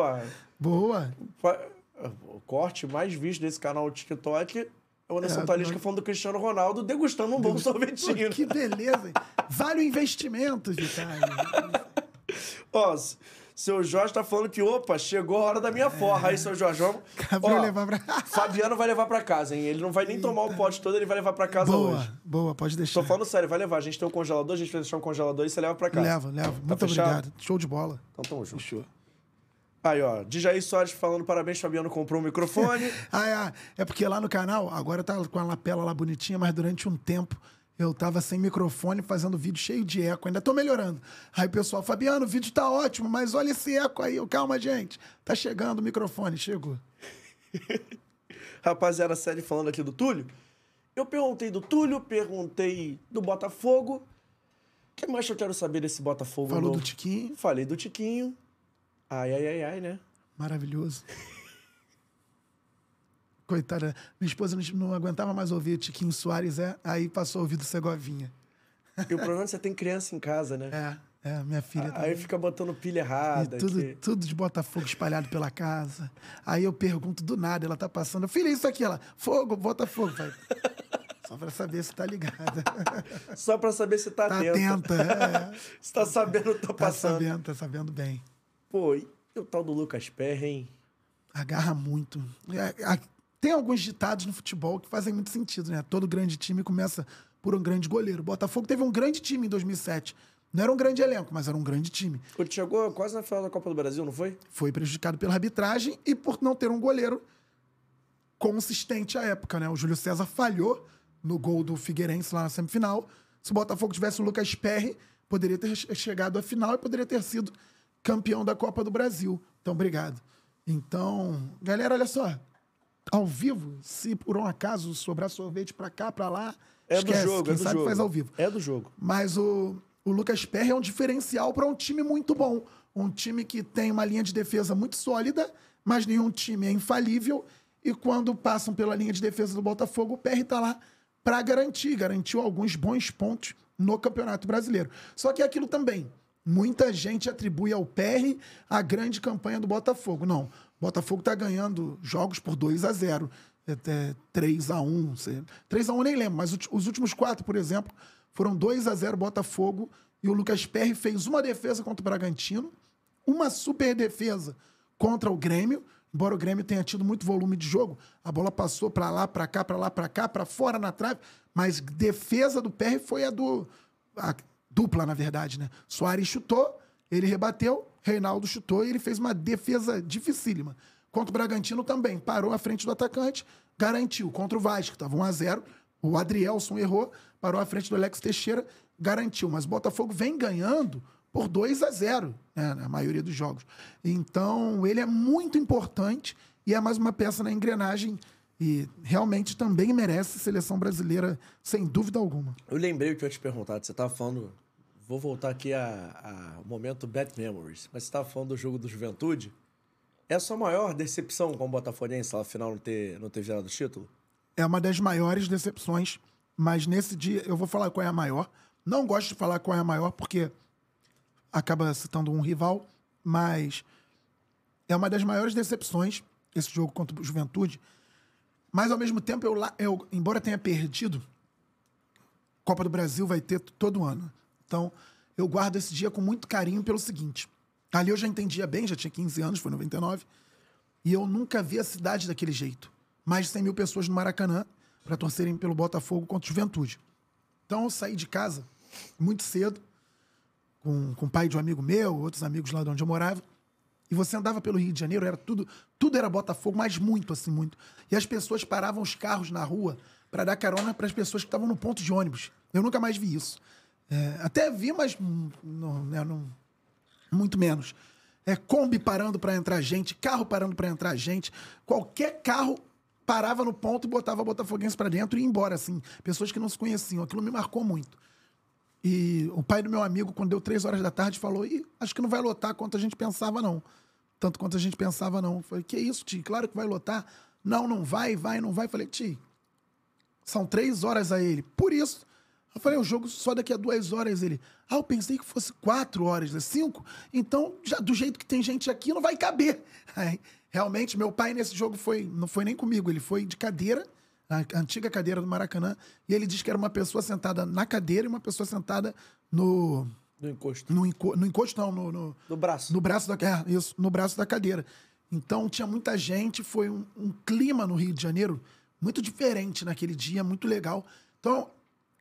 Speaker 3: Boa.
Speaker 2: O corte mais visto desse canal TikTok é o Anderson
Speaker 3: É,
Speaker 2: Talisca falando do Cristiano Ronaldo degustando um bom
Speaker 3: Pô,
Speaker 2: sorvetinho.
Speaker 3: que beleza. hein? Vale o investimento, Vitali. (laughs)
Speaker 2: Ó, seu Jorge tá falando que, opa, chegou a hora da minha forra. Aí, seu Jorge, vamos... Ó,
Speaker 3: levar pra...
Speaker 2: Fabiano vai levar pra casa, hein? Ele não vai nem tomar o pote todo, ele vai levar pra casa
Speaker 3: Boa,
Speaker 2: hoje.
Speaker 3: boa, pode deixar.
Speaker 2: Tô falando sério, vai levar. A gente tem um congelador, a gente vai deixar um congelador e você leva pra casa.
Speaker 3: Leva, leva. Muito
Speaker 2: fechado?
Speaker 3: obrigado. Show de bola.
Speaker 2: Então tamo junto.
Speaker 3: Fechou.
Speaker 2: Aí, ó, Dijaí Soares falando parabéns, Fabiano comprou um microfone. (laughs)
Speaker 3: Ah, é, é porque lá no canal, agora tá com a lapela lá bonitinha, mas durante um tempo eu tava sem microfone fazendo vídeo cheio de eco. Ainda tô melhorando. Aí o pessoal, Fabiano, o vídeo tá ótimo, mas olha esse eco aí. Eu, Calma, gente. Tá chegando o microfone, chegou. (laughs)
Speaker 2: Rapaziada, série falando aqui do Túlio. Eu perguntei do Túlio, perguntei do Botafogo. O que mais eu quero saber desse Botafogo?
Speaker 3: Falou
Speaker 2: novo?
Speaker 3: do Tiquinho,
Speaker 2: Falei do Tiquinho. Ai, ai, ai, ai, né?
Speaker 3: maravilhoso. (laughs) Coitada, minha esposa não, aguentava mais ouvir Tiquinho Soares, é. Aí passou a ouvir do Segovinha.
Speaker 2: E o problema é que você tem criança em casa, né? (laughs)
Speaker 3: É, é, minha filha também.
Speaker 2: Aí fica botando pilha
Speaker 3: E
Speaker 2: errada.
Speaker 3: tudo,
Speaker 2: que-
Speaker 3: tudo de Botafogo espalhado pela casa. Aí eu pergunto do nada, ela tá passando. Filha, isso aqui, ela. Fogo, Botafogo. Vai. (laughs) Só pra saber se tá ligada.
Speaker 2: Só pra saber se tá,
Speaker 3: Tá
Speaker 2: atento.
Speaker 3: atenta. É.
Speaker 2: Se tá sabendo tá
Speaker 3: Tá
Speaker 2: passando.
Speaker 3: sabendo, tá sabendo bem.
Speaker 2: Pô, e o tal do Lucas Perry, hein?
Speaker 3: Agarra muito. É, tem alguns ditados no futebol que fazem muito sentido, né? Todo grande time começa por um grande goleiro. O Botafogo teve um grande time em 2007. Não era um grande elenco, mas era um grande time.
Speaker 2: Ele chegou quase na final da Copa do Brasil, não foi?
Speaker 3: foi prejudicado pela arbitragem e por não ter um goleiro consistente à época, né? O Júlio César falhou no gol do Figueirense lá na semifinal. Se o Botafogo tivesse o Lucas Perry, poderia ter che- chegado à final e poderia ter sido campeão da Copa do Brasil. Então, obrigado. Então, galera, olha só. Ao vivo, se por um acaso sobrar sorvete pra cá, pra lá,
Speaker 2: É
Speaker 3: esquece.
Speaker 2: do jogo,
Speaker 3: Quem
Speaker 2: é do
Speaker 3: sabe
Speaker 2: jogo.
Speaker 3: faz ao vivo.
Speaker 2: É do jogo.
Speaker 3: Mas o, o Lucas Perry é um diferencial para um time muito bom. Um time que tem uma linha de defesa muito sólida, mas nenhum time é infalível. E quando passam pela linha de defesa do Botafogo, o Perry está lá para garantir. Garantiu alguns bons pontos no Campeonato Brasileiro. Só que é aquilo também. Muita gente atribui ao Perry a grande campanha do Botafogo. Não. O Botafogo está ganhando jogos por 2 a 0 até 3 a 1 3 a 1 nem lembro, mas os últimos quatro, por exemplo, foram 2 a 0 Botafogo e o Lucas Perry fez uma defesa contra o Bragantino, uma super defesa contra o Grêmio, embora o Grêmio tenha tido muito volume de jogo, a bola passou para lá, para cá, para lá, para cá, para fora na trave, mas defesa do Perry foi a do a dupla, na verdade, né? Soares chutou, ele rebateu, Reinaldo chutou e ele fez uma defesa dificílima. Contra o Bragantino também, parou à frente do atacante, garantiu. Contra o Vasco, estava 1 a 0 o Adrielson errou, parou à frente do Alex Teixeira, garantiu. Mas o Botafogo vem ganhando por 2 a 0 né, na maioria dos jogos. Então, ele é muito importante e é mais uma peça na engrenagem e realmente também merece seleção brasileira, sem dúvida alguma.
Speaker 2: Eu lembrei o que eu ia te perguntar. Você estava falando Vou voltar aqui ao momento Bad Memories. Mas você estava falando do jogo do Juventude. É a sua maior decepção com o Botafoguense lá, afinal, não ter, não ter virado o título?
Speaker 3: É uma das maiores decepções, mas nesse dia eu vou falar qual é a maior. Não gosto de falar qual é a maior, porque acaba citando um rival, mas é uma das maiores decepções esse jogo contra o Juventude. Mas ao mesmo tempo, eu, eu embora tenha perdido, Copa do Brasil vai ter todo ano. Então, eu guardo esse dia com muito carinho pelo seguinte. Ali eu já entendia bem, já tinha 15 anos, foi 99. E eu nunca vi a cidade daquele jeito. Mais de 100 mil pessoas no Maracanã para torcerem pelo Botafogo contra o Juventude. Então eu saí de casa muito cedo, com, com o pai de um amigo meu, outros amigos lá de onde eu morava. E você andava pelo Rio de Janeiro, era tudo, tudo era Botafogo, mas muito, assim, muito. E as pessoas paravam os carros na rua para dar carona para as pessoas que estavam no ponto de ônibus. Eu nunca mais vi isso. É, até vi, mas não, né, não, muito menos. É Kombi parando para entrar gente, carro parando para entrar gente. Qualquer carro parava no ponto e botava Botafoguense para dentro e ia embora, assim. Pessoas que não se conheciam. Aquilo me marcou muito. E o pai do meu amigo, quando deu três horas da tarde, falou: Ih, acho que não vai lotar quanto a gente pensava, não. Tanto quanto a gente pensava, não. Eu falei: Que isso, tio? Claro que vai lotar. Não, não vai, vai, não vai. Eu falei: Tio, são três horas a ele. Por isso, eu falei, o jogo só daqui a duas horas. Ele, ah, eu pensei que fosse quatro horas, né? cinco. Então, já, do jeito que tem gente aqui, não vai caber. (laughs) Aí, realmente, meu pai nesse jogo foi, não foi nem comigo, ele foi de cadeira, a antiga cadeira do Maracanã, e ele disse que era uma pessoa sentada na cadeira e uma pessoa sentada no.
Speaker 2: No encosto.
Speaker 3: No, enco, no encosto, não, no, no.
Speaker 2: No braço.
Speaker 3: No braço da. É, isso, no braço da cadeira. Então, tinha muita gente, foi um, um clima no Rio de Janeiro muito diferente naquele dia, muito legal. Então,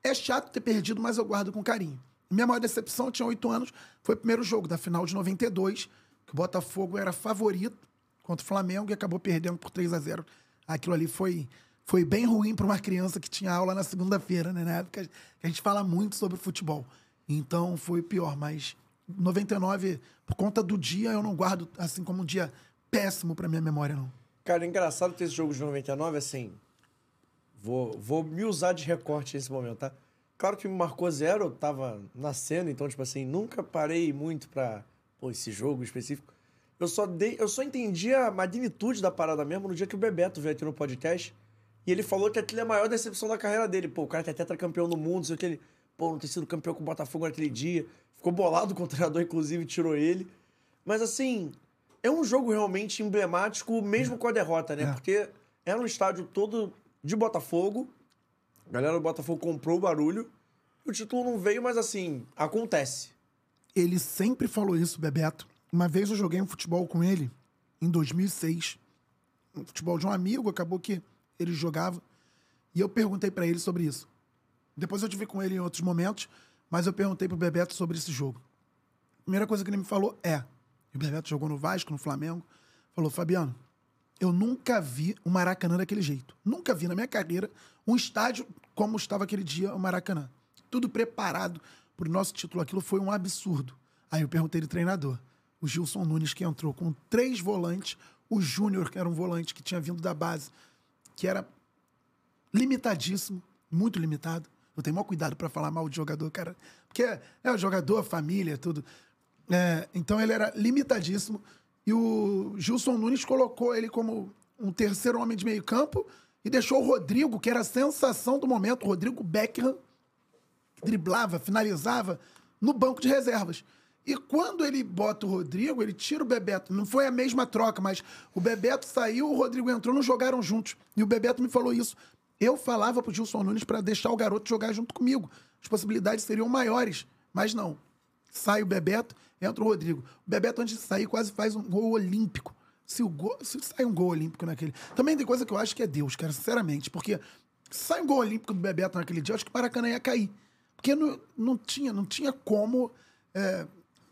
Speaker 3: é chato ter perdido, mas eu guardo com carinho. Minha maior decepção, eu tinha oito anos, foi o primeiro jogo da final de 92, que o Botafogo era favorito contra o Flamengo e acabou perdendo por 3 a 0 Aquilo ali foi, foi bem ruim para uma criança que tinha aula na segunda-feira, né? Na época a gente fala muito sobre futebol. Então foi pior, mas 99, por conta do dia, eu não guardo assim como um dia péssimo para minha memória, não.
Speaker 2: Cara, é engraçado ter esse jogo de 99, assim, Vou, vou me usar de recorte nesse momento, tá? Claro que me marcou zero, eu tava nascendo, então, tipo assim, nunca parei muito pra pô, esse jogo específico. Eu só, dei, eu só entendi a magnitude da parada mesmo no dia que o Bebeto veio aqui no podcast. E ele falou que aquilo é a maior decepção da carreira dele. Pô, o cara é tetracampeão no mundo, sei o que ele. Pô, não ter sido campeão com o Botafogo naquele dia. Ficou bolado com o treinador, inclusive, tirou ele. Mas assim, é um jogo realmente emblemático, mesmo com a derrota, né? É. Porque era um estádio todo de Botafogo. A galera do Botafogo comprou o barulho. O título não veio, mas assim, acontece.
Speaker 3: Ele sempre falou isso, Bebeto. Uma vez eu joguei um futebol com ele, em 2006. Um futebol de um amigo, acabou que ele jogava. E eu perguntei para ele sobre isso. Depois eu tive com ele em outros momentos, mas eu perguntei pro Bebeto sobre esse jogo. A primeira coisa que ele me falou é: o Bebeto jogou no Vasco, no Flamengo. Falou, Fabiano, eu nunca vi o Maracanã daquele jeito. Nunca vi na minha carreira um estádio como estava aquele dia o Maracanã. Tudo preparado para o nosso título. Aquilo foi um absurdo. Aí eu perguntei do treinador. O Gilson Nunes, que entrou com três volantes. O Júnior, que era um volante que tinha vindo da base, que era limitadíssimo, muito limitado. Eu tenho maior cuidado pra falar mal de jogador, cara. Porque é o jogador, família, tudo. É, então ele era limitadíssimo. E o Gilson Nunes colocou ele como um terceiro homem de meio campo e deixou o Rodrigo, que era a sensação do momento, o Rodrigo Beckham, que driblava, finalizava, no banco de reservas. E quando ele bota o Rodrigo, ele tira o Bebeto. Não foi a mesma troca, mas o Bebeto saiu, o Rodrigo entrou, não jogaram juntos. E o Bebeto me falou isso. Eu falava pro Gilson Nunes para deixar o garoto jogar junto comigo. As possibilidades seriam maiores, mas não. Sai o Bebeto, entra o Rodrigo. O Bebeto, antes de sair, quase faz um gol olímpico. Se, o gol, se sai um gol olímpico naquele. Também tem coisa que eu acho que é Deus, cara, sinceramente. Porque sai um gol olímpico do Bebeto naquele dia, eu acho que o Maracanã ia cair. Porque não, não, tinha, não tinha como, é,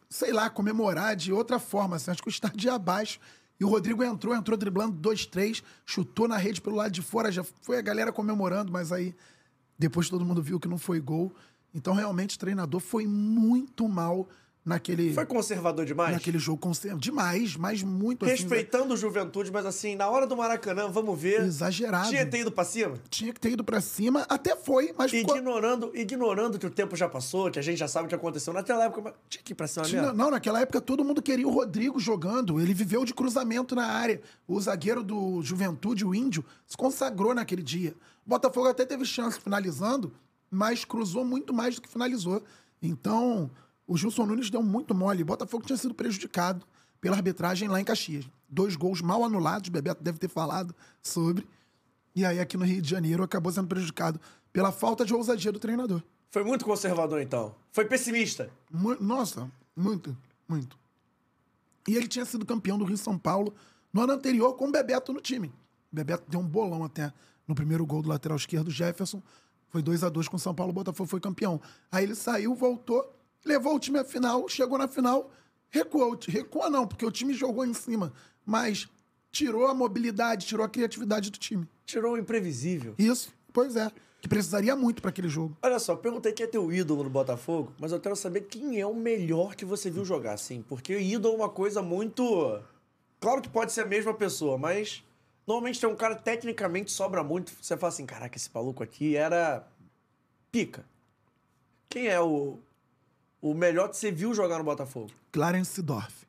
Speaker 3: sei lá, comemorar de outra forma. Assim, acho que o estádio ia abaixo. E o Rodrigo entrou, entrou driblando dois, três, chutou na rede pelo lado de fora, já foi a galera comemorando, mas aí depois todo mundo viu que não foi gol. Então, realmente, o treinador foi muito mal naquele,
Speaker 2: Foi conservador demais?
Speaker 3: naquele jogo. conser- Demais, mas muito assim,
Speaker 2: Respeitando o Juventude, mas assim, na hora do Maracanã, vamos ver.
Speaker 3: Exagerado.
Speaker 2: Tinha que ter ido pra cima?
Speaker 3: Tinha que ter ido pra cima, até foi, mas ficou...
Speaker 2: Ignorando, ignorando que o tempo já passou, que a gente já sabe o que aconteceu naquela época, tinha que ir pra cima
Speaker 3: Tinha-
Speaker 2: mesmo.
Speaker 3: não, naquela época todo mundo queria o Rodrigo jogando. Ele viveu de cruzamento na área. O zagueiro do Juventude, o Índio, se consagrou naquele dia. O Botafogo até teve chance finalizando, mas cruzou muito mais do que finalizou. Então, o Gilson Nunes deu muito mole. O Botafogo tinha sido prejudicado pela arbitragem lá em Caxias. Dois gols mal anulados, o Bebeto deve ter falado sobre. E aí, aqui no Rio de Janeiro, acabou sendo prejudicado pela falta de ousadia do treinador.
Speaker 2: Foi muito conservador, então. Foi pessimista.
Speaker 3: Mu- Nossa, muito, muito. E ele tinha sido campeão do Rio São Paulo no ano anterior com o Bebeto no time. O Bebeto deu um bolão até no primeiro gol do lateral esquerdo, Jefferson. Foi 2 a 2 com o São Paulo, o Botafogo foi campeão. Aí ele saiu, voltou, levou o time à final, chegou na final, recuou. Recuou não, porque o time jogou em cima, mas tirou a mobilidade, tirou a criatividade do time.
Speaker 2: Tirou o imprevisível.
Speaker 3: Isso, pois é, que precisaria muito para aquele jogo.
Speaker 2: Olha só, perguntei quem é teu ídolo no Botafogo, mas eu quero saber quem é o melhor que você viu jogar, assim. Porque ídolo é uma coisa muito. Claro que pode ser a mesma pessoa, mas normalmente tem um cara tecnicamente sobra muito. Você fala assim: caraca, esse maluco aqui era. pica. Quem é o. o melhor que você viu jogar no Botafogo?
Speaker 3: Clarence Dorff.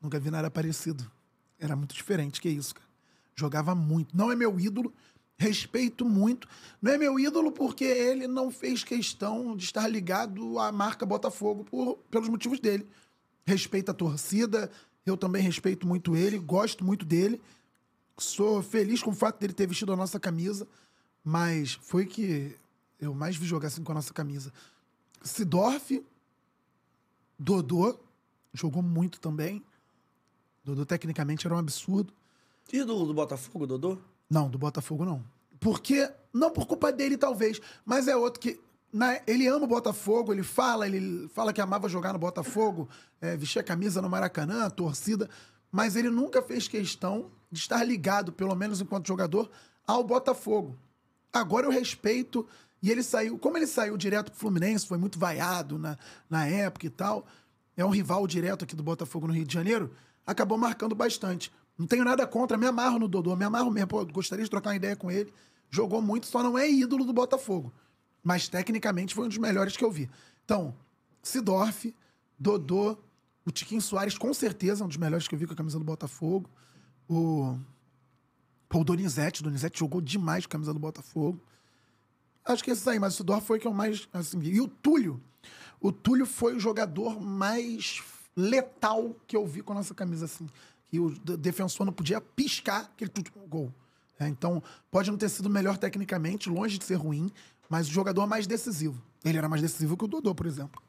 Speaker 3: Nunca vi nada parecido. Era muito diferente, que isso, cara. Jogava muito. Não é meu ídolo, respeito muito. Não é meu ídolo porque ele não fez questão de estar ligado à marca Botafogo por, pelos motivos dele. Respeito a torcida, eu também respeito muito ele, gosto muito dele. Sou feliz com o fato dele ter vestido a nossa camisa, mas foi que eu mais vi jogar assim com a nossa camisa. Sidorf, Dodô, jogou muito também. Dodô tecnicamente era um absurdo.
Speaker 2: Ídolo do Botafogo, Dodô?
Speaker 3: Não, do Botafogo não. Porque, não por culpa dele talvez, mas é outro que na- ele ama o Botafogo, ele fala, ele fala que amava jogar no Botafogo, é, vestir a camisa no Maracanã, a torcida, mas ele nunca fez questão de estar ligado, pelo menos enquanto jogador, ao Botafogo. Agora eu respeito, e ele saiu, como ele saiu direto pro Fluminense, foi muito vaiado na, na época e tal, é um rival direto aqui do Botafogo no Rio de Janeiro, acabou marcando bastante. Não tenho nada contra, me amarro no Dodô, me amarro mesmo, pô, gostaria de trocar uma ideia com ele. Jogou muito, só não é ídolo do Botafogo. Mas tecnicamente foi um dos melhores que eu vi. Então, Sidorf, Dodô, o Tiquinho Soares, com certeza, é um dos melhores que eu vi com a camisa do Botafogo. O, o Donizete, o Donizete jogou demais com a camisa do Botafogo. Acho que esses aí, mas o Sidorf foi que eu mais assim. E o Túlio. O Túlio foi o jogador mais letal que eu vi com a nossa camisa, assim. Que o de- defensor não podia piscar aquele gol. É, então, pode não ter sido melhor tecnicamente, longe de ser ruim, mas o jogador mais decisivo. Ele era mais decisivo que o Dodô, por exemplo.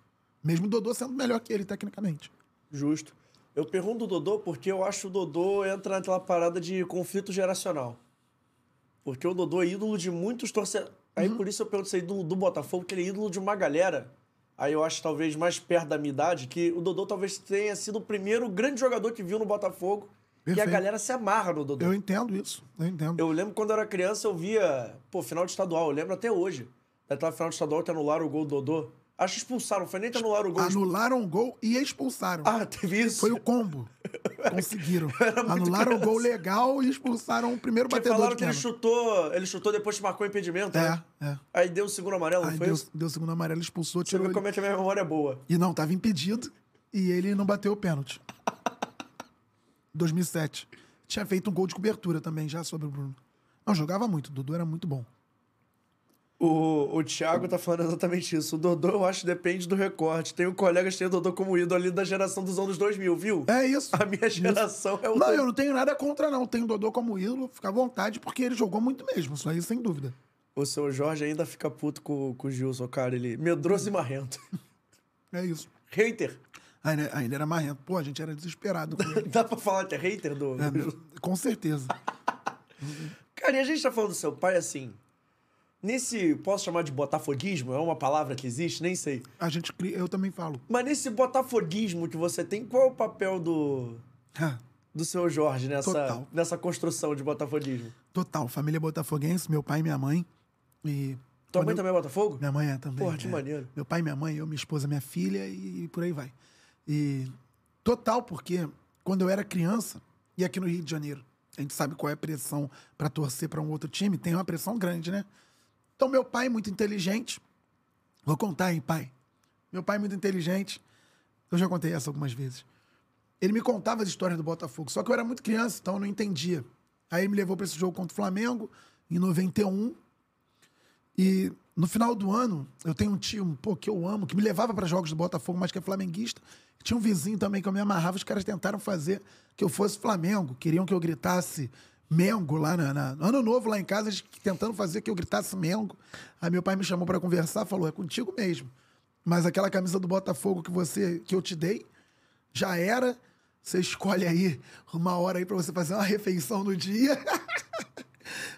Speaker 3: Mesmo o Dodô sendo melhor que ele tecnicamente.
Speaker 2: Justo. Eu pergunto o Dodô porque eu acho que o Dodô entra naquela parada de conflito geracional. Porque o Dodô é ídolo de muitos torcedores. Aí por isso eu pergunto se é ídolo do Botafogo, porque ele é ídolo de uma galera. Aí eu acho talvez mais perto da minha idade, que o Dodô talvez tenha sido o primeiro grande jogador que viu no Botafogo. E a
Speaker 3: Perfeito.
Speaker 2: galera se amarra no Dodô.
Speaker 3: Eu
Speaker 2: Eu...
Speaker 3: entendo isso. Eu entendo.
Speaker 2: lembro quando eu era criança, eu via, pô, final de estadual. Eu lembro até hoje. Daquela final de estadual que anularam o gol do Dodô. Acho que expulsaram, não foi nem que anularam o gol.
Speaker 3: Anularam o gol e expulsaram.
Speaker 2: Ah, teve isso?
Speaker 3: Foi o combo. (laughs) Conseguiram. Anularam o gol legal e expulsaram o primeiro
Speaker 2: Porque
Speaker 3: batedor
Speaker 2: falaram que ele chutou, ele chutou depois marcou impedimento, né?
Speaker 3: É, é.
Speaker 2: Aí deu o segundo amarelo, não
Speaker 3: Aí
Speaker 2: foi
Speaker 3: deu,
Speaker 2: isso?
Speaker 3: deu o segundo amarelo, expulsou,
Speaker 2: Você
Speaker 3: tirou
Speaker 2: vê
Speaker 3: ele.
Speaker 2: como é que a minha memória é boa.
Speaker 3: E não, tava impedido e ele não bateu o pênalti. (laughs) 2007. Tinha feito um gol de cobertura também já sobre o Bruno. Não, jogava muito, o Dudu era muito bom.
Speaker 2: O, o Thiago tá falando exatamente isso. O Dodô, eu acho, depende do recorte. Tem um colega que tem o Dodô como ídolo ali da geração dos anos 2000, viu?
Speaker 3: É isso.
Speaker 2: A minha geração é o
Speaker 3: Não,
Speaker 2: Dodô.
Speaker 3: eu não tenho nada contra, não. Tenho o Dodô como ídolo, fica à vontade, porque ele jogou muito mesmo, isso aí sem dúvida.
Speaker 2: O seu Jorge ainda fica puto com, com o Gilson, cara. Ele medroso e marrento.
Speaker 3: É isso.
Speaker 2: hater.
Speaker 3: Ainda, ainda era marrento. Pô, a gente era desesperado com ele. (laughs)
Speaker 2: Dá pra falar que é hater do...
Speaker 3: É, com certeza. (laughs)
Speaker 2: Cara, e a gente tá falando do seu pai assim... Nesse, posso chamar de botafoguismo? É uma palavra que existe? Nem sei.
Speaker 3: A gente cria, eu também falo.
Speaker 2: Mas nesse botafoguismo que você tem, qual é o papel do, do seu Jorge nessa,
Speaker 3: Total.
Speaker 2: nessa construção de botafoguismo?
Speaker 3: Total, família botafoguense, meu pai e minha mãe. E
Speaker 2: Tua mãe
Speaker 3: eu-
Speaker 2: também é Botafogo?
Speaker 3: Minha mãe é também.
Speaker 2: Porra, que
Speaker 3: é.
Speaker 2: maneiro.
Speaker 3: Meu pai, minha mãe, eu, minha esposa, minha filha e por aí vai. E total, porque quando eu era criança, e aqui no Rio de Janeiro, a gente sabe qual é a pressão para torcer para um outro time, tem uma pressão grande, né? Então, meu pai, muito inteligente. Vou contar, hein, pai? Meu pai, muito inteligente. Eu já contei essa algumas vezes. Ele me contava as histórias do Botafogo, só que eu era muito criança, então eu não entendia. Aí ele me levou para esse jogo contra o Flamengo, em 91. E no final do ano, eu tenho um tio, pô, que eu amo, que me levava para jogos do Botafogo, mas que é flamenguista. Tinha um vizinho também que eu me amarrava, os caras tentaram fazer que eu fosse Flamengo, queriam que eu gritasse Mengo lá na, na- no ano novo lá em casa, tentando fazer que eu gritasse Mengo. Aí meu pai me chamou para conversar, falou: "É contigo mesmo. Mas aquela camisa do Botafogo que você que eu te dei já era. Você escolhe aí uma hora aí para você fazer uma refeição no dia." (laughs)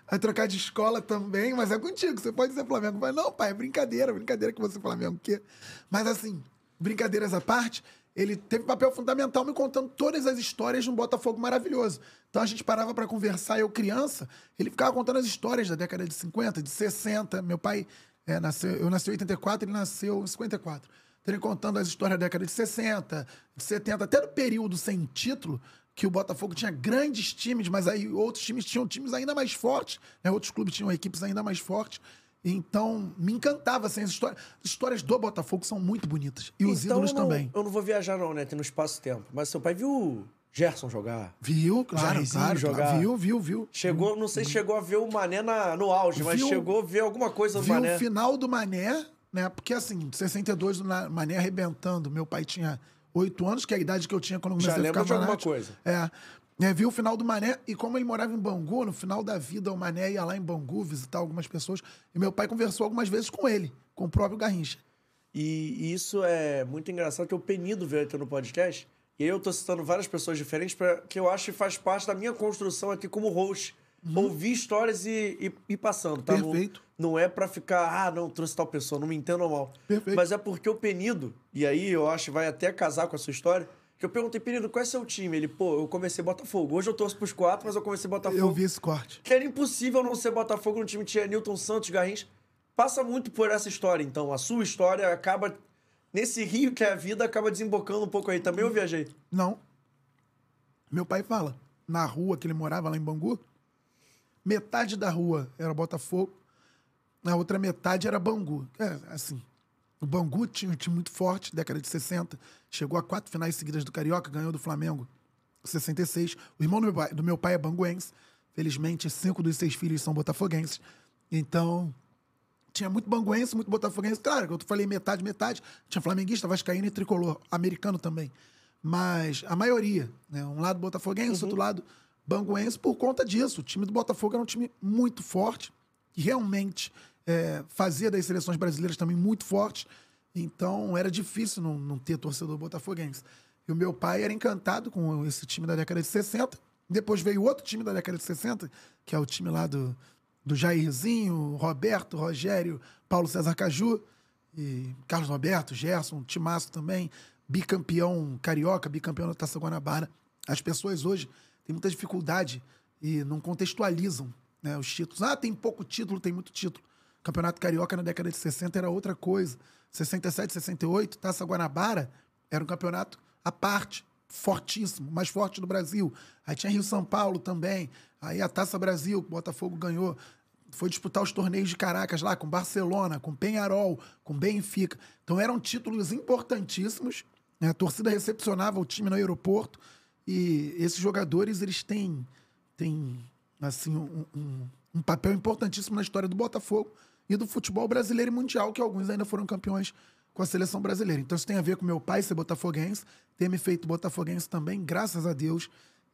Speaker 3: Vai trocar de escola também, mas é contigo. Você pode ser Flamengo. Mas não, pai, é brincadeira, brincadeira que você é Flamengo. o quê? Mas assim, brincadeiras à parte, ele teve papel fundamental me contando todas as histórias de um Botafogo maravilhoso. Então a gente parava para conversar, eu criança, ele ficava contando as histórias da década de 50, de 60. Meu pai é, nasceu, eu nasci em 84, ele nasceu em 54. Então ele contando as histórias da década de 60, de 70, até do período sem título, que o Botafogo tinha grandes times, mas aí outros times tinham times ainda mais fortes, né? outros clubes tinham equipes ainda mais fortes. Então, me encantava assim, as histórias. As histórias do Botafogo são muito bonitas. E os
Speaker 2: Então,
Speaker 3: ídolos
Speaker 2: não-
Speaker 3: também.
Speaker 2: Eu não vou viajar não, né? Tem no espaço-tempo. Mas seu pai viu o Gerson jogar?
Speaker 3: Viu, claro, claro,
Speaker 2: jogar.
Speaker 3: claro. Viu, viu, viu.
Speaker 2: Chegou, não sei se chegou a ver o Mané na- no auge, mas
Speaker 3: Viu-
Speaker 2: chegou a ver alguma coisa do
Speaker 3: Viu
Speaker 2: Mané.
Speaker 3: o final do Mané, né? Porque assim, 62 do Mané arrebentando. Meu pai tinha oito anos, que é a idade que eu tinha quando eu
Speaker 2: Já
Speaker 3: comecei a ficar
Speaker 2: de alguma coisa.
Speaker 3: É. É, viu o final do Mané e como ele morava em Bangu, no final da vida o Mané ia lá em Bangu visitar algumas pessoas e meu pai conversou algumas vezes com ele, com o próprio Garrincha.
Speaker 2: E, isso é muito engraçado, que o Penido veio aqui no podcast. E aí eu tô citando várias pessoas diferentes pra, que eu acho que faz parte da minha construção aqui como host. Ouvir histórias e, e, e passando, tá? Não-
Speaker 3: Uhum. Perfeito.
Speaker 2: Não, é pra ficar, ah, não, trouxe tal pessoa, não me entendam mal.
Speaker 3: Perfeito.
Speaker 2: Mas é porque o Penido, e aí eu acho que vai até casar com a sua história, que eu perguntei, Penido, qual é seu time? Ele, pô, eu comecei Botafogo. Hoje eu torço pros quatro, mas eu comecei Botafogo.
Speaker 3: Eu vi esse corte.
Speaker 2: Que era impossível não ser Botafogo no time que tinha Newton Santos, Garrincha. Passa muito por essa história, então. A sua história acaba. Nesse rio que é a vida, acaba desembocando um pouco aí. Também eu viajei.
Speaker 3: Não. Meu pai fala, na rua que ele morava lá em Bangu, metade da rua era Botafogo, a outra metade era Bangu. É, assim, o Bangu tinha um time muito forte, década de 60, chegou a quatro finais seguidas do Carioca, ganhou do Flamengo em 66. O irmão do meu pai, do meu pai é banguense, felizmente cinco dos seis filhos são botafoguenses. Então, tinha muito banguense, muito botafoguense. Claro, que eu falei metade, metade. Tinha flamenguista, vascaíno e tricolor. Americano também. Mas a maioria, né? Um lado botafoguense, outro lado banguense, por conta disso. O time do Botafogo era um time muito forte, que realmente é, fazia das seleções brasileiras também muito fortes. Então, era difícil não, não ter torcedor botafoguense. E o meu pai era encantado com esse time da década de 60. Depois veio outro time da década de 60, que é o time lá do, do Jairzinho, Roberto, Rogério, Paulo César Caju, e Carlos Roberto, Gerson, Timaço também, bicampeão carioca, bicampeão da Taça Guanabara. As pessoas hoje têm muita dificuldade e não contextualizam né, os títulos. Ah, tem pouco título, tem muito título. Campeonato Carioca na década de 60 era outra coisa. 67, 68, Taça Guanabara era um campeonato à parte. fortíssimo, mais forte do Brasil. Aí tinha Rio São Paulo também. Aí a Taça Brasil, que o Botafogo ganhou. Foi disputar os torneios de Caracas lá com Barcelona, com Penharol, com Benfica. Então eram títulos importantíssimos. Né? A torcida recepcionava o time no aeroporto. E esses jogadores, eles têm, têm assim, um, um, um papel importantíssimo na história do Botafogo e do futebol brasileiro e mundial, que alguns ainda foram campeões com a seleção brasileira. Então isso tem a ver com meu pai ser botafoguense, ter me feito botafoguense também, graças a Deus.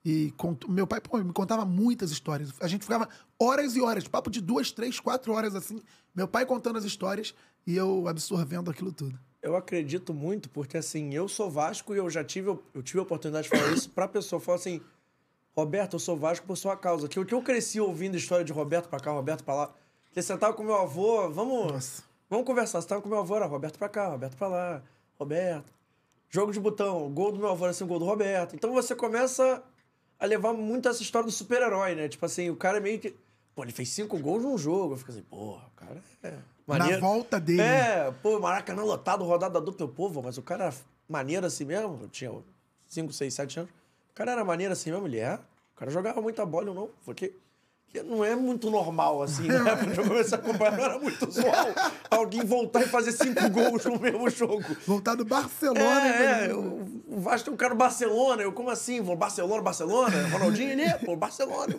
Speaker 3: E meu pai pô, me contava muitas histórias. A gente ficava horas e horas, papo de duas, três, quatro horas assim. Meu pai contando as histórias e eu absorvendo aquilo tudo.
Speaker 2: Eu acredito muito, porque assim, eu sou Vasco e eu já tive, eu tive a oportunidade de falar isso pra pessoa. Falar assim, Roberto, eu sou Vasco por sua causa. Que o que eu cresci ouvindo história de Roberto pra cá, Roberto pra lá. Você sentava com meu avô, vamos,
Speaker 3: Nossa.
Speaker 2: vamos conversar. Você tava com meu avô, era Roberto pra cá, Roberto pra lá, Roberto. Jogo de botão, gol do meu avô era assim, gol do Roberto. Então você começa a levar muito essa história do super-herói, né? Tipo assim, o cara é meio que. Pô, ele fez cinco gols num jogo. Eu fico assim, porra, o cara é.
Speaker 3: Na volta dele.
Speaker 2: É, pô, Maracanã lotado, rodada dupla, povo, mas o cara era maneiro assim mesmo. Eu tinha 5, 6, 7 anos. O cara era maneiro assim mesmo, ele é. O cara jogava muita bola, eu não. Porque que não é muito normal, assim, né? Quando eu comecei a acompanhar, não era muito usual alguém voltar e fazer cinco gols no mesmo jogo.
Speaker 3: Voltar do Barcelona.
Speaker 2: É, é,
Speaker 3: né?
Speaker 2: o Vasco tem um cara do Barcelona. Eu, como assim? Vou Barcelona, Barcelona? Ronaldinho, ele é, pô, Barcelona.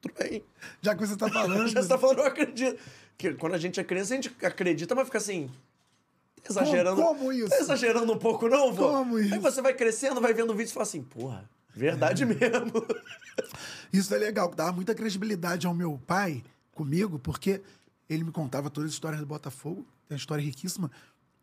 Speaker 2: Tudo bem.
Speaker 3: Já que você tá falando. (laughs)
Speaker 2: Já você tá falando, eu acredito. Que quando a gente é criança, a gente acredita, mas fica assim. tá Exagerando.
Speaker 3: Como- como isso?
Speaker 2: Tá exagerando um pouco, não, vô?
Speaker 3: Como
Speaker 2: Aí
Speaker 3: isso?
Speaker 2: você vai crescendo, vai vendo o vídeo e fala assim, porra, verdade mesmo.
Speaker 3: Isso é legal, dava muita credibilidade ao meu pai comigo, porque ele me contava todas as histórias do Botafogo, é uma história riquíssima,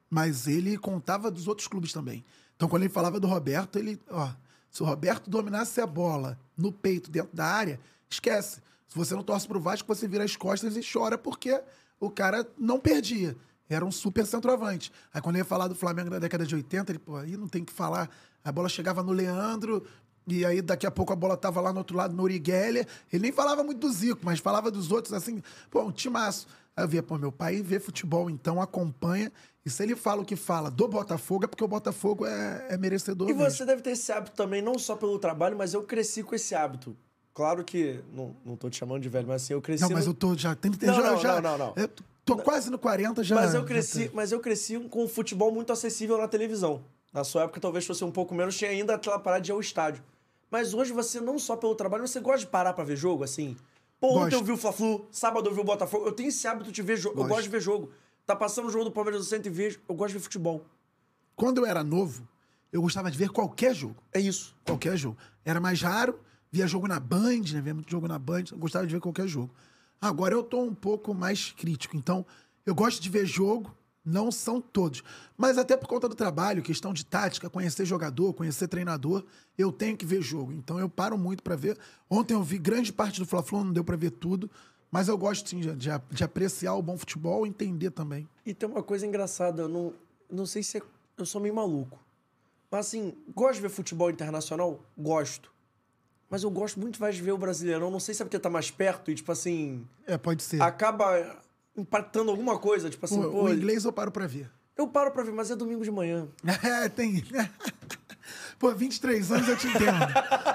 Speaker 3: mas ele contava dos outros clubes também. Então, quando ele falava do Roberto, ele, ó, se o Roberto dominasse a bola no peito, dentro da área, esquece. Se você não torce pro Vasco, você vira as costas e chora porque o cara não perdia. Era um super centroavante. Aí quando ele ia falar do Flamengo na década de 80, ele, pô, aí não tem que falar. A bola chegava no Leandro, e aí daqui a pouco a bola tava lá no outro lado, no Uriguelia. Ele nem falava muito do Zico, mas falava dos outros assim, pô, um timaço. Aí eu via, pô, meu pai vê futebol, então acompanha. E se ele fala o que fala do Botafogo, é porque o Botafogo é, é merecedor
Speaker 2: E
Speaker 3: mesmo.
Speaker 2: você deve ter esse hábito também, não só pelo trabalho, mas eu cresci com esse hábito. Claro que, não, não tô te chamando de velho, mas assim, eu cresci...
Speaker 3: Não, mas
Speaker 2: no-
Speaker 3: eu tô já... Tem,
Speaker 2: Não,
Speaker 3: já,
Speaker 2: não,
Speaker 3: já,
Speaker 2: não, não, não.
Speaker 3: eu tô quase no 40, já...
Speaker 2: Mas eu cresci, mas eu cresci com o futebol muito acessível na televisão. Na sua época talvez fosse um pouco menos, tinha ainda aquela parada de ir ao estádio. Mas hoje você não só pelo trabalho, você gosta de parar pra ver jogo, assim. Pô, ontem
Speaker 3: Gosto.
Speaker 2: eu vi o Fla-Flu, sábado eu vi o Botafogo. Eu tenho esse hábito de ver jogo. Eu
Speaker 3: Gosto.
Speaker 2: gosto de ver jogo. Tá passando o jogo do Palmeiras do Centro e vejo. Eu gosto de ver futebol.
Speaker 3: Quando eu era novo, eu gostava de ver qualquer jogo.
Speaker 2: É isso.
Speaker 3: Qualquer jogo. Era mais raro, via jogo na Band, né? Via muito jogo na Band, eu gostava de ver qualquer jogo. Agora eu tô um pouco mais crítico, então eu gosto de ver jogo, não são todos. Mas até por conta do trabalho, questão de tática, conhecer jogador, conhecer treinador, eu tenho que ver jogo. Então eu paro muito pra ver. Ontem eu vi grande parte do Fla-Flu, não deu pra ver tudo, mas eu gosto sim de, de, de apreciar o bom futebol e entender também.
Speaker 2: E tem uma coisa engraçada, eu não, não sei se é, eu sou meio maluco. Mas assim, gosto de ver futebol internacional? Gosto. Mas eu gosto muito mais de ver o Brasileirão. Não sei se é porque tá mais perto e, tipo assim,
Speaker 3: É, pode ser.
Speaker 2: acaba impactando alguma coisa. Tipo assim,
Speaker 3: o,
Speaker 2: pô,
Speaker 3: o inglês eu paro pra ver.
Speaker 2: eu paro pra ver, mas é domingo de manhã. (laughs)
Speaker 3: É, tem. (laughs) Pô, 23 anos eu te entendo.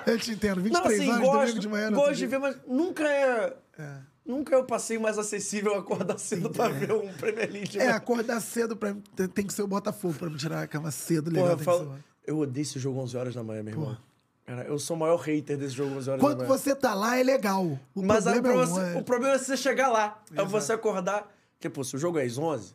Speaker 3: Eu te entendo. 23
Speaker 2: Não, assim,
Speaker 3: anos,
Speaker 2: gosto,
Speaker 3: domingo de manhã. não
Speaker 2: gosto de ver, mas nunca é...
Speaker 3: É.
Speaker 2: Nunca é o passeio mais acessível acordar cedo pra ver um Premier League.
Speaker 3: É,
Speaker 2: né?
Speaker 3: acordar cedo pra mim, tem- tem que ser o Botafogo pra me tirar a cama cedo, legal.
Speaker 2: eu,
Speaker 3: tem que
Speaker 2: falo- eu odeio esse jogo 11 horas da manhã, meu irmão. Cara, eu sou o maior hater desse jogo 11 horas
Speaker 3: Quando você tá lá, é legal. O
Speaker 2: Mas
Speaker 3: problema é
Speaker 2: problema,
Speaker 3: o-
Speaker 2: o problema é você chegar lá. É
Speaker 3: Exato.
Speaker 2: você acordar. Porque, pô, se o jogo é às 11,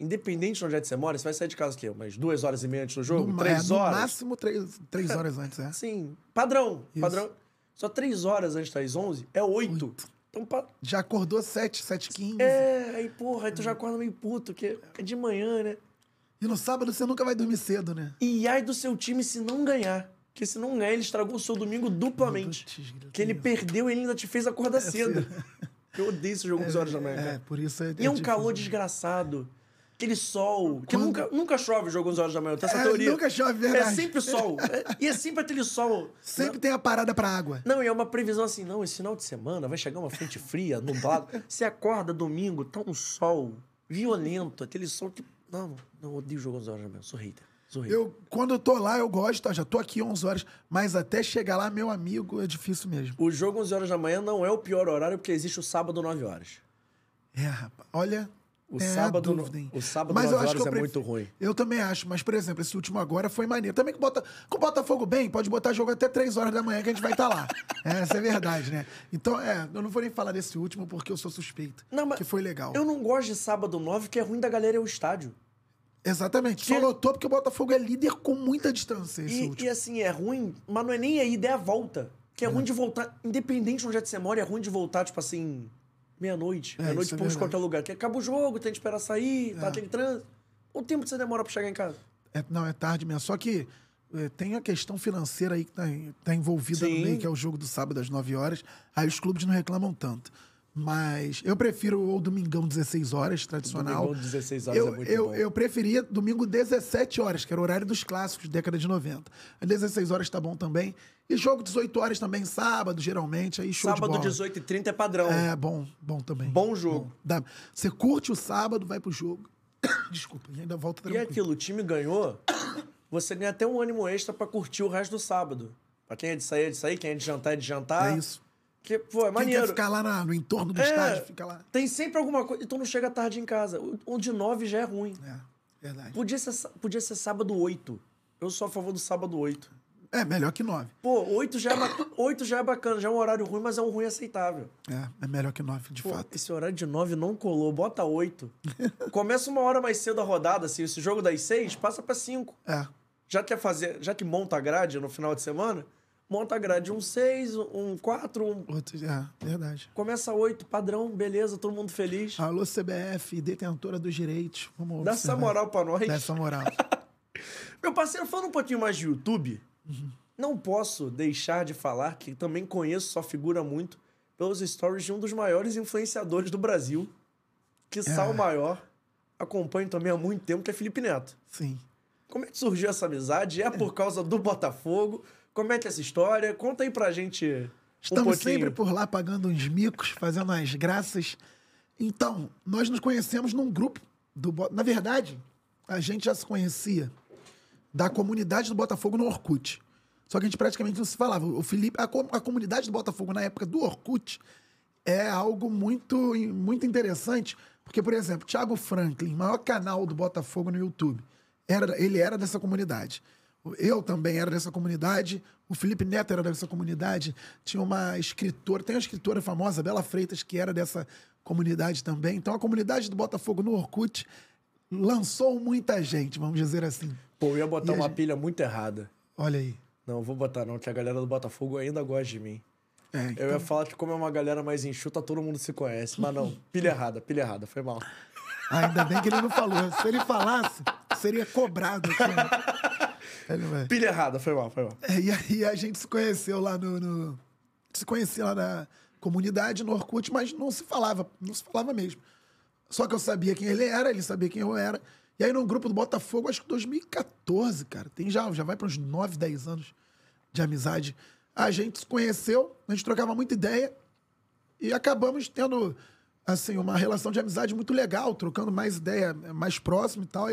Speaker 2: independente de onde é que você mora, você vai sair de casa o quê? Umas duas horas e meia antes do jogo?
Speaker 3: no,
Speaker 2: três
Speaker 3: é,
Speaker 2: horas?
Speaker 3: No máximo, três, três horas antes, é.
Speaker 2: Assim, padrão.
Speaker 3: Isso.
Speaker 2: Padrão. Só três horas antes das 11 é oito. Então, pa-
Speaker 3: Já acordou 7, 7 15
Speaker 2: é, aí, porra, aí tu já acorda meio puto, que é de manhã, né?
Speaker 3: E no sábado você nunca vai dormir cedo, né?
Speaker 2: E ai do seu time se não ganhar. Porque se não ganhar, ele estragou o seu domingo duplamente.
Speaker 3: Putz,
Speaker 2: Que ele perdeu e ele ainda te fez acordar cedo. (laughs) Eu odeio esse jogo 11 horas da manhã,
Speaker 3: É, por isso é.
Speaker 2: E é um calor desgraçado. Aquele sol. Que
Speaker 3: Quando-
Speaker 2: nunca, nunca chove o jogo 11 horas da manhã. Tenho essa
Speaker 3: É,
Speaker 2: teoria.
Speaker 3: nunca chove,
Speaker 2: É
Speaker 3: verdade.
Speaker 2: sempre sol. É- e é sempre aquele sol.
Speaker 3: Sempre tem a parada pra água.
Speaker 2: Não, e é uma previsão assim, não, esse final de semana vai chegar uma frente fria, nublado. Você acorda domingo, tá um sol violento, aquele sol que... Não, não, eu odeio o jogo 11 horas da manhã, sou hater.
Speaker 3: Eu, quando eu tô lá, eu gosto, ó, já tô aqui 11 horas, mas até chegar lá, meu amigo, é difícil mesmo.
Speaker 2: O jogo 11 horas da manhã não é o pior horário, porque existe o sábado 9 horas.
Speaker 3: É, rapaz, olha.
Speaker 2: O
Speaker 3: é
Speaker 2: sábado,
Speaker 3: dúvida, hein?
Speaker 2: o sábado
Speaker 3: Mas
Speaker 2: 9
Speaker 3: eu acho
Speaker 2: é muito ruim.
Speaker 3: Eu também acho, mas, por exemplo, esse último agora foi maneiro. Também que bota, com o Botafogo bem, pode botar jogo até 3 horas da manhã que a gente vai estar lá. (laughs) Essa é verdade, né? Então, é, eu não vou nem falar desse último porque eu sou suspeito.
Speaker 2: Não, mas
Speaker 3: que foi legal.
Speaker 2: Eu não gosto de sábado 9, que é ruim da galera ir ao estádio.
Speaker 3: Exatamente.
Speaker 2: Que-
Speaker 3: Só lotou porque o Botafogo é líder com muita distância
Speaker 2: E, e assim, é ruim, mas não é nem a ida, é a volta. Que é, ruim de voltar, independente de onde é que você mora, é ruim de voltar, tipo assim, meia-noite.
Speaker 3: É,
Speaker 2: meia-noite
Speaker 3: isso é
Speaker 2: qualquer lugar. Que acaba o jogo, tem que esperar sair, tá, tem trânsito. O tempo que você demora pra chegar em casa.
Speaker 3: É, não, é tarde mesmo. Só que é, tem a questão financeira aí que tá, tá envolvida
Speaker 2: Sim.
Speaker 3: no meio, que é o jogo do sábado às 9 horas. Aí os clubes não reclamam tanto. Mas eu prefiro o domingão 16 horas, tradicional.
Speaker 2: Domingão 16 horas
Speaker 3: eu,
Speaker 2: é muito
Speaker 3: eu,
Speaker 2: bom.
Speaker 3: eu preferia domingo 17 horas, que era o horário dos clássicos, década de 90. Às 16 horas tá bom também. E jogo 18 horas também, sábado, geralmente. Aí show
Speaker 2: Sábado,
Speaker 3: de bola.
Speaker 2: 18h30 é padrão.
Speaker 3: É, bom, bom também.
Speaker 2: Bom jogo.
Speaker 3: Dá- Você curte o sábado, vai pro jogo. (coughs) Desculpa, e ainda volta
Speaker 2: E
Speaker 3: tranquilo.
Speaker 2: aquilo, o time ganhou, (coughs) você ganha até um ânimo extra pra curtir o resto do sábado. Pra quem é de sair, é de sair, quem é de jantar, é de jantar.
Speaker 3: É isso.
Speaker 2: Que, pô, é
Speaker 3: Quem
Speaker 2: maneiro.
Speaker 3: quer ficar lá na- no entorno do
Speaker 2: É,
Speaker 3: estádio, fica lá.
Speaker 2: Tem sempre alguma coisa. Então não chega tarde em casa. O, de 9 já é ruim.
Speaker 3: É, verdade.
Speaker 2: Podia ser, podia ser sábado 8. Eu sou a favor do sábado 8.
Speaker 3: É, melhor que nove.
Speaker 2: Pô, 8 já, é ba- 8 já é bacana, já é um horário ruim, mas é um ruim aceitável.
Speaker 3: É, é melhor que nove, de
Speaker 2: Pô,
Speaker 3: fato.
Speaker 2: esse horário de 9 não colou, bota 8. (laughs) Começa uma hora mais cedo a rodada, assim, esse jogo das 6, passa pra 5.
Speaker 3: É.
Speaker 2: Já quer fazer, já que monta a grade no final de semana, monta a grade um 6, um 4, um...
Speaker 3: Outro, é, verdade.
Speaker 2: Começa 8, padrão, beleza, todo mundo feliz.
Speaker 3: Alô, CBF, detentora dos direitos. Vamos
Speaker 2: Dá essa moral pra nós.
Speaker 3: Dá essa moral. (laughs)
Speaker 2: Meu parceiro, falando um pouquinho mais de YouTube,
Speaker 3: Uhum.
Speaker 2: não posso deixar de falar que também conheço sua figura muito pelos stories de um dos maiores influenciadores do Brasil, que
Speaker 3: É.
Speaker 2: sal maior, acompanho também há muito tempo, que é Felipe Neto.
Speaker 3: Sim.
Speaker 2: Como é que surgiu essa amizade? É por causa do Botafogo? Como é que é essa história? Conta aí pra gente um
Speaker 3: Estamos
Speaker 2: pouquinho.
Speaker 3: sempre por lá pagando uns micos, fazendo as graças. Então, nós nos conhecemos num grupo do Na verdade, a gente já se conhecia da comunidade do Botafogo no Orkut. Só que a gente praticamente não se falava. O Felipe, a, a comunidade do Botafogo na época do Orkut é algo muito, muito interessante, porque, por exemplo, Thiago Franklin, maior canal do Botafogo no YouTube, era, ele era dessa comunidade. Eu também era dessa comunidade, o Felipe Neto era dessa comunidade, tinha uma escritora, tem uma escritora famosa, Bela Freitas, que era dessa comunidade também. Então a comunidade do Botafogo no Orkut lançou muita gente, vamos dizer assim.
Speaker 2: Pô, eu ia botar
Speaker 3: E
Speaker 2: uma
Speaker 3: gente-
Speaker 2: pilha muito errada.
Speaker 3: Olha aí.
Speaker 2: Não, vou botar não, que a galera do Botafogo ainda gosta de mim.
Speaker 3: É,
Speaker 2: Eu
Speaker 3: então-
Speaker 2: ia falar que como é uma galera mais enxuta, todo mundo se conhece. Mas não, pilha errada, pilha errada, foi mal.
Speaker 3: Ainda bem que ele não falou. Se ele falasse, seria cobrado aqui. né?
Speaker 2: Pilha errada, foi mal, foi mal.
Speaker 3: É, e aí a gente se conheceu lá no, no- Se conhecia lá na comunidade, no Orkut, mas não se falava, não se falava mesmo. Só que eu sabia quem ele era, ele sabia quem eu era. E aí, num grupo do Botafogo, acho que 2014, cara, tem já, já vai para uns 9, 10 anos de amizade. A gente se conheceu, a gente trocava muita ideia e acabamos tendo assim uma relação de amizade muito legal, trocando mais ideia, mais próximo e tal.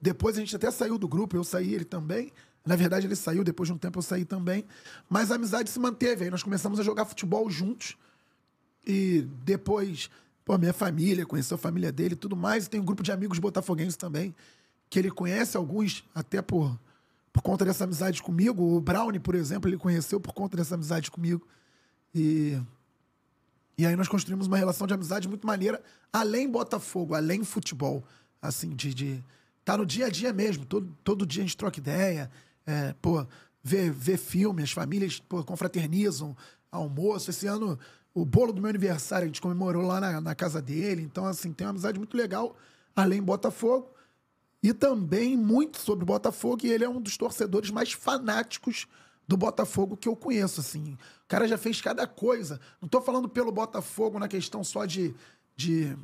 Speaker 3: Depois a gente até saiu do grupo, eu saí, ele também. Na verdade, ele saiu, depois de um tempo eu saí também. Mas a amizade se manteve. Aí nós começamos a jogar futebol juntos. E depois, pô, minha família, conheceu a família dele e tudo mais. E tem um grupo de amigos botafoguenses também, que ele conhece alguns, até por, por conta dessa amizade comigo. O Brownie, por exemplo, ele conheceu por conta dessa amizade comigo. E, e aí nós construímos uma relação de amizade muito maneira, além Botafogo, além futebol. Assim, de. de tá no dia a dia mesmo. Todo, todo dia a gente troca ideia. É, pô, vê, vê filme, as famílias pô, confraternizam, almoço. Esse ano, o bolo do meu aniversário, a gente comemorou lá na, na casa dele. Então, assim, tem uma amizade muito legal, além Botafogo. E também muito sobre Botafogo, e ele é um dos torcedores mais fanáticos do Botafogo que eu conheço, assim. O cara já fez cada coisa. Não tô falando pelo Botafogo na questão só de, de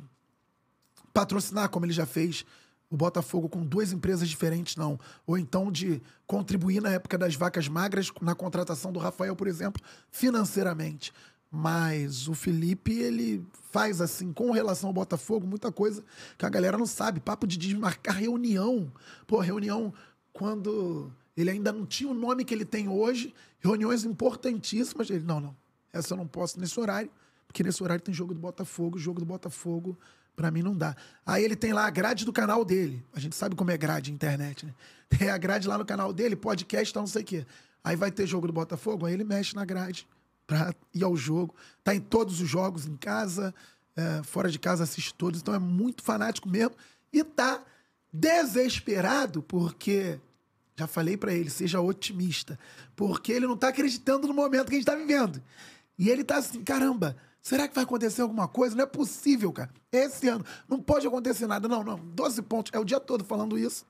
Speaker 3: patrocinar, como ele já fez o Botafogo com duas empresas diferentes, não. Ou então de contribuir na época das vacas magras, na contratação do Rafael, por exemplo, financeiramente. Mas o Felipe, ele faz assim, com relação ao Botafogo, muita coisa que a galera não sabe. Papo de desmarcar reunião. Pô, reunião quando ele ainda não tinha o nome que ele tem hoje, reuniões importantíssimas. Ele, não, não, essa eu não posso nesse horário, porque nesse horário tem jogo do Botafogo, jogo do Botafogo, pra mim não dá. Aí ele tem lá a grade do canal dele. A gente sabe como é grade internet, né? (laughs) Tem a grade lá no canal dele, podcast, não sei o quê. Aí vai ter jogo do Botafogo, aí ele mexe na grade pra ir ao jogo. Tá em todos os jogos, em casa, é, fora de casa, assiste todos. Então é muito fanático mesmo. E tá desesperado porque já falei pra ele, seja otimista, porque ele não tá acreditando no momento que a gente tá vivendo. E ele tá assim, caramba, será que vai acontecer alguma coisa? Não é possível, cara. Esse ano não pode acontecer nada. Não, não. 12 pontos. É o dia todo falando isso.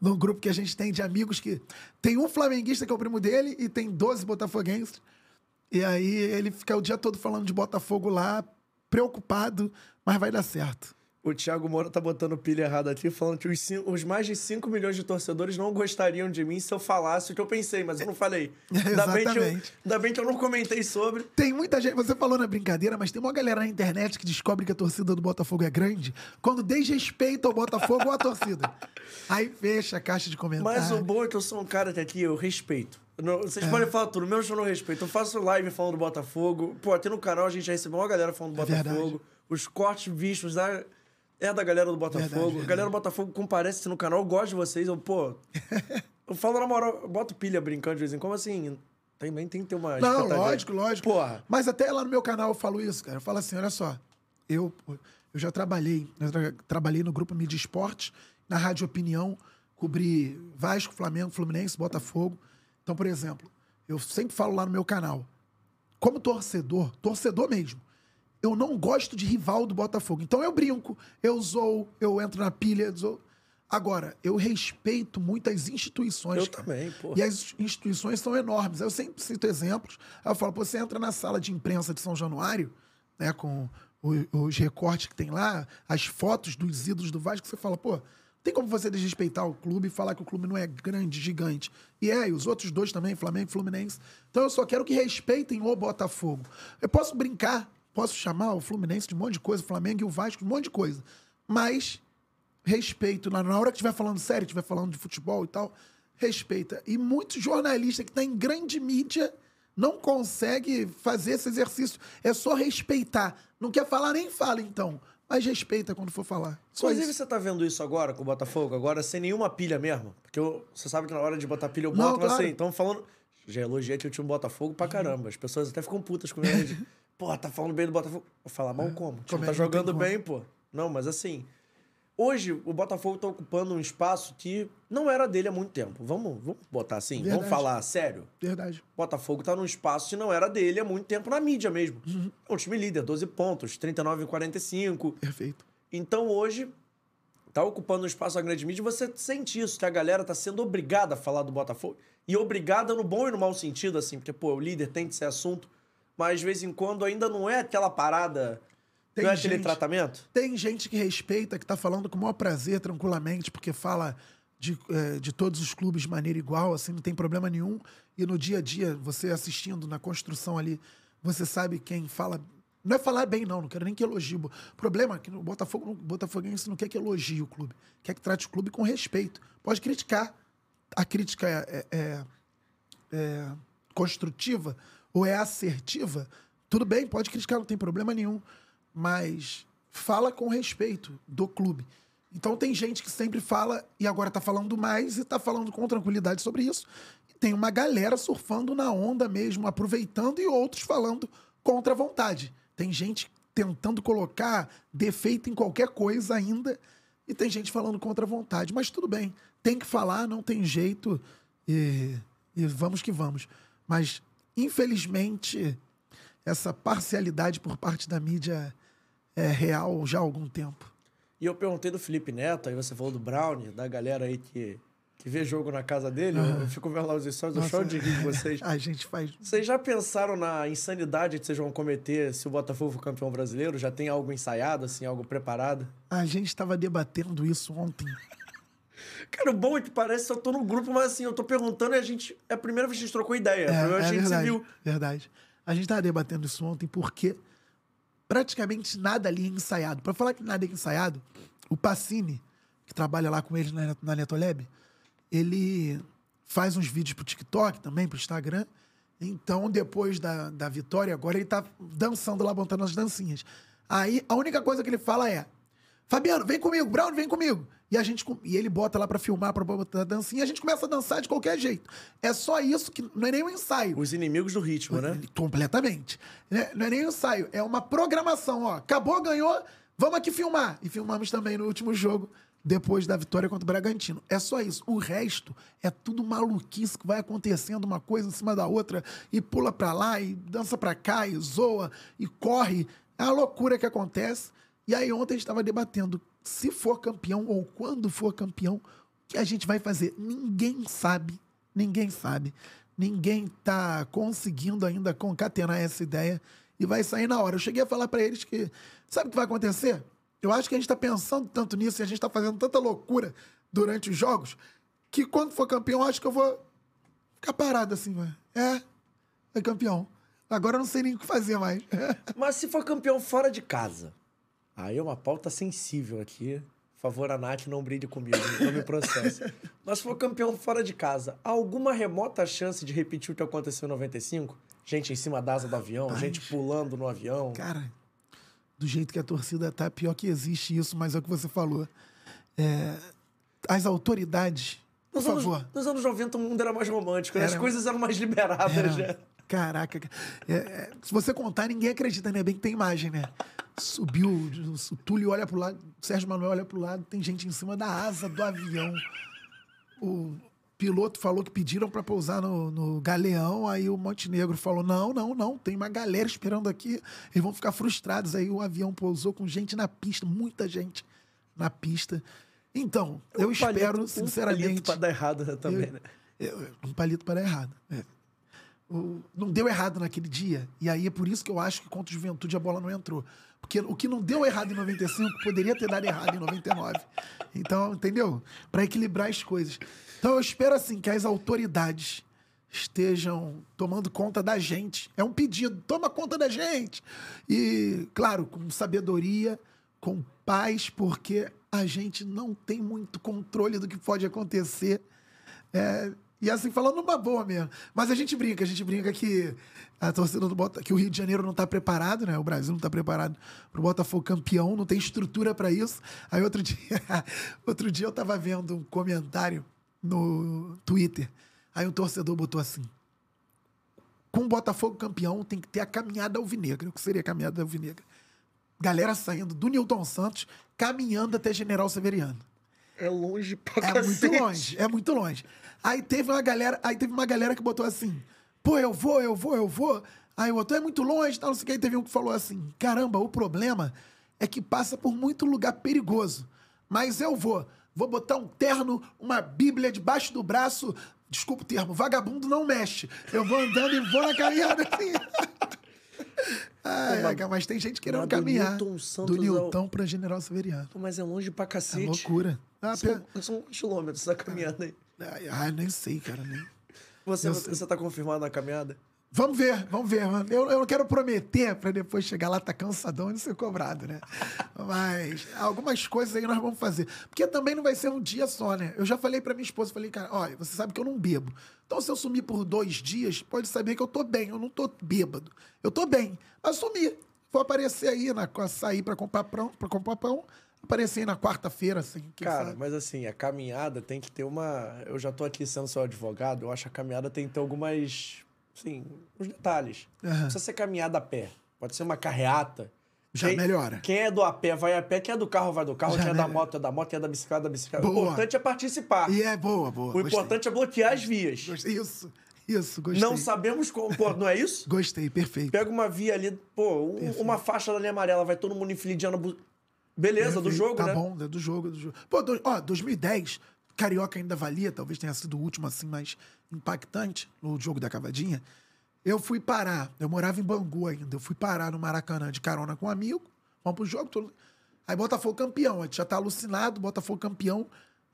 Speaker 3: No grupo que a gente tem de amigos que tem um flamenguista que é o primo dele e tem 12 botafoguenses. E aí ele fica o dia todo falando de Botafogo lá, preocupado, mas vai dar certo.
Speaker 2: O Thiago Moura tá botando pilha errada aqui, falando que os, cinco- os mais de 5 milhões de torcedores não gostariam de mim se eu falasse o que eu pensei, mas eu não falei. (laughs) Ainda bem, que eu,
Speaker 3: Exatamente.
Speaker 2: ainda bem que eu não comentei sobre.
Speaker 3: Tem muita gente, você falou na brincadeira, mas tem uma galera na internet que descobre que a torcida do Botafogo é grande quando desrespeita o Botafogo ou a torcida. (laughs) Aí fecha a caixa de comentários.
Speaker 2: Mas o bom é que eu sou um cara que aqui eu respeito. Não- vocês podem falar tudo, meu eu não respeito. Eu faço live falando do Botafogo. Pô, aqui no canal a gente já recebeu uma galera falando do
Speaker 3: É
Speaker 2: Botafogo.
Speaker 3: verdade.
Speaker 2: Os cortes vistos da, é da galera do Botafogo.
Speaker 3: Verdade,
Speaker 2: A
Speaker 3: verdade.
Speaker 2: galera do Botafogo comparece no canal, eu gosto de vocês. Eu, pô. (laughs) eu falo na moral, eu boto pilha brincando de vez em quando, assim. Também tem que ter uma.
Speaker 3: Não, lógico, lógico.
Speaker 2: Porra.
Speaker 3: Mas até lá no meu canal eu falo isso, cara. Eu falo assim, olha só. Eu, eu já trabalhei, eu tra- trabalhei no grupo Mídia Esportes, na Rádio Opinião, cobri Vasco, Flamengo, Fluminense, Botafogo. Então, por exemplo, eu sempre falo lá no meu canal, como torcedor, torcedor mesmo, eu não gosto de rival do Botafogo. Então eu brinco, eu zoo, eu entro na pilha, zoo. Agora, eu respeito muito as instituições.
Speaker 2: Eu
Speaker 3: cara.
Speaker 2: também, pô.
Speaker 3: E as instituições são enormes. Eu sempre cito exemplos. Eu falo, pô, você entra na sala de imprensa de São Januário, né, com o- os recortes que tem lá, as fotos dos ídolos do Vasco, você fala, pô, tem como você desrespeitar o clube e falar que o clube não é grande, gigante. E é, e os outros dois também, Flamengo e Fluminense. Então eu só quero que respeitem o Botafogo. Eu posso brincar, posso chamar o Fluminense de um monte de coisa, o Flamengo e o Vasco de um monte de coisa. Mas respeito. Na, na hora que estiver falando sério, estiver falando de futebol e tal, respeita. E muitos jornalistas que estão em grande mídia não consegue fazer esse exercício. É só respeitar. Não quer falar, nem fala, então. Mas respeita quando for falar. Só
Speaker 2: Inclusive,
Speaker 3: isso.
Speaker 2: você tá vendo isso agora com o Botafogo? Agora sem nenhuma pilha mesmo? Porque eu- você sabe que na hora de botar pilha eu
Speaker 3: Não,
Speaker 2: boto, mas
Speaker 3: claro.
Speaker 2: assim, então falando. Já elogiei aqui o time Botafogo pra (laughs) caramba. As pessoas até ficam putas comigo. Pô, tá falando bem do Botafogo. Eu falar mal como? Time
Speaker 3: Como é
Speaker 2: tá
Speaker 3: não tem
Speaker 2: jogando
Speaker 3: como?
Speaker 2: bem, pô. Não, mas assim. Hoje, o Botafogo tá ocupando um espaço que não era dele há muito tempo. Vamos, vamos botar assim? Vamos
Speaker 3: Verdade.
Speaker 2: falar sério?
Speaker 3: Verdade.
Speaker 2: Botafogo tá num espaço que não era dele há muito tempo na mídia mesmo.
Speaker 3: Uhum.
Speaker 2: É um time líder, 12 pontos, 39 e 45.
Speaker 3: Perfeito.
Speaker 2: Então hoje tá ocupando um espaço na grande mídia e você sente isso, que a galera tá sendo obrigada a falar do Botafogo. E obrigada no bom e no mau sentido, assim, porque, pô, o líder tem que ser assunto, mas de vez em quando ainda não é aquela parada.
Speaker 3: Tem
Speaker 2: não é
Speaker 3: gente-
Speaker 2: aquele tratamento?
Speaker 3: Tem gente que respeita, que tá falando com o maior prazer, tranquilamente, porque fala de, eh, de todos os clubes de maneira igual, assim, não tem problema nenhum. E no dia a dia, você assistindo na construção ali, você sabe quem fala. Não é falar bem, não, não quero nem que elogie. O problema é que no Botafogo, o Botafoguense não quer que elogie o clube, quer que trate o clube com respeito. Pode criticar. A crítica é- é- é é, construtiva ou é assertiva, tudo bem, pode criticar, não tem problema nenhum. Mas fala com respeito do clube. Então tem gente que sempre fala e agora tá falando mais e tá falando com tranquilidade sobre isso. E tem uma galera surfando na onda mesmo, aproveitando e outros falando contra a vontade. Tem gente tentando colocar defeito em qualquer coisa ainda e tem gente falando contra a vontade. Mas tudo bem, tem que falar, não tem jeito e, e vamos que vamos. Mas, infelizmente, essa parcialidade por parte da mídia é real já há algum tempo.
Speaker 2: E eu perguntei do Felipe Neto, aí você falou do Brownie, da galera aí que, que vê jogo na casa dele. Eu fico vendo lá os stories, eu choro de rir de vocês. (laughs)
Speaker 3: A gente faz.
Speaker 2: Vocês já pensaram na insanidade que vocês vão cometer se o Botafogo for campeão brasileiro? Já tem algo ensaiado, assim, algo preparado?
Speaker 3: A gente estava debatendo isso ontem.
Speaker 2: Cara, o bom é que parece que eu tô no grupo, mas assim, eu tô perguntando e a gente. É a primeira vez que a gente trocou ideia. a que a gente se
Speaker 3: verdade,
Speaker 2: viu.
Speaker 3: verdade. A gente estava debatendo isso ontem porque praticamente nada ali é ensaiado. Para falar que nada é ensaiado, o Pacini, que trabalha lá com eles na, na Netolab, ele faz uns vídeos pro TikTok também, pro Instagram. Então, depois da, da vitória, agora ele tá dançando lá, montando as dancinhas. Aí, a única coisa que ele fala é: Fabiano, vem comigo, Brown, vem comigo. E, a gente, e ele bota lá pra filmar, pra botar a dancinha, e a gente começa a dançar de qualquer jeito. É só isso que não é nem um ensaio.
Speaker 2: Os inimigos do ritmo, né?
Speaker 3: Completamente. Né? Não é nem um ensaio, é uma programação. Ó. Acabou, ganhou, vamos aqui filmar. E filmamos também no último jogo, depois da vitória contra o Bragantino. É só isso. O resto é tudo maluquice que vai acontecendo, uma coisa em cima da outra, e pula pra lá, e dança pra cá, e zoa, e corre. É uma loucura que acontece. E aí ontem a gente estava debatendo se for campeão ou quando for campeão, o que a gente vai fazer? Ninguém sabe. Ninguém sabe. Ninguém tá conseguindo ainda concatenar essa ideia e vai sair na hora. Eu cheguei a falar para eles que sabe o que vai acontecer? Eu acho que a gente está pensando tanto nisso e a gente está fazendo tanta loucura durante os jogos que quando for campeão, acho que eu vou ficar parado assim, vai. É, é campeão. Agora eu não sei nem o que fazer mais. (laughs)
Speaker 2: Mas se for campeão fora de casa, aí é uma pauta sensível aqui. Por favor, a Nath, não brilhe comigo, não me processe. (laughs) Mas se for campeão fora de casa, há alguma remota chance de repetir o que aconteceu em 95? Gente em cima da asa do avião, gente pulando no avião.
Speaker 3: Cara, do jeito que a torcida tá, pior que existe isso, mas é o que você falou. É, as autoridades, por
Speaker 2: Nos anos,
Speaker 3: favor.
Speaker 2: nos anos 90 o mundo era mais romântico, né? as
Speaker 3: Era-
Speaker 2: coisas eram mais liberadas,
Speaker 3: Era-
Speaker 2: né?
Speaker 3: Caraca, é, é, se você contar, ninguém acredita, né? Bem que tem imagem, né? Subiu, o Túlio olha pro lado, o Sérgio Manuel olha pro lado, tem gente em cima da asa do avião. O piloto falou que pediram para pousar no, no Galeão, aí o Montenegro falou: não, não, não, tem uma galera esperando aqui, eles vão ficar frustrados. Aí o avião pousou com gente na pista, muita gente na pista. Então, eu
Speaker 2: Um
Speaker 3: espero,
Speaker 2: palito- Um
Speaker 3: sinceramente.
Speaker 2: palito pra dar errado também,
Speaker 3: Eu-
Speaker 2: né?
Speaker 3: eu- um palito para dar errado. é. O- não deu errado naquele dia. E aí é por isso que eu acho que contra o Juventude a bola não entrou. Porque o que não deu errado em 95 poderia ter dado errado em 99. Então, entendeu? Para equilibrar as coisas. Então eu espero assim que as autoridades estejam tomando conta da gente. É um pedido, toma conta da gente. E, claro, com sabedoria, com paz, porque a gente não tem muito controle do que pode acontecer. É, e assim, falando numa boa mesmo. Mas a gente brinca, a gente brinca que a torcida do Bota, que o Rio de Janeiro não está preparado, né? O Brasil não está preparado para o Botafogo campeão, não tem estrutura para isso. Aí outro (laughs) dia, outro dia eu estava vendo um comentário no Twitter. Aí um torcedor botou assim: com o Botafogo campeão tem que ter a caminhada alvinegra. O que seria a caminhada alvinegra? Galera saindo do Newton Santos, caminhando até General Severiano.
Speaker 2: É longe pra
Speaker 3: É muito longe, é muito longe. Aí teve uma galera, aí teve uma galera que botou assim: "Pô, eu vou, eu vou, eu vou". Aí o outro é muito longe, não sei o que. Aí teve um que falou assim: "Caramba, o problema é que passa por muito lugar perigoso. Mas eu vou, vou botar um terno, uma bíblia debaixo do braço, desculpa o termo, vagabundo não mexe. Eu vou andando e vou na caminhada assim". (laughs) Ai, ai, mas tem gente querendo caminhar
Speaker 2: Newton Santos
Speaker 3: do Newton pra General Severiano.
Speaker 2: Pô, Mas é longe pra
Speaker 3: É
Speaker 2: cacete.
Speaker 3: loucura. Ah,
Speaker 2: São,
Speaker 3: pe-
Speaker 2: são quilômetros da caminhada aí.
Speaker 3: Ai, nem sei, cara. Nem...
Speaker 2: Você,
Speaker 3: Eu
Speaker 2: você, tá confirmado na caminhada?
Speaker 3: Vamos ver, vamos ver. Eu, eu não quero prometer para depois chegar lá, tá cansadão e ser cobrado, né? (laughs) Mas algumas coisas aí nós vamos fazer. Porque também não vai ser um dia só, né? Eu já falei para minha esposa, falei, cara, olha, você sabe que eu não bebo. Então, se eu sumir por dois dias, pode saber que eu tô bem, eu não tô bêbado. Eu tô bem. Mas sumir. Vou aparecer aí, na, sair para comprar pão, para comprar pão, aparecer aí na quarta-feira, assim.
Speaker 2: Cara,
Speaker 3: sabe?
Speaker 2: mas assim, a caminhada tem que ter uma. Eu já tô aqui sendo seu advogado, eu acho que a caminhada tem que ter algumas. Assim, uns detalhes. Não
Speaker 3: Aham.
Speaker 2: precisa ser caminhada a pé. Pode ser uma carreata.
Speaker 3: Já
Speaker 2: Quem-
Speaker 3: melhora.
Speaker 2: Quem é do a pé vai a pé, quem é do carro vai do carro,
Speaker 3: Já
Speaker 2: quem é da
Speaker 3: melhora.
Speaker 2: moto é da moto, quem é da bicicleta é da bicicleta. O
Speaker 3: Boa.
Speaker 2: importante é participar.
Speaker 3: E é boa, boa.
Speaker 2: O
Speaker 3: gostei.
Speaker 2: importante é bloquear as vias.
Speaker 3: Gostei. Isso, isso, gostei.
Speaker 2: Não sabemos como. Pô, não é isso?
Speaker 3: Gostei, perfeito.
Speaker 2: Pega uma via ali, pô, um- uma faixa da linha amarela, vai todo mundo infelidiando. Beleza, do jogo,
Speaker 3: tá
Speaker 2: né?
Speaker 3: bom, é do jogo, é do jogo. Pô, do- ó, 2010, Carioca ainda valia, talvez tenha sido o último assim mais impactante no jogo da cavadinha. Eu fui parar, eu morava em Bangu ainda, eu fui parar no Maracanã de carona com um amigo, vamos pro jogo, aí Botafogo campeão, a gente já tá alucinado, Botafogo campeão.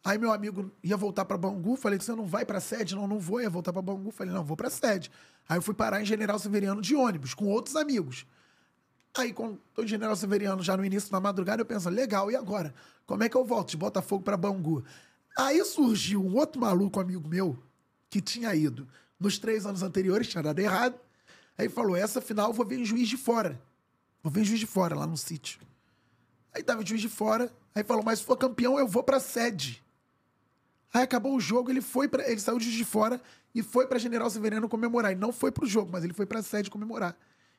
Speaker 3: Aí meu amigo ia voltar pra Bangu, falei, você não vai pra sede? Não, não vou, ia voltar pra Bangu. Falei, não, vou pra sede. Aí eu fui parar em General Severiano de ônibus, com outros amigos. Aí, quando tô em General Severiano, já no início da madrugada, eu penso, legal, e agora? Como é que eu volto de Botafogo para Bangu? Aí surgiu um outro maluco amigo meu que tinha ido nos três anos anteriores, tinha dado errado. Aí falou: essa final eu vou ver em juiz de fora. Vou ver em juiz de fora, lá no sítio. Aí tava em juiz de fora. Aí falou: mas se for campeão, eu vou pra sede. Aí acabou o jogo, ele foi para ele saiu de Juiz de fora e foi pra General Severiano comemorar. Ele não foi pro jogo, mas ele foi pra sede comemorar.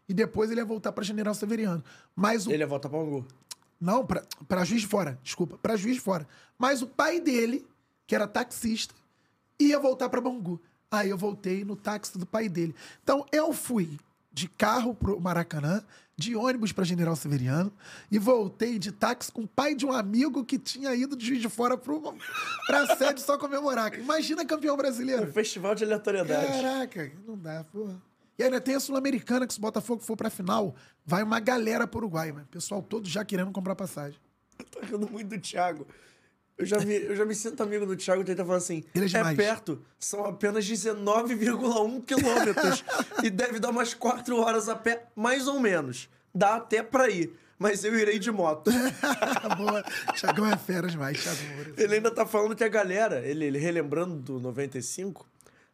Speaker 3: E depois ele ia voltar pra General Severiano. Mas o
Speaker 2: Ele ia voltar pra Bangu.
Speaker 3: não, pra, pra Juiz de Fora, desculpa, pra Juiz de Fora. Mas o pai dele, que era taxista, ia voltar pra Bangu. Aí eu voltei no táxi do pai dele. Então eu fui de carro pro Maracanã, de ônibus pra General Severiano, e voltei de táxi com o pai de um amigo que tinha ido de Juiz de Fora pro, pra sede só comemorar. Imagina campeão
Speaker 2: Um
Speaker 3: brasileiro.
Speaker 2: festival de aleatoriedade.
Speaker 3: Caraca, não dá, porra. E ainda tem a Sul-Americana, que se o Botafogo for pra final, vai uma galera pro Uruguai, mano. Pessoal todo já querendo comprar passagem.
Speaker 2: Tô rindo muito do Thiago. Eu já, me, eu já me sinto amigo do Thiago, ele tá falando assim:
Speaker 3: Ele é
Speaker 2: é perto, são apenas 19,1 quilômetros. (laughs) e deve dar umas 4 horas a pé, mais ou menos. Dá até pra ir. Mas eu irei de moto. (laughs)
Speaker 3: Boa. Thiagão é fera demais, Thiago Moura.
Speaker 2: Ele ainda tá falando que a galera, ele, ele relembrando do 95,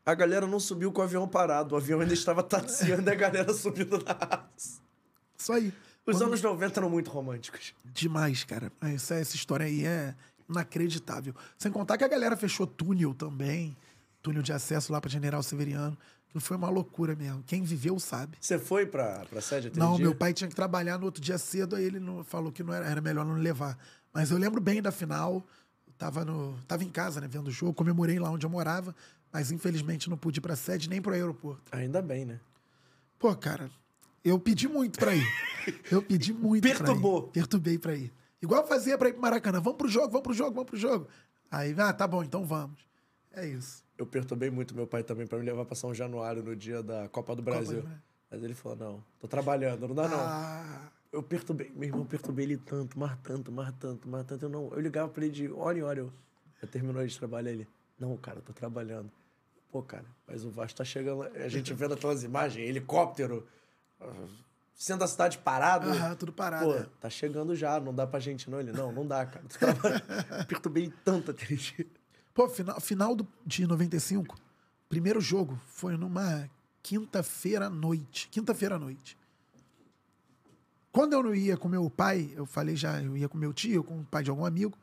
Speaker 2: a galera não subiu com o avião parado. O avião ainda estava taxiando e a galera (laughs) subindo na asa.
Speaker 3: Isso aí.
Speaker 2: Os
Speaker 3: Quando-
Speaker 2: anos 90 eram muito românticos.
Speaker 3: Demais, cara. Essa, essa história aí é inacreditável. Sem contar que a galera fechou túnel também. Túnel de acesso lá pra General Severiano. Que foi uma loucura mesmo. Quem viveu sabe.
Speaker 2: Você foi pra, pra sede aquele
Speaker 3: Não,
Speaker 2: dia?
Speaker 3: meu pai tinha que trabalhar no outro dia cedo, aí ele não, falou que não era, era melhor não levar. Mas eu lembro bem da final. Eu Tava, no, tava em casa, né, vendo o jogo. Comemorei lá onde eu morava. Mas infelizmente não pude ir pra sede nem pro aeroporto.
Speaker 2: Ainda bem, né?
Speaker 3: Pô, cara, eu pedi muito pra ir. Eu pedi (laughs) muito pra ir.
Speaker 2: Perturbou.
Speaker 3: Perturbei pra ir. Igual eu fazia pra ir pro Maracanã. Vamos pro jogo, vamos pro jogo, vamos pro jogo. Aí, ah, tá bom, então vamos. É isso.
Speaker 2: Eu perturbei muito meu pai também pra me levar pra São Januário no dia da Copa do Brasil.
Speaker 3: Brasil.
Speaker 2: Mas ele falou: não, tô trabalhando, não dá não.
Speaker 3: Ah,
Speaker 2: Eu perturbei, meu irmão, eu perturbei ele tanto, mais tanto, mais tanto, mais tanto. Eu não, eu ligava pra ele de hora em hora. Eu, já terminou de trabalhar ele. Não, cara, tô trabalhando. Pô, cara, mas o Vasco tá chegando. A gente vendo aquelas imagens, helicóptero, ah, sendo a cidade parado.
Speaker 3: aham, tudo parado.
Speaker 2: Pô,
Speaker 3: é.
Speaker 2: tá chegando já, não dá pra gente não. Ele, não, não dá, cara. Tô trabalhando. (laughs) perturbei tanto aquele dia.
Speaker 3: Pô, final, final do, de 95, primeiro jogo foi numa quinta-feira à noite. Quinta-feira à noite. Quando eu não ia com meu pai, eu falei já, eu ia com meu tio, com o pai de algum amigo,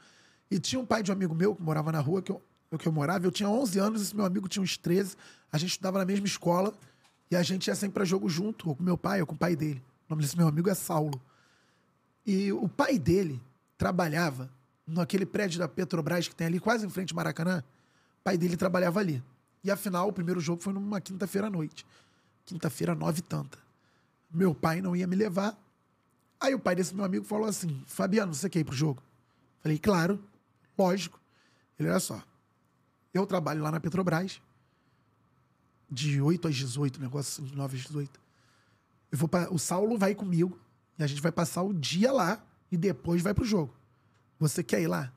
Speaker 3: e tinha um pai de um amigo meu que morava na rua que eu, eu- que eu morava, eu tinha 11 anos, esse meu amigo tinha uns 13, a gente estudava na mesma escola, e a gente ia sempre pra jogo junto, ou com meu pai, ou com o pai dele. O nome desse meu amigo é Saulo. E o pai dele trabalhava naquele prédio da Petrobras que tem ali, quase em frente ao Maracanã. O pai dele trabalhava ali. E afinal, o primeiro jogo foi numa quinta-feira à noite. Quinta-feira, nove e tanta. Meu pai não ia me levar. Aí o pai desse meu amigo falou assim: Fabiano, você quer ir pro jogo? Falei, claro, lógico. Ele, olha só, eu trabalho lá na Petrobras, de 8 às 18, negócio assim, de 9 às 18. Eu vou pra, o Saulo vai comigo e a gente vai passar o dia lá e depois vai pro jogo. Você quer ir lá?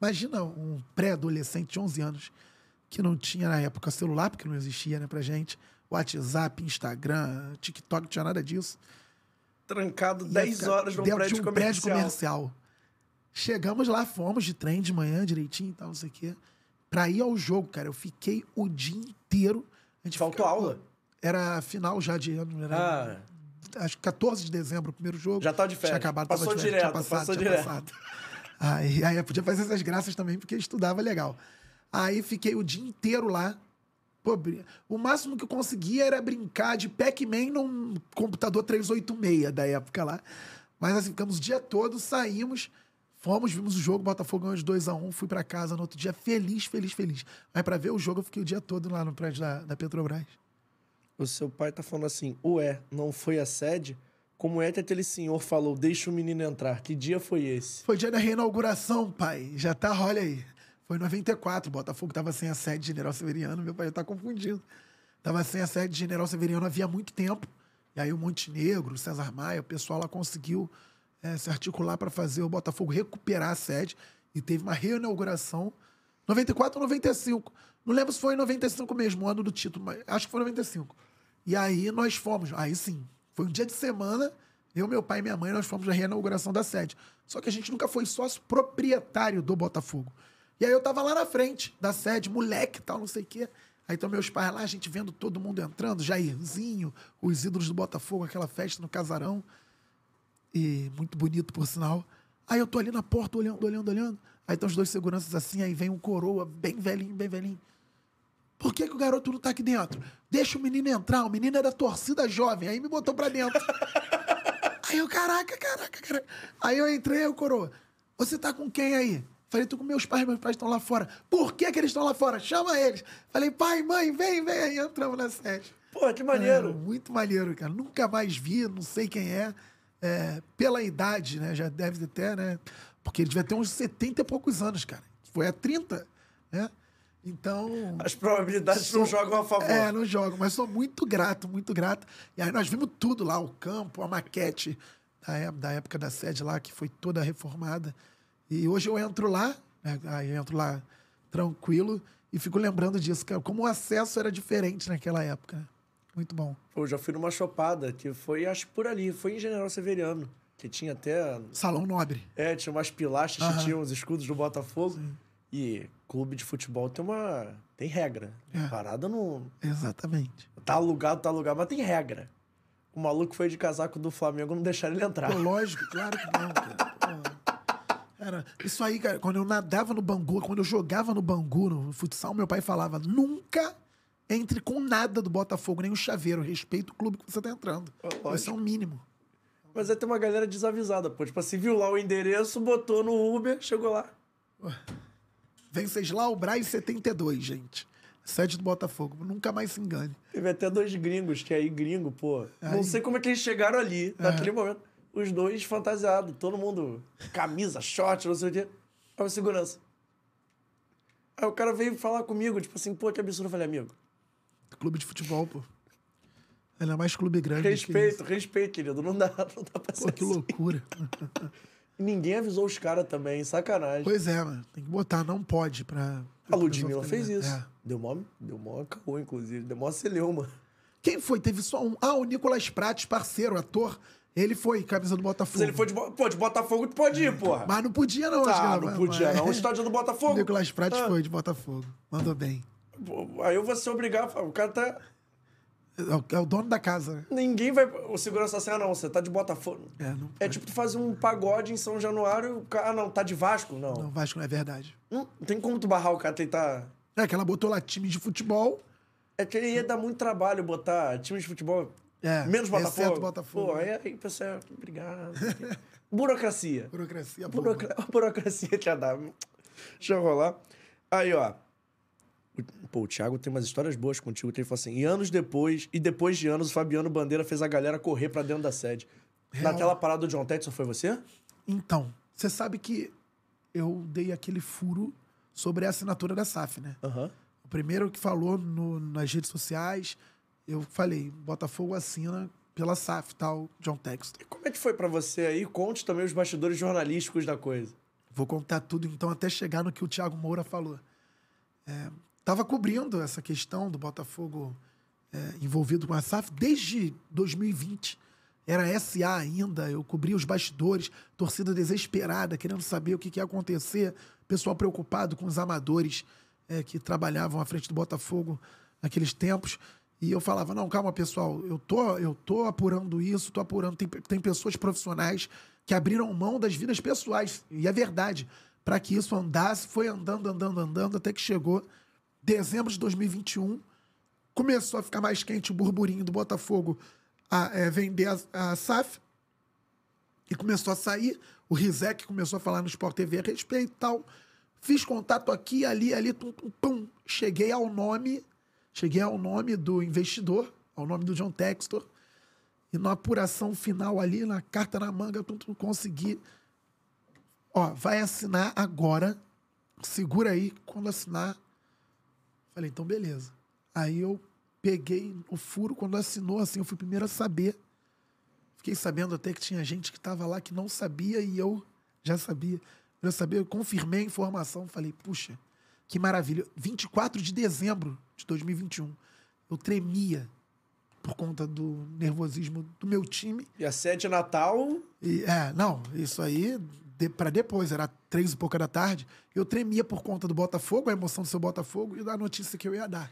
Speaker 3: Imagina um pré-adolescente de 11 anos que não tinha na época celular, porque não existia, né, pra gente. WhatsApp, Instagram, TikTok, não tinha nada disso.
Speaker 2: Trancado
Speaker 3: Ia
Speaker 2: 10
Speaker 3: ficar
Speaker 2: horas
Speaker 3: dentro
Speaker 2: prédio,
Speaker 3: de um
Speaker 2: comercial.
Speaker 3: prédio comercial. Chegamos lá, fomos de trem de manhã, direitinho e tal, não sei o quê. Pra ir ao jogo, cara, eu fiquei o dia inteiro. A gente
Speaker 2: Faltou
Speaker 3: ficava-
Speaker 2: aula?
Speaker 3: Era final já de ano, era
Speaker 2: Ah,
Speaker 3: acho que 14 de dezembro, o primeiro jogo.
Speaker 2: Já tava de férias.
Speaker 3: Tinha acabado,
Speaker 2: Passou
Speaker 3: tava de férias,
Speaker 2: direto,
Speaker 3: passado,
Speaker 2: passou direto.
Speaker 3: passado. (laughs) Aí, aí eu podia fazer essas graças também, porque estudava legal. Aí fiquei o dia inteiro lá. Pô, brin- o máximo que eu conseguia era brincar de Pac-Man num computador 386 da época lá. Mas assim, ficamos o dia todo, saímos, fomos, vimos o jogo, Botafogo ganhou de 2x1, fui pra casa no outro dia feliz, feliz, feliz. Mas pra ver o jogo eu fiquei o dia todo lá no prédio da, da Petrobras.
Speaker 2: o seu pai tá falando assim, ué, não foi a sede? Como é que aquele senhor falou, deixa o menino entrar? Que dia foi esse?
Speaker 3: Foi dia da reinauguração, pai. Já tá, olha aí. Foi em 94, o Botafogo tava sem a sede de General Severiano, meu pai já tá confundido. Tava sem a sede de General Severiano havia muito tempo. E aí o Montenegro, o César Maia, o pessoal lá conseguiu eh, se articular para fazer o Botafogo recuperar a sede. E teve uma reinauguração 94 ou 95. Não lembro se foi em 95 mesmo, o ano do título, mas acho que foi 95. E aí nós fomos. Aí sim, foi um dia de semana. Eu, meu pai e minha mãe, nós fomos na reinauguração da sede. Só que a gente nunca foi sócio proprietário do Botafogo. E aí eu tava lá na frente da sede, moleque e tal, não sei o quê. Aí estão meus pais lá, a gente vendo todo mundo entrando, Jairzinho, os ídolos do Botafogo, aquela festa no casarão. E muito bonito, por sinal. Aí eu tô ali na porta, olhando, olhando, olhando. Aí estão os dois seguranças assim, aí vem um coroa, bem velhinho, bem velhinho. Por que, que o garoto não tá aqui dentro? Deixa o menino entrar, o menino é da torcida jovem. Aí me botou pra dentro. (laughs) aí eu, caraca, caraca, caraca. Aí eu entrei, aí o coroa, você tá com quem aí? Falei, tô com meus pais, meus pais estão lá fora. Por que, que eles estão lá fora? Chama eles. Falei, pai, mãe, vem, vem. Aí entramos na sede.
Speaker 2: Pô, que maneiro.
Speaker 3: É, muito maneiro, cara. Nunca mais vi, não sei quem é. É, pela idade, né? Já deve ter, né? Porque ele devia ter uns 70 e poucos anos, cara. Foi a 30, né? Então.
Speaker 2: As probabilidades
Speaker 3: sou-
Speaker 2: não jogam a favor.
Speaker 3: É, não jogo, mas sou muito grato, muito grato. E aí nós vimos tudo lá, o campo, a maquete da, da época da sede lá, que foi toda reformada. E hoje eu entro lá, né? Aí eu entro lá tranquilo e fico lembrando disso, cara, como o acesso era diferente naquela época. Né? Muito bom.
Speaker 2: Pô, eu já fui numa chopada que foi, acho por ali, foi em General Severiano. Que tinha até.
Speaker 3: Salão Nobre.
Speaker 2: É, tinha umas pilastras que
Speaker 3: Aham.
Speaker 2: tinham os escudos do Botafogo. E clube de futebol tem uma. Tem regra.
Speaker 3: É.
Speaker 2: Parada não.
Speaker 3: Exatamente.
Speaker 2: Tá alugado, tá alugado, mas tem regra. O maluco foi de casaco do Flamengo, não deixaram ele entrar.
Speaker 3: Pô, lógico, claro que não, cara. Cara, isso aí, cara, quando eu nadava no Bangu, quando eu jogava no Bangu, no futsal, meu pai falava: nunca entre com nada do Botafogo, nem o chaveiro. Respeita o clube que você tá entrando.
Speaker 2: lógico.
Speaker 3: Isso é um mínimo.
Speaker 2: Mas aí tem uma galera desavisada, pô. Tipo assim, viu lá o endereço, botou no Uber, chegou lá.
Speaker 3: Venceslau Braz 72, gente. Sede do Botafogo. Nunca mais se engane.
Speaker 2: Teve até dois gringos, que aí gringo, pô. Não
Speaker 3: Aí-
Speaker 2: sei como é que eles chegaram ali, naquele momento. Os dois fantasiados, todo mundo, camisa, short, não sei o quê. Aí o segurança. Aí o cara veio falar comigo, tipo assim, pô, que absurdo. Eu falei, amigo,
Speaker 3: Clube de futebol, pô. Ele é mais clube grande. que
Speaker 2: respeito,
Speaker 3: isso.
Speaker 2: respeito, querido. Não dá, (laughs) não dá pra ser
Speaker 3: Pô, que
Speaker 2: assim.
Speaker 3: loucura. (laughs)
Speaker 2: Ninguém avisou os caras também, sacanagem.
Speaker 3: pois é, mano. Tem que botar, não pode pra.
Speaker 2: A Ludmilla fez
Speaker 3: É.
Speaker 2: isso. Deu mó, deu mó caô, inclusive. Deu mó celeuma.
Speaker 3: Quem foi? Teve só um. Ah, o Nicolas Prates, parceiro, ator. Ele foi, camisa do Botafogo.
Speaker 2: Se ele for de, pô, de Botafogo, tu pode ir, porra.
Speaker 3: Mas não podia, não. acho que
Speaker 2: Ah, não
Speaker 3: mas-
Speaker 2: podia,
Speaker 3: mas-
Speaker 2: não. O estádio do
Speaker 3: O
Speaker 2: Botafogo.
Speaker 3: Nicolas Prates
Speaker 2: Ah.
Speaker 3: foi de Botafogo. Mandou bem.
Speaker 2: Aí eu vou ser obrigado. O cara tá.
Speaker 3: É o, é o dono da casa, né?
Speaker 2: Ninguém vai. O segurança assim, ah, não, você tá de Botafogo.
Speaker 3: É, não
Speaker 2: É tipo tu fazer um pagode em São Januário, o cara, ah, não, tá de Vasco? Não.
Speaker 3: Não, Vasco não é verdade.
Speaker 2: Não, tem como tu barrar o cara tentar.
Speaker 3: É que ela botou lá time de futebol.
Speaker 2: É que ia dar muito trabalho botar time de futebol.
Speaker 3: É,
Speaker 2: menos Botafogo.
Speaker 3: exceto Botafogo.
Speaker 2: Pô, aí, aí pessoal, obrigado. (laughs) Burocracia.
Speaker 3: Burocracia.
Speaker 2: Burocra... A (laughs) burocracia te dá. Deixa eu rolar. Aí, ó. Pô, o Thiago tem umas histórias boas contigo. Ele falou assim: e anos depois, e depois de anos, o Fabiano Bandeira fez a galera correr pra dentro da sede.
Speaker 3: Real.
Speaker 2: Naquela parada do John Texton, foi você?
Speaker 3: Então, você sabe que eu dei aquele furo sobre a assinatura da SAF, né?
Speaker 2: Aham.
Speaker 3: O primeiro que falou no- nas redes sociais, eu falei, Botafogo assina pela SAF, tal, John Textor.
Speaker 2: E como é que foi pra você aí? Conte também os bastidores jornalísticos da coisa.
Speaker 3: Vou contar tudo, então, até chegar no que o Thiago Moura falou. É, tava cobrindo essa questão do Botafogo é, envolvido com a SAF desde 2020. Era SA ainda, eu cobria os bastidores, torcida desesperada, querendo saber o que, que ia acontecer, pessoal preocupado com os amadores é, que trabalhavam à frente do Botafogo naqueles tempos. E eu falava, não, calma, pessoal, eu tô, eu tô apurando isso, tô apurando. Tem, tem pessoas profissionais que abriram mão das vidas pessoais. E é verdade. Para que isso andasse, foi andando, andando, andando, até que chegou dezembro de 2021. Começou a ficar mais quente o burburinho do Botafogo a é, vender a, a SAF. E começou a sair. O Rizek começou a falar no Sport TV a respeito e tal. Fiz contato aqui, ali, ali, tum, tum, tum. Cheguei ao nome, cheguei ao nome do investidor, ao nome do John Textor. E na apuração final ali, na carta na manga, tum, tum, consegui. Ó, vai assinar agora. Segura aí, quando assinar. Falei, então beleza. Aí eu peguei o furo, quando assinou, assim, eu fui primeiro a saber. Fiquei sabendo até que tinha gente que estava lá que não sabia e eu já sabia. Eu sabia, eu confirmei a informação. Falei, puxa, que maravilha. 24 de dezembro de 2021. Eu tremia por conta do nervosismo do meu time.
Speaker 2: E a sede é Natal.
Speaker 3: E, é, não, isso aí de, para depois, era três e pouca da tarde, eu tremia por conta do Botafogo, a emoção do seu Botafogo e da notícia que eu ia dar.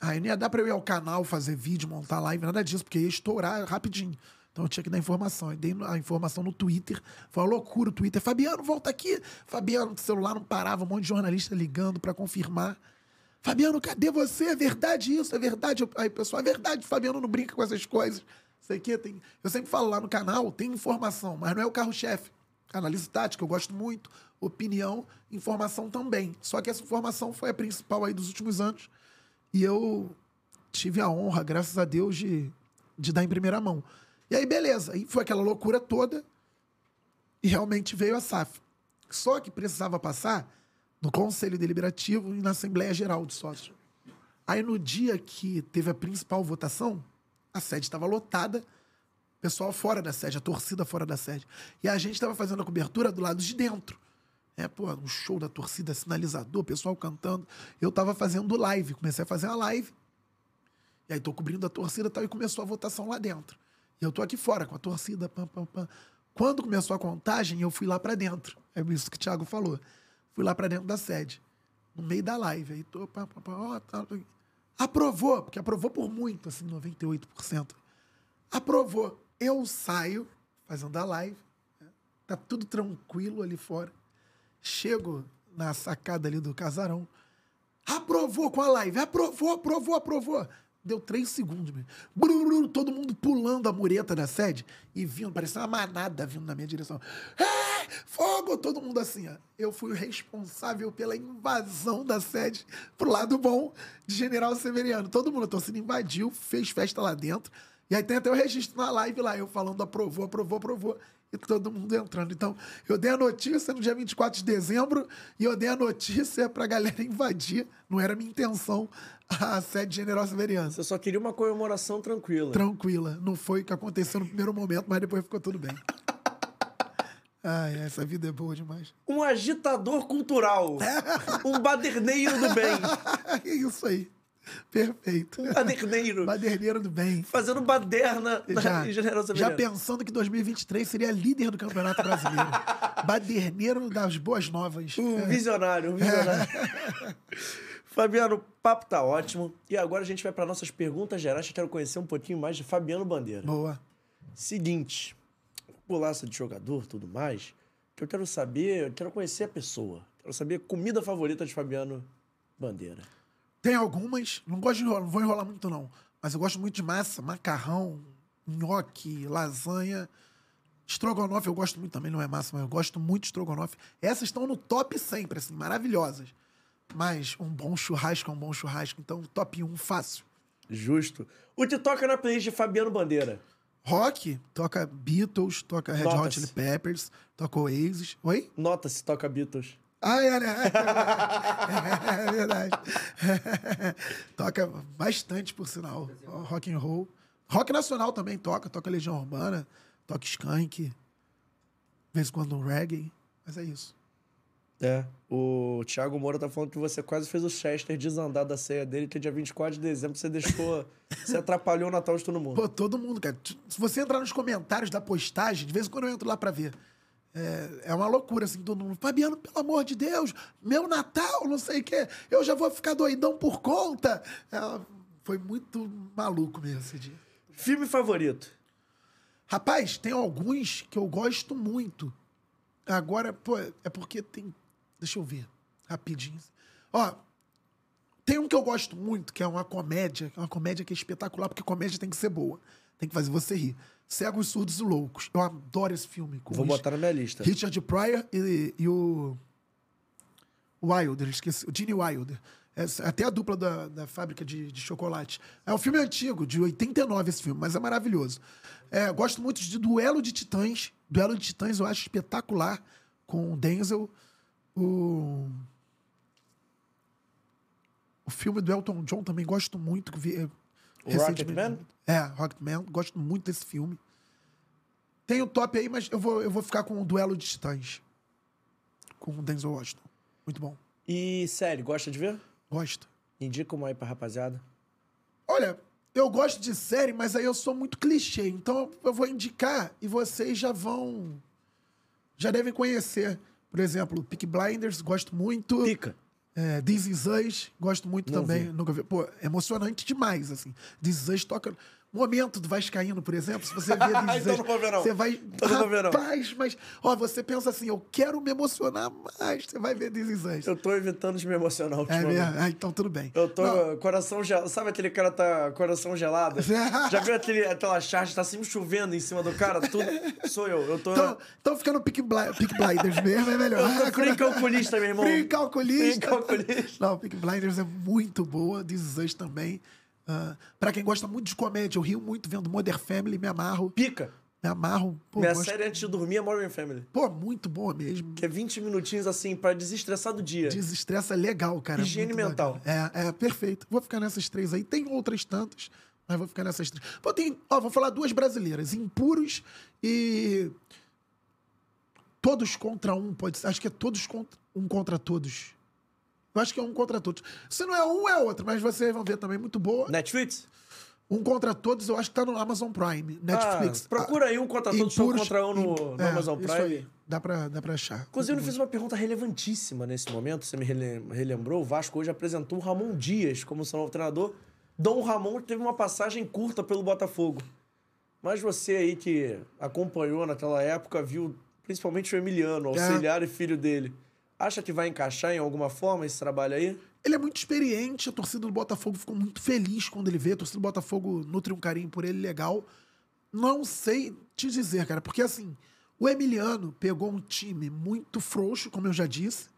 Speaker 3: Aí não ia dar pra eu ir ao canal, fazer vídeo, montar live, nada disso, porque ia estourar rapidinho. Então eu tinha que dar informação. Aí dei a informação no Twitter. Foi uma loucura o Twitter. Fabiano, volta aqui. Fabiano, o celular não parava, um monte de jornalista ligando pra confirmar. Fabiano, cadê você? É verdade isso? É verdade? Aí, pessoal, é verdade. Fabiano não brinca com essas coisas. Sei que tem. Eu sempre falo lá no canal, tem informação, mas não é o carro-chefe. Análise tática, eu gosto muito. Opinião, informação também. Só que essa informação foi a principal aí dos últimos anos. E eu tive a honra, graças a Deus, de, de dar em primeira mão. E aí, beleza. Aí foi aquela loucura toda. E realmente veio a SAF. Só que precisava passar no Conselho Deliberativo e na Assembleia Geral de Sócios. Aí, no dia que teve a principal votação, a sede estava lotada, pessoal fora da sede, a torcida fora da sede. E a gente estava fazendo a cobertura do lado de dentro. É, pô, um show da torcida, sinalizador, pessoal cantando. Eu estava fazendo live, comecei a fazer a live. E aí tô cobrindo a torcida e tal, e começou a votação lá dentro. E eu tô aqui fora com a torcida, pam, pam, pam. Quando começou a contagem, eu fui lá para dentro. É isso que o Thiago falou. Fui lá para dentro da sede, no meio da live. Aí tô, pam, pam, pam, ó, tá, aprovou, porque aprovou por muito, assim, 98%. Aprovou. Eu saio fazendo a live, né? tá tudo tranquilo ali fora. Chego na sacada ali do casarão. Aprovou com a live, aprovou, aprovou, aprovou. Deu três segundos. Mesmo. todo mundo pulando a mureta da sede e vindo, parecia uma manada vindo na minha direção. É, fogo! Todo mundo assim, ó. Eu fui o responsável pela invasão da sede pro lado bom de General Severiano. Todo mundo, a torcida invadiu, fez festa lá dentro. E aí tem até o registro na live lá, eu falando aprovou, aprovou, aprovou e todo mundo entrando. Então, eu dei a notícia no dia 24 de dezembro e eu dei a notícia pra galera (laughs) invadir. Não era minha intenção a sede General Severiano.
Speaker 2: Você só queria uma comemoração tranquila.
Speaker 3: Tranquila. Não foi o que aconteceu no primeiro momento, mas depois ficou tudo bem. (laughs) Ai, essa vida é boa demais.
Speaker 2: Um agitador cultural. (laughs) um baderneiro do bem.
Speaker 3: É isso aí. (laughs) Perfeito.
Speaker 2: Um baderneiro.
Speaker 3: Baderneiro do bem.
Speaker 2: Fazendo baderna
Speaker 3: Já,
Speaker 2: na General
Speaker 3: já pensando que 2023 seria líder do Campeonato Brasileiro. (laughs) Baderneiro das boas novas.
Speaker 2: Um visionário, um visionário. (laughs) Fabiano, o papo tá ótimo. E agora a gente vai para nossas perguntas gerais. Eu quero conhecer um pouquinho mais de Fabiano Bandeira.
Speaker 3: Boa.
Speaker 2: Seguinte, pulaça de jogador, tudo mais, que eu quero saber, eu quero conhecer a pessoa. Quero saber a comida favorita de Fabiano Bandeira.
Speaker 3: Tem algumas, não gosto de enrolar, não vou enrolar muito não, mas eu gosto muito de massa, macarrão, nhoque, lasanha. Estrogonofe eu gosto muito também, não é massa, mas eu gosto muito de estrogonofe. Essas estão no top sempre, assim, maravilhosas. Mas um bom churrasco é um bom churrasco, então top 1 fácil.
Speaker 2: Justo. O que toca na playlist de Fabiano Bandeira?
Speaker 3: Rock, toca Beatles, toca Red Hot. Chili Peppers, toca Oasis. Oi?
Speaker 2: Nota-se toca Beatles.
Speaker 3: Ah, é, né? É verdade. (laughs) toca bastante, por sinal. Rock and roll. Rock nacional também toca. Toca Legião Urbana, toca Skank. De vez em quando um reggae. Mas é isso.
Speaker 2: É. O Thiago Moura tá falando que você quase fez o Chester desandar da ceia dele, que é dia 24 de dezembro você deixou. (laughs) você atrapalhou o Natal de todo mundo.
Speaker 3: Pô, todo mundo, cara. Se você entrar nos comentários da postagem, de vez em quando eu entro lá pra ver. É, é uma loucura, assim, todo mundo. Fabiano, pelo amor de Deus, meu Natal, não sei o quê. Eu já vou ficar doidão por conta. É, foi muito maluco mesmo esse dia.
Speaker 2: Filme favorito?
Speaker 3: Rapaz, tem alguns que eu gosto muito. Agora, pô, é porque tem. Deixa eu ver, rapidinho. Ó, tem um que eu gosto muito, que é uma comédia, uma comédia que é espetacular, porque comédia tem que ser boa. Tem que fazer você rir. Cegos, Surdos e Loucos. Eu adoro esse filme. com
Speaker 2: Vou
Speaker 3: Rich-
Speaker 2: botar na minha lista.
Speaker 3: Richard Pryor e, e o Wilder, esqueci, o Gene Wilder. Essa- até a dupla da, da fábrica de, de chocolate. É um filme antigo, de 89 esse filme, mas é maravilhoso. É, gosto muito de Duelo de Titãs. Duelo de Titãs eu acho espetacular, com o Denzel. O, o filme do Elton John também gosto muito. Vi, é.
Speaker 2: Rocketman?
Speaker 3: É, Rocketman. Gosto muito desse filme. Tem o top aí, mas eu vou, eu vou ficar com o Duelo de Titãs. Com o Denzel Washington. Muito bom.
Speaker 2: E série, gosta de ver?
Speaker 3: Gosto.
Speaker 2: Indica uma aí pra rapaziada.
Speaker 3: Olha, eu gosto de série, mas aí eu sou muito clichê. Então eu vou indicar e vocês já vão já devem conhecer. Por exemplo, Peak Blinders, gosto muito.
Speaker 2: Pica.
Speaker 3: É, This Is Us, gosto muito
Speaker 2: Não
Speaker 3: também.
Speaker 2: vi.
Speaker 3: Nunca vi. Pô, emocionante demais, assim. This Is Us toca... Momento do Vascaíno, por exemplo, se você vê (laughs) Is
Speaker 2: Então não vou ver, não.
Speaker 3: você vai...
Speaker 2: Então não vou ver, não.
Speaker 3: Rapaz, mas... Ó, você pensa assim, eu quero me emocionar mais, você vai ver Us.
Speaker 2: Eu tô evitando de me emocionar
Speaker 3: É
Speaker 2: ultimamente.
Speaker 3: mesmo? Ah, então tudo bem.
Speaker 2: Eu tô
Speaker 3: Não,
Speaker 2: coração gelado. Sabe aquele cara tá coração gelado? (laughs) Já viu aquele, aquela charge? Tá sempre chovendo em cima do cara? Tudo. Sou eu. Eu tô.
Speaker 3: Então, então fica no Peak, Bli Peak Blinders mesmo, é melhor.
Speaker 2: Eu tô free calculista, meu irmão.
Speaker 3: Free calculista.
Speaker 2: Free calculista.
Speaker 3: Não, Peak Blinders é muito boa. This Is Us também. Ah, pra quem gosta muito de comédia, eu rio muito vendo Modern Family, me amarro.
Speaker 2: Pica.
Speaker 3: Me amarro. Pô,
Speaker 2: Minha
Speaker 3: gosto-
Speaker 2: série antes de dormir é Modern Family.
Speaker 3: Pô, muito boa mesmo.
Speaker 2: Que é 20 minutinhos assim pra desestressar do dia.
Speaker 3: Desestressa legal, cara.
Speaker 2: Higiene
Speaker 3: muito
Speaker 2: mental.
Speaker 3: bacana. É, é, perfeito. Vou ficar nessas três aí. Tem outras tantas, mas vou ficar nessas três. Pô, tem, ó, vou falar duas brasileiras: Impuros e. Todos contra um, pode ser. Acho que é todos contra um contra todos. Eu acho que é um contra todos. Se não é um, é outro, mas vocês vão ver também. Muito boa.
Speaker 2: Netflix?
Speaker 3: Um contra todos, eu acho que tá no Amazon Prime. Netflix.
Speaker 2: Ah, procura aí um contra todos, um
Speaker 3: Impuros-
Speaker 2: contra um no, no
Speaker 3: É,
Speaker 2: Amazon
Speaker 3: isso
Speaker 2: Prime.
Speaker 3: aí. Dá pra, dá pra achar.
Speaker 2: Inclusive, eu
Speaker 3: Muito
Speaker 2: fiz uma pergunta relevantíssima nesse momento, você me rele- relembrou. O Vasco hoje apresentou o Ramon Dias como seu novo treinador. Dom Ramon teve uma passagem curta pelo Botafogo. Mas você aí que acompanhou naquela época, viu principalmente o Emiliano,
Speaker 3: É.
Speaker 2: auxiliar e filho dele. Acha que vai encaixar em alguma forma esse trabalho aí?
Speaker 3: Ele é muito experiente, a torcida do Botafogo ficou muito feliz quando ele veio. A torcida do Botafogo nutre um carinho por ele legal. Não sei te dizer, cara, porque assim, o Emiliano pegou um time muito frouxo, como eu já disse,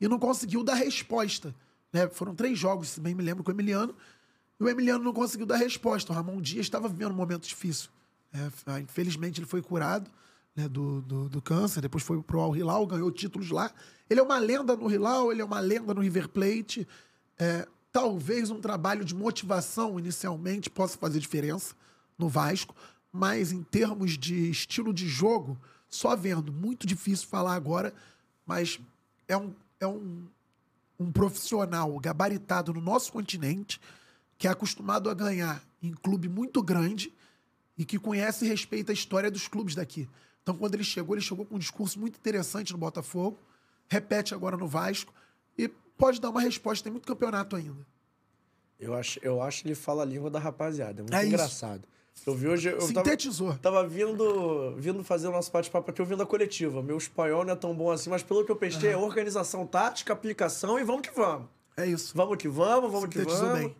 Speaker 3: e não conseguiu dar resposta. né? Foram três jogos, se bem me lembro, com o Emiliano, e o Emiliano não conseguiu dar resposta. O Ramon Dias estava vivendo um momento difícil. né? Ah, Infelizmente, ele foi curado né, do, do, do câncer, depois foi pro Al Hilal, ganhou títulos lá. Ele é uma lenda no Hilal, ele é uma lenda no River Plate. É, talvez um trabalho de motivação inicialmente possa fazer diferença no Vasco, mas em termos de estilo de jogo, só vendo, muito difícil falar agora, mas é um, é um, um profissional gabaritado no nosso continente que é acostumado a ganhar em clube muito grande e que conhece e respeita a história dos clubes daqui. Então, quando ele chegou, ele chegou com um discurso muito interessante no Botafogo, repete agora no Vasco e pode dar uma resposta. Tem muito campeonato ainda.
Speaker 2: Eu acho, eu acho que ele fala a língua da rapaziada. É muito
Speaker 3: É isso.
Speaker 2: engraçado. Eu vi hoje. Eu tava,
Speaker 3: Sintetizou.
Speaker 2: tava vindo, vindo fazer o nosso bate-papo aqui ouvindo a coletiva. Meu espanhol não é tão bom assim, mas pelo que eu pesquei, é organização tática, aplicação e vamos que vamos.
Speaker 3: É isso.
Speaker 2: Vamos que vamos, vamos que
Speaker 3: Sintetizou
Speaker 2: vamos.
Speaker 3: bem.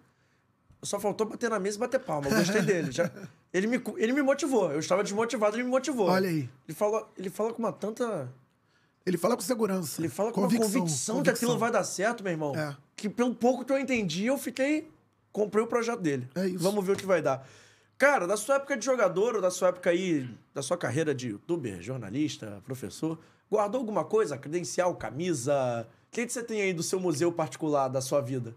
Speaker 2: Só faltou bater na mesa e bater palma. Eu gostei (laughs) dele. Já, ele, me, ele me motivou. Eu estava desmotivado, ele me motivou.
Speaker 3: Olha aí.
Speaker 2: Ele fala, ele fala com uma tanta.
Speaker 3: Ele fala com segurança.
Speaker 2: Ele fala com uma convicção, que aquilo vai dar certo, meu irmão.
Speaker 3: É.
Speaker 2: Que pelo pouco que eu entendi, eu fiquei. Comprei o projeto dele.
Speaker 3: É isso.
Speaker 2: Vamos ver o que vai dar. Cara, da sua época de jogador ou da sua época aí, da sua carreira de youtuber, jornalista, professor, guardou alguma coisa? Credencial, camisa? O que você tem aí do seu museu particular da sua vida?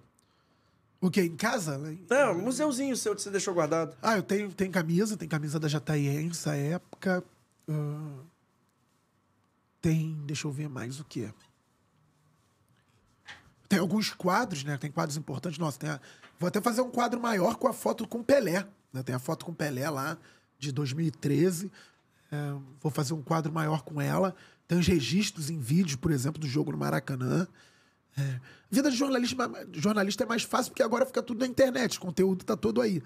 Speaker 3: O quê? Em casa?
Speaker 2: É, um museuzinho seu que você deixou guardado.
Speaker 3: Ah, eu tenho, tenho camisa, tem camisa da Jataiense, essa época. Ah, tem, deixa eu ver mais o que. Tem alguns quadros, né? Tem quadros importantes. Nossa, tem a- vou até fazer um quadro maior com a foto com Pelé. Né? Tem a foto com Pelé lá, de 2013. É, vou fazer um quadro maior com ela. Tem os registros em vídeo, por exemplo, do jogo no Maracanã. É. Vida de jornalista, jornalista é mais fácil porque agora fica tudo na internet, o conteúdo tá todo aí.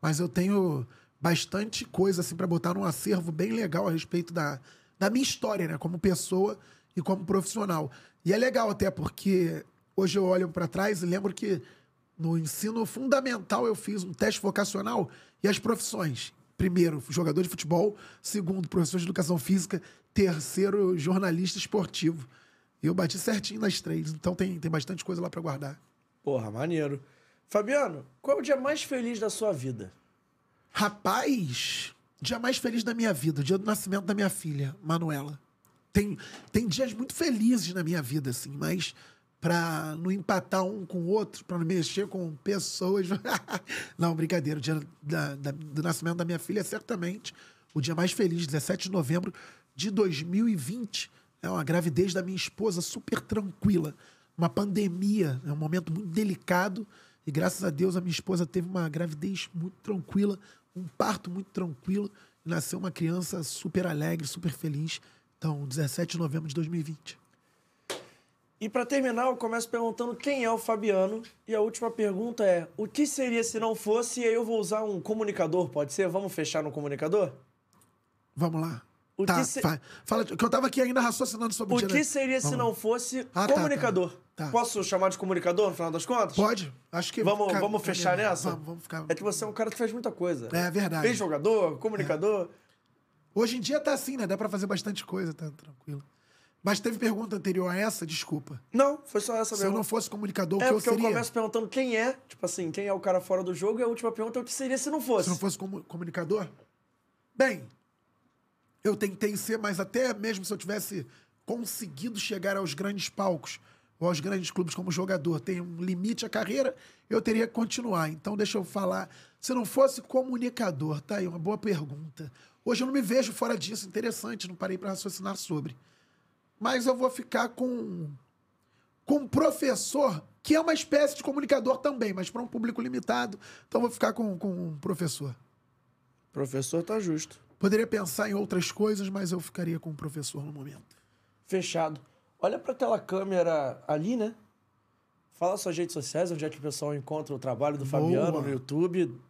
Speaker 3: Mas eu tenho bastante coisa assim para botar num acervo bem legal a respeito da, da minha história, né, como pessoa e como profissional. E é legal até porque hoje eu olho para trás e lembro que no ensino fundamental eu fiz um teste vocacional e as profissões. Primeiro, jogador de futebol. Segundo, professor de educação física. Terceiro, jornalista esportivo. E eu bati certinho nas três. Então tem, tem bastante coisa lá pra guardar.
Speaker 2: Porra, maneiro. Fabiano, qual é o dia mais feliz da sua vida?
Speaker 3: Rapaz, dia mais feliz da minha vida, o dia do nascimento da minha filha, Manuela. Tem, tem dias muito felizes na minha vida, assim, mas pra não empatar um com o outro, pra não mexer com pessoas. (laughs) não, brincadeira. O dia da- da- do nascimento da minha filha é certamente o dia mais feliz, 17 de novembro de 2020. É uma gravidez da minha esposa super tranquila. Uma pandemia, é um momento muito delicado. E graças a Deus a minha esposa teve uma gravidez muito tranquila, um parto muito tranquilo. Nasceu uma criança super alegre, super feliz. Então, 17 de novembro de 2020.
Speaker 2: E pra terminar, eu começo perguntando quem é o Fabiano. E a última pergunta é: o que seria se não fosse? E aí eu vou usar um comunicador, pode ser? Vamos fechar no comunicador?
Speaker 3: Vamos lá.
Speaker 2: O
Speaker 3: tá,
Speaker 2: que se-
Speaker 3: fa- fala, que eu tava aqui ainda raciocinando sobre
Speaker 2: O
Speaker 3: dia
Speaker 2: que seria se
Speaker 3: Vamos
Speaker 2: não
Speaker 3: lá.
Speaker 2: fosse
Speaker 3: Ah,
Speaker 2: comunicador?
Speaker 3: tá, tá.
Speaker 2: Posso chamar de comunicador no final das contas?
Speaker 3: Pode? Acho que.
Speaker 2: Vamos, vamos fechar nessa?
Speaker 3: Vamos, vamos ficar.
Speaker 2: É que você é um cara que faz muita coisa.
Speaker 3: É verdade.
Speaker 2: Ex-jogador, comunicador.
Speaker 3: Hoje em dia tá assim, né? Dá pra fazer bastante coisa, tá tranquilo. Mas teve pergunta anterior a essa, desculpa.
Speaker 2: Não, foi só essa
Speaker 3: Se eu
Speaker 2: mesmo.
Speaker 3: não fosse comunicador, o
Speaker 2: É
Speaker 3: que eu
Speaker 2: porque eu
Speaker 3: seria?
Speaker 2: começo perguntando quem é, tipo assim, quem é o cara fora do jogo, e a última pergunta é o que seria se não fosse.
Speaker 3: Se não fosse comu- comunicador? Bem, eu tentei ser, mas até mesmo se eu tivesse conseguido chegar aos grandes palcos ou aos grandes clubes como jogador, tem um limite à carreira, eu teria que continuar. Então, deixa eu falar. Se não fosse comunicador, tá aí, uma boa pergunta. Hoje eu não me vejo fora disso, interessante, não parei para raciocinar sobre. Mas eu vou ficar com com um professor, que é uma espécie de comunicador também, mas para um público limitado. Então vou ficar com, com um professor.
Speaker 2: Professor tá justo.
Speaker 3: Poderia pensar em outras coisas, mas eu ficaria com um professor no momento.
Speaker 2: Fechado. Olha pra tela câmera ali, né? Fala suas redes sociais, onde é que o pessoal encontra o trabalho do
Speaker 3: Boa.
Speaker 2: Fabiano no YouTube.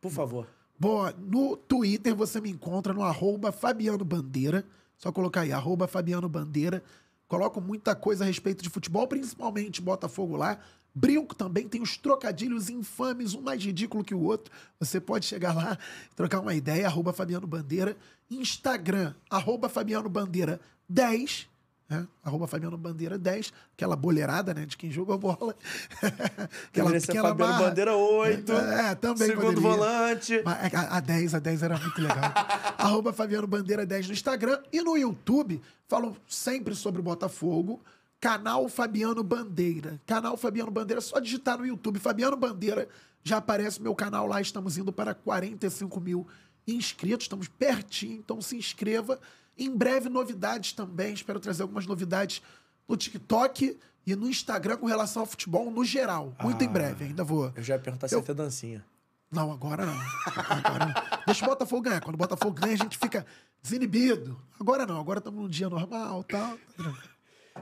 Speaker 2: Por favor.
Speaker 3: Bom, no Twitter você me encontra no arroba Fabiano Bandeira. Só colocar aí, arroba Fabiano Bandeira. Coloco muita coisa a respeito de futebol, principalmente Botafogo lá. Brinco também, tem os trocadilhos infames, um mais ridículo que o outro. Você pode chegar lá, trocar uma ideia, arroba Fabiano Bandeira. Instagram, arroba Fabiano Bandeira 10. Né? Arroba Fabiano Bandeira 10, aquela boleirada, né? De quem jogou bola. (laughs)
Speaker 2: Deveria ser Fabiano
Speaker 3: barra.
Speaker 2: Bandeira 8.
Speaker 3: É, também
Speaker 2: Segundo
Speaker 3: poderia.
Speaker 2: volante.
Speaker 3: Mas é A, a 10, a 10 era muito legal. (laughs) Arroba Fabiano Bandeira 10 no Instagram e no YouTube. Falo sempre sobre o Botafogo. Canal Fabiano Bandeira. Canal Fabiano Bandeira, só digitar no YouTube. Fabiano Bandeira, já aparece meu canal lá. Estamos indo para 45 mil inscritos. Estamos pertinho, então se inscreva. Em breve, novidades também. Espero trazer algumas novidades no TikTok e no Instagram com relação ao futebol no geral. Muito em breve, ainda vou.
Speaker 2: Eu já ia perguntar se
Speaker 3: Eu-
Speaker 2: ia ter dancinha.
Speaker 3: Não, agora não. Agora não. Deixa o Botafogo ganhar. Quando o Botafogo ganha, a gente fica desinibido. Agora não, agora estamos num dia normal tal. Tá.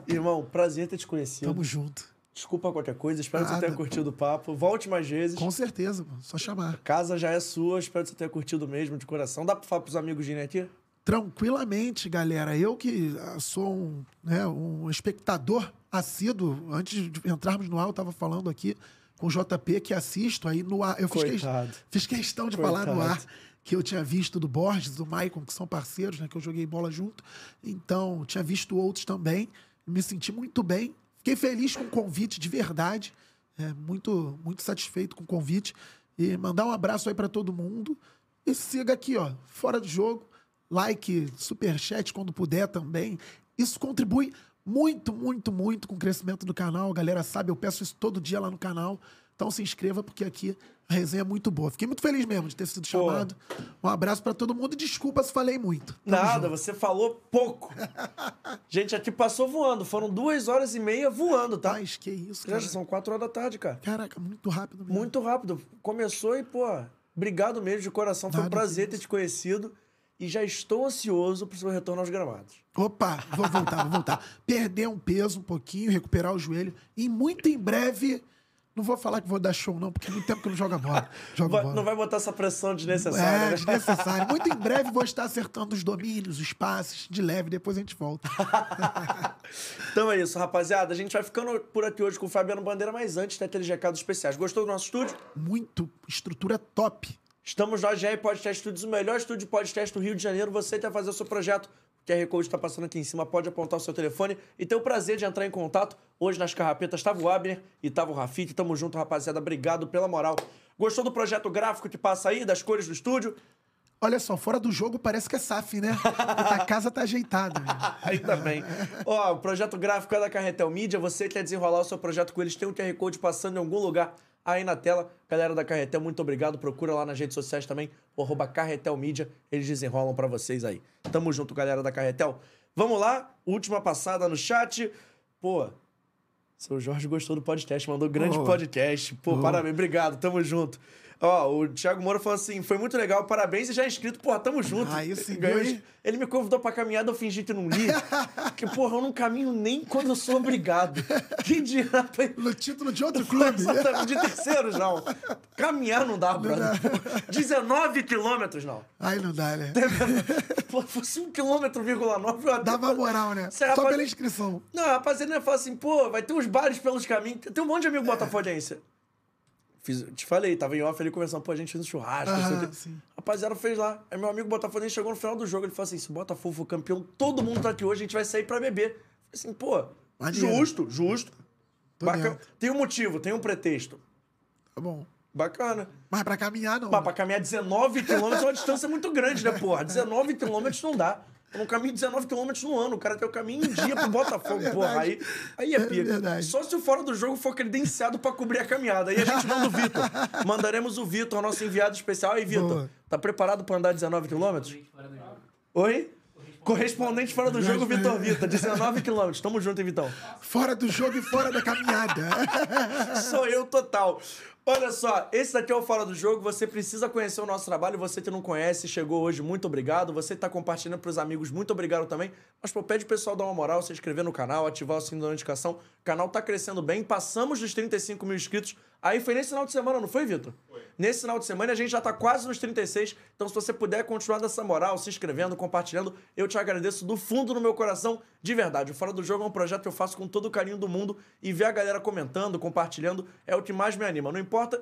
Speaker 2: Irmão, prazer ter te conhecido.
Speaker 3: Tamo junto.
Speaker 2: Desculpa qualquer coisa, espero que você
Speaker 3: Nada.
Speaker 2: tenha curtido o papo. Volte mais vezes.
Speaker 3: Com certeza. Só chamar.
Speaker 2: Casa já é sua, espero que você tenha curtido mesmo, de coração. Dá pra falar pros amigos virem aqui?
Speaker 3: Tranquilamente, galera. Eu que ah, sou um, né, um espectador assíduo, antes de entrarmos no ar, eu estava falando aqui com o JP que assisto aí no ar. Eu fiz, que-
Speaker 2: Coitado.
Speaker 3: fiz questão de falar no
Speaker 2: Coitado.
Speaker 3: ar que eu tinha visto do Borges, do Maicon, que são parceiros, né? Que eu joguei bola junto. Então, tinha visto outros também. Me senti muito bem. Fiquei feliz com o convite, de verdade. É, muito, muito satisfeito com o convite. E mandar um abraço aí para todo mundo. E siga aqui, ó, fora do jogo. Like, superchat quando puder também. Isso contribui muito, muito, muito com o crescimento do canal. A galera sabe, eu peço isso todo dia lá no canal. Então se inscreva, porque aqui a resenha é muito boa. Fiquei muito feliz mesmo de ter sido chamado. Um abraço para todo mundo e desculpa se falei muito. Tamo
Speaker 2: Nada,
Speaker 3: junto.
Speaker 2: você falou pouco. (laughs) Gente, aqui passou voando. Foram duas horas e meia voando, tá?
Speaker 3: Mas que isso,
Speaker 2: Já
Speaker 3: cara.
Speaker 2: são quatro horas da tarde, cara.
Speaker 3: Caraca, muito rápido mesmo.
Speaker 2: Muito rápido. Começou e, pô, obrigado mesmo de coração. Foi um
Speaker 3: Nada,
Speaker 2: prazer
Speaker 3: que
Speaker 2: ter te conhecido. E já estou ansioso pro seu retorno aos gramados.
Speaker 3: Opa, vou voltar, vou voltar. (laughs) Perder um peso um pouquinho, recuperar o joelho. E muito em breve. Não vou falar que vou dar show, não, porque é muito tempo que eu não jogo bola.
Speaker 2: Vai-
Speaker 3: bola.
Speaker 2: não vai botar essa pressão desnecessária,
Speaker 3: É,
Speaker 2: né?
Speaker 3: desnecessário. Muito em (laughs) breve vou estar acertando os domínios, os passes, de leve, depois a gente volta. (laughs)
Speaker 2: Então é isso, rapaziada. A gente vai ficando por aqui hoje com o Fabiano Bandeira, mas antes tem aqueles recados especiais. Gostou do nosso estúdio?
Speaker 3: Muito, estrutura top.
Speaker 2: Estamos no AGR Podcast Studios, o melhor estúdio de podcast do Rio de Janeiro. Você quer fazer o seu projeto, o QR Code está passando aqui em cima, pode apontar o seu telefone e ter o prazer de entrar em contato. Hoje nas carrapetas estava o Abner e estava o Rafik. Tamo junto, rapaziada. Obrigado pela moral. Gostou do projeto gráfico que passa aí, das cores do estúdio?
Speaker 3: Olha só, fora do jogo parece que é SAF, né? A casa tá ajeitada. meu. (laughs)
Speaker 2: Ainda bem. Ó, o projeto gráfico é da Carretel Mídia. Você quer desenrolar o seu projeto com eles, tem um QR Code passando em algum lugar aí na tela. Galera da Carretel, muito obrigado. Procura lá nas redes sociais também, o arroba Carretel Mídia. Eles desenrolam pra vocês aí. Tamo junto, galera da Carretel. Vamos lá, última passada no chat. Pô, seu Jorge gostou do podcast, mandou grande
Speaker 3: Boa.
Speaker 2: podcast. Pô,
Speaker 3: Boa.
Speaker 2: parabéns, obrigado, tamo junto. Ó, o Thiago Moura falou assim: foi muito legal, parabéns e já é inscrito. Porra, tamo junto.
Speaker 3: Aí sim,
Speaker 2: Ganhou? Ele me convidou pra caminhada, eu fingi que não li. (laughs) Porque, porra, eu não caminho nem quando eu sou obrigado. (laughs) Que dirá pra
Speaker 3: No título de outro clube.
Speaker 2: Exatamente, de terceiros, não. Caminhar não dá, brother. 19 (laughs) quilômetros, não.
Speaker 3: Aí não dá, né?
Speaker 2: Pô, fosse 1 quilômetro, vírgula 9, eu até-
Speaker 3: Dava moral, né?
Speaker 2: Você,
Speaker 3: Só
Speaker 2: rapaz-
Speaker 3: pela inscrição.
Speaker 2: Não, a rapaziada fala assim, pô, vai ter uns bares pelos caminhos. Tem um monte de amigo botafoguense. Fiz, te falei, tava em off ali conversando, pô, a gente fez um churrasco. não sei o
Speaker 3: Aham,
Speaker 2: quê.
Speaker 3: sim.
Speaker 2: Rapaziada fez lá. Aí meu amigo botafoguense chegou no final do jogo, ele falou assim, se o Botafogo for campeão, todo mundo tá aqui hoje, a gente vai sair pra beber. Falei assim, pô,
Speaker 3: Maneiro.
Speaker 2: justo, justo. Bacana. Tem um motivo, tem um pretexto.
Speaker 3: Tá bom.
Speaker 2: Bacana.
Speaker 3: Mas pra caminhar, não.
Speaker 2: Mas pra caminhar 19 quilômetros é uma distância muito grande, né, porra? 19 quilômetros não dá. Eu não caminho 19 quilômetros no ano. O cara tem o caminho em um dia pro (laughs) Botafogo, porra. Aí, aí é
Speaker 3: É
Speaker 2: pica.
Speaker 3: verdade.
Speaker 2: Só se o fora do jogo for credenciado pra cobrir a caminhada. Aí a gente manda o Vitor. (laughs) Mandaremos o Vitor, o nosso enviado especial. Aí, Vitor, tá preparado pra andar 19 quilômetros? Oi? Correspondente fora do jogo, Vitor Vitor. 19 quilômetros. Tamo junto, hein, Vitão?
Speaker 3: Fora do jogo e fora da caminhada.
Speaker 2: Sou eu total. Olha só, esse daqui é o Fora do Jogo. Você precisa conhecer o nosso trabalho. Você que não conhece, chegou hoje, muito obrigado. Você que tá compartilhando pros amigos, muito obrigado também. Mas, pô, pede o pessoal dar uma moral, se inscrever no canal, ativar o sininho da notificação. O canal tá crescendo bem. Passamos dos 35 mil inscritos. Aí foi nesse final de semana, não foi, Vitor? Nesse final de semana a gente já tá quase nos 36. Então, se você puder continuar dessa moral, se inscrevendo, compartilhando, eu te agradeço do fundo do meu coração, de verdade. O Fora do Jogo é um projeto que eu faço com todo o carinho do mundo e ver a galera comentando, compartilhando é o que mais me anima. Não importa.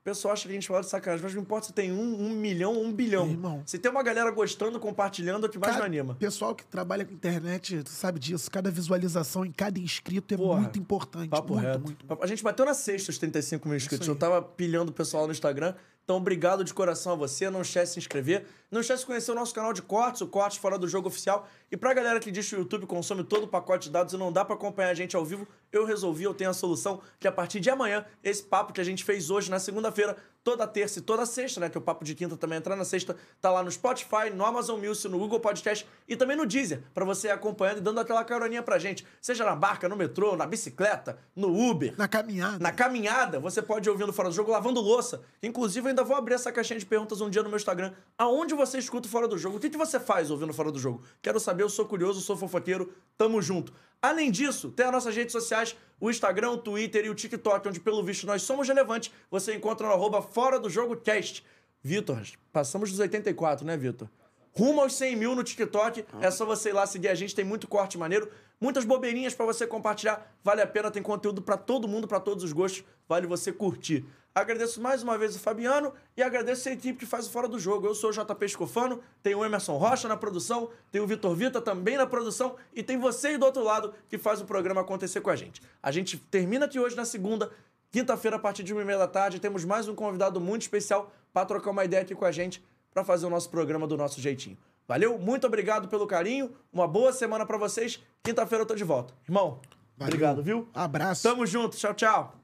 Speaker 2: O pessoal acha que a gente fala de sacanagem, mas não importa se tem um, um milhão ou um bilhão.
Speaker 3: Irmão.
Speaker 2: Se tem uma galera gostando, compartilhando, é o que mais
Speaker 3: Cada-
Speaker 2: me anima.
Speaker 3: Pessoal que trabalha com internet, tu sabe disso. Cada visualização em cada inscrito é
Speaker 2: Porra,
Speaker 3: muito importante.
Speaker 2: Papo
Speaker 3: muito,
Speaker 2: reto.
Speaker 3: muito.
Speaker 2: A gente bateu na sexta os 35 mil inscritos. Eu tava pilhando o pessoal no Instagram. Então, obrigado de coração a você. Não esquece de se inscrever. Não esquece de conhecer o nosso canal de cortes, o Cortes Fora do Jogo Oficial. E pra galera que diz que o YouTube consome todo o pacote de dados e não dá pra acompanhar a gente ao vivo, eu resolvi, eu tenho a solução que a partir de amanhã, esse papo que a gente fez hoje na segunda-feira, toda terça e toda sexta, né? Que o papo de quinta também entrar na sexta, tá lá no Spotify, no Amazon Music, no Google Podcast e também no Deezer, pra você ir acompanhando e dando aquela caroninha pra gente. Seja na barca, no metrô, na bicicleta, no Uber,
Speaker 3: Na caminhada.
Speaker 2: na caminhada, você pode ir ouvindo Fora do Jogo lavando louça. Inclusive, eu ainda vou abrir essa caixinha de perguntas um dia no meu Instagram. Aonde você escuta o Fora do Jogo? O que, que você faz ouvindo Fora do Jogo? Quero saber, eu sou curioso, sou fofoqueiro, tamo junto. Além disso, tem as nossas redes sociais, o Instagram, o Twitter e o TikTok, onde, pelo visto, nós somos relevantes. Você encontra no arroba Fora do Jogo Cast. Vitor, passamos dos 84, né, Vitor? Rumo aos 100 mil no TikTok. É só você ir lá seguir a gente. Tem muito corte maneiro. Muitas bobeirinhas pra você compartilhar. Vale a pena. Tem conteúdo pra todo mundo, pra todos os gostos. Vale você curtir. Agradeço mais uma vez o Fabiano e agradeço a equipe que faz o Fora do Jogo. Eu sou o JP Escofano, tem o Emerson Rocha na produção, tem o Vitor Vita também na produção e tem você aí do outro lado que faz o programa acontecer com a gente. A gente termina aqui hoje na segunda, quinta-feira a partir de uma e meia da tarde. Temos mais um convidado muito especial para trocar uma ideia aqui com a gente para fazer o nosso programa do nosso jeitinho. Valeu? Muito obrigado pelo carinho. Uma boa semana para vocês. Quinta-feira eu tô de volta. Irmão,
Speaker 3: Valeu.
Speaker 2: obrigado, viu?
Speaker 3: Abraço.
Speaker 2: Tamo junto. Tchau, tchau.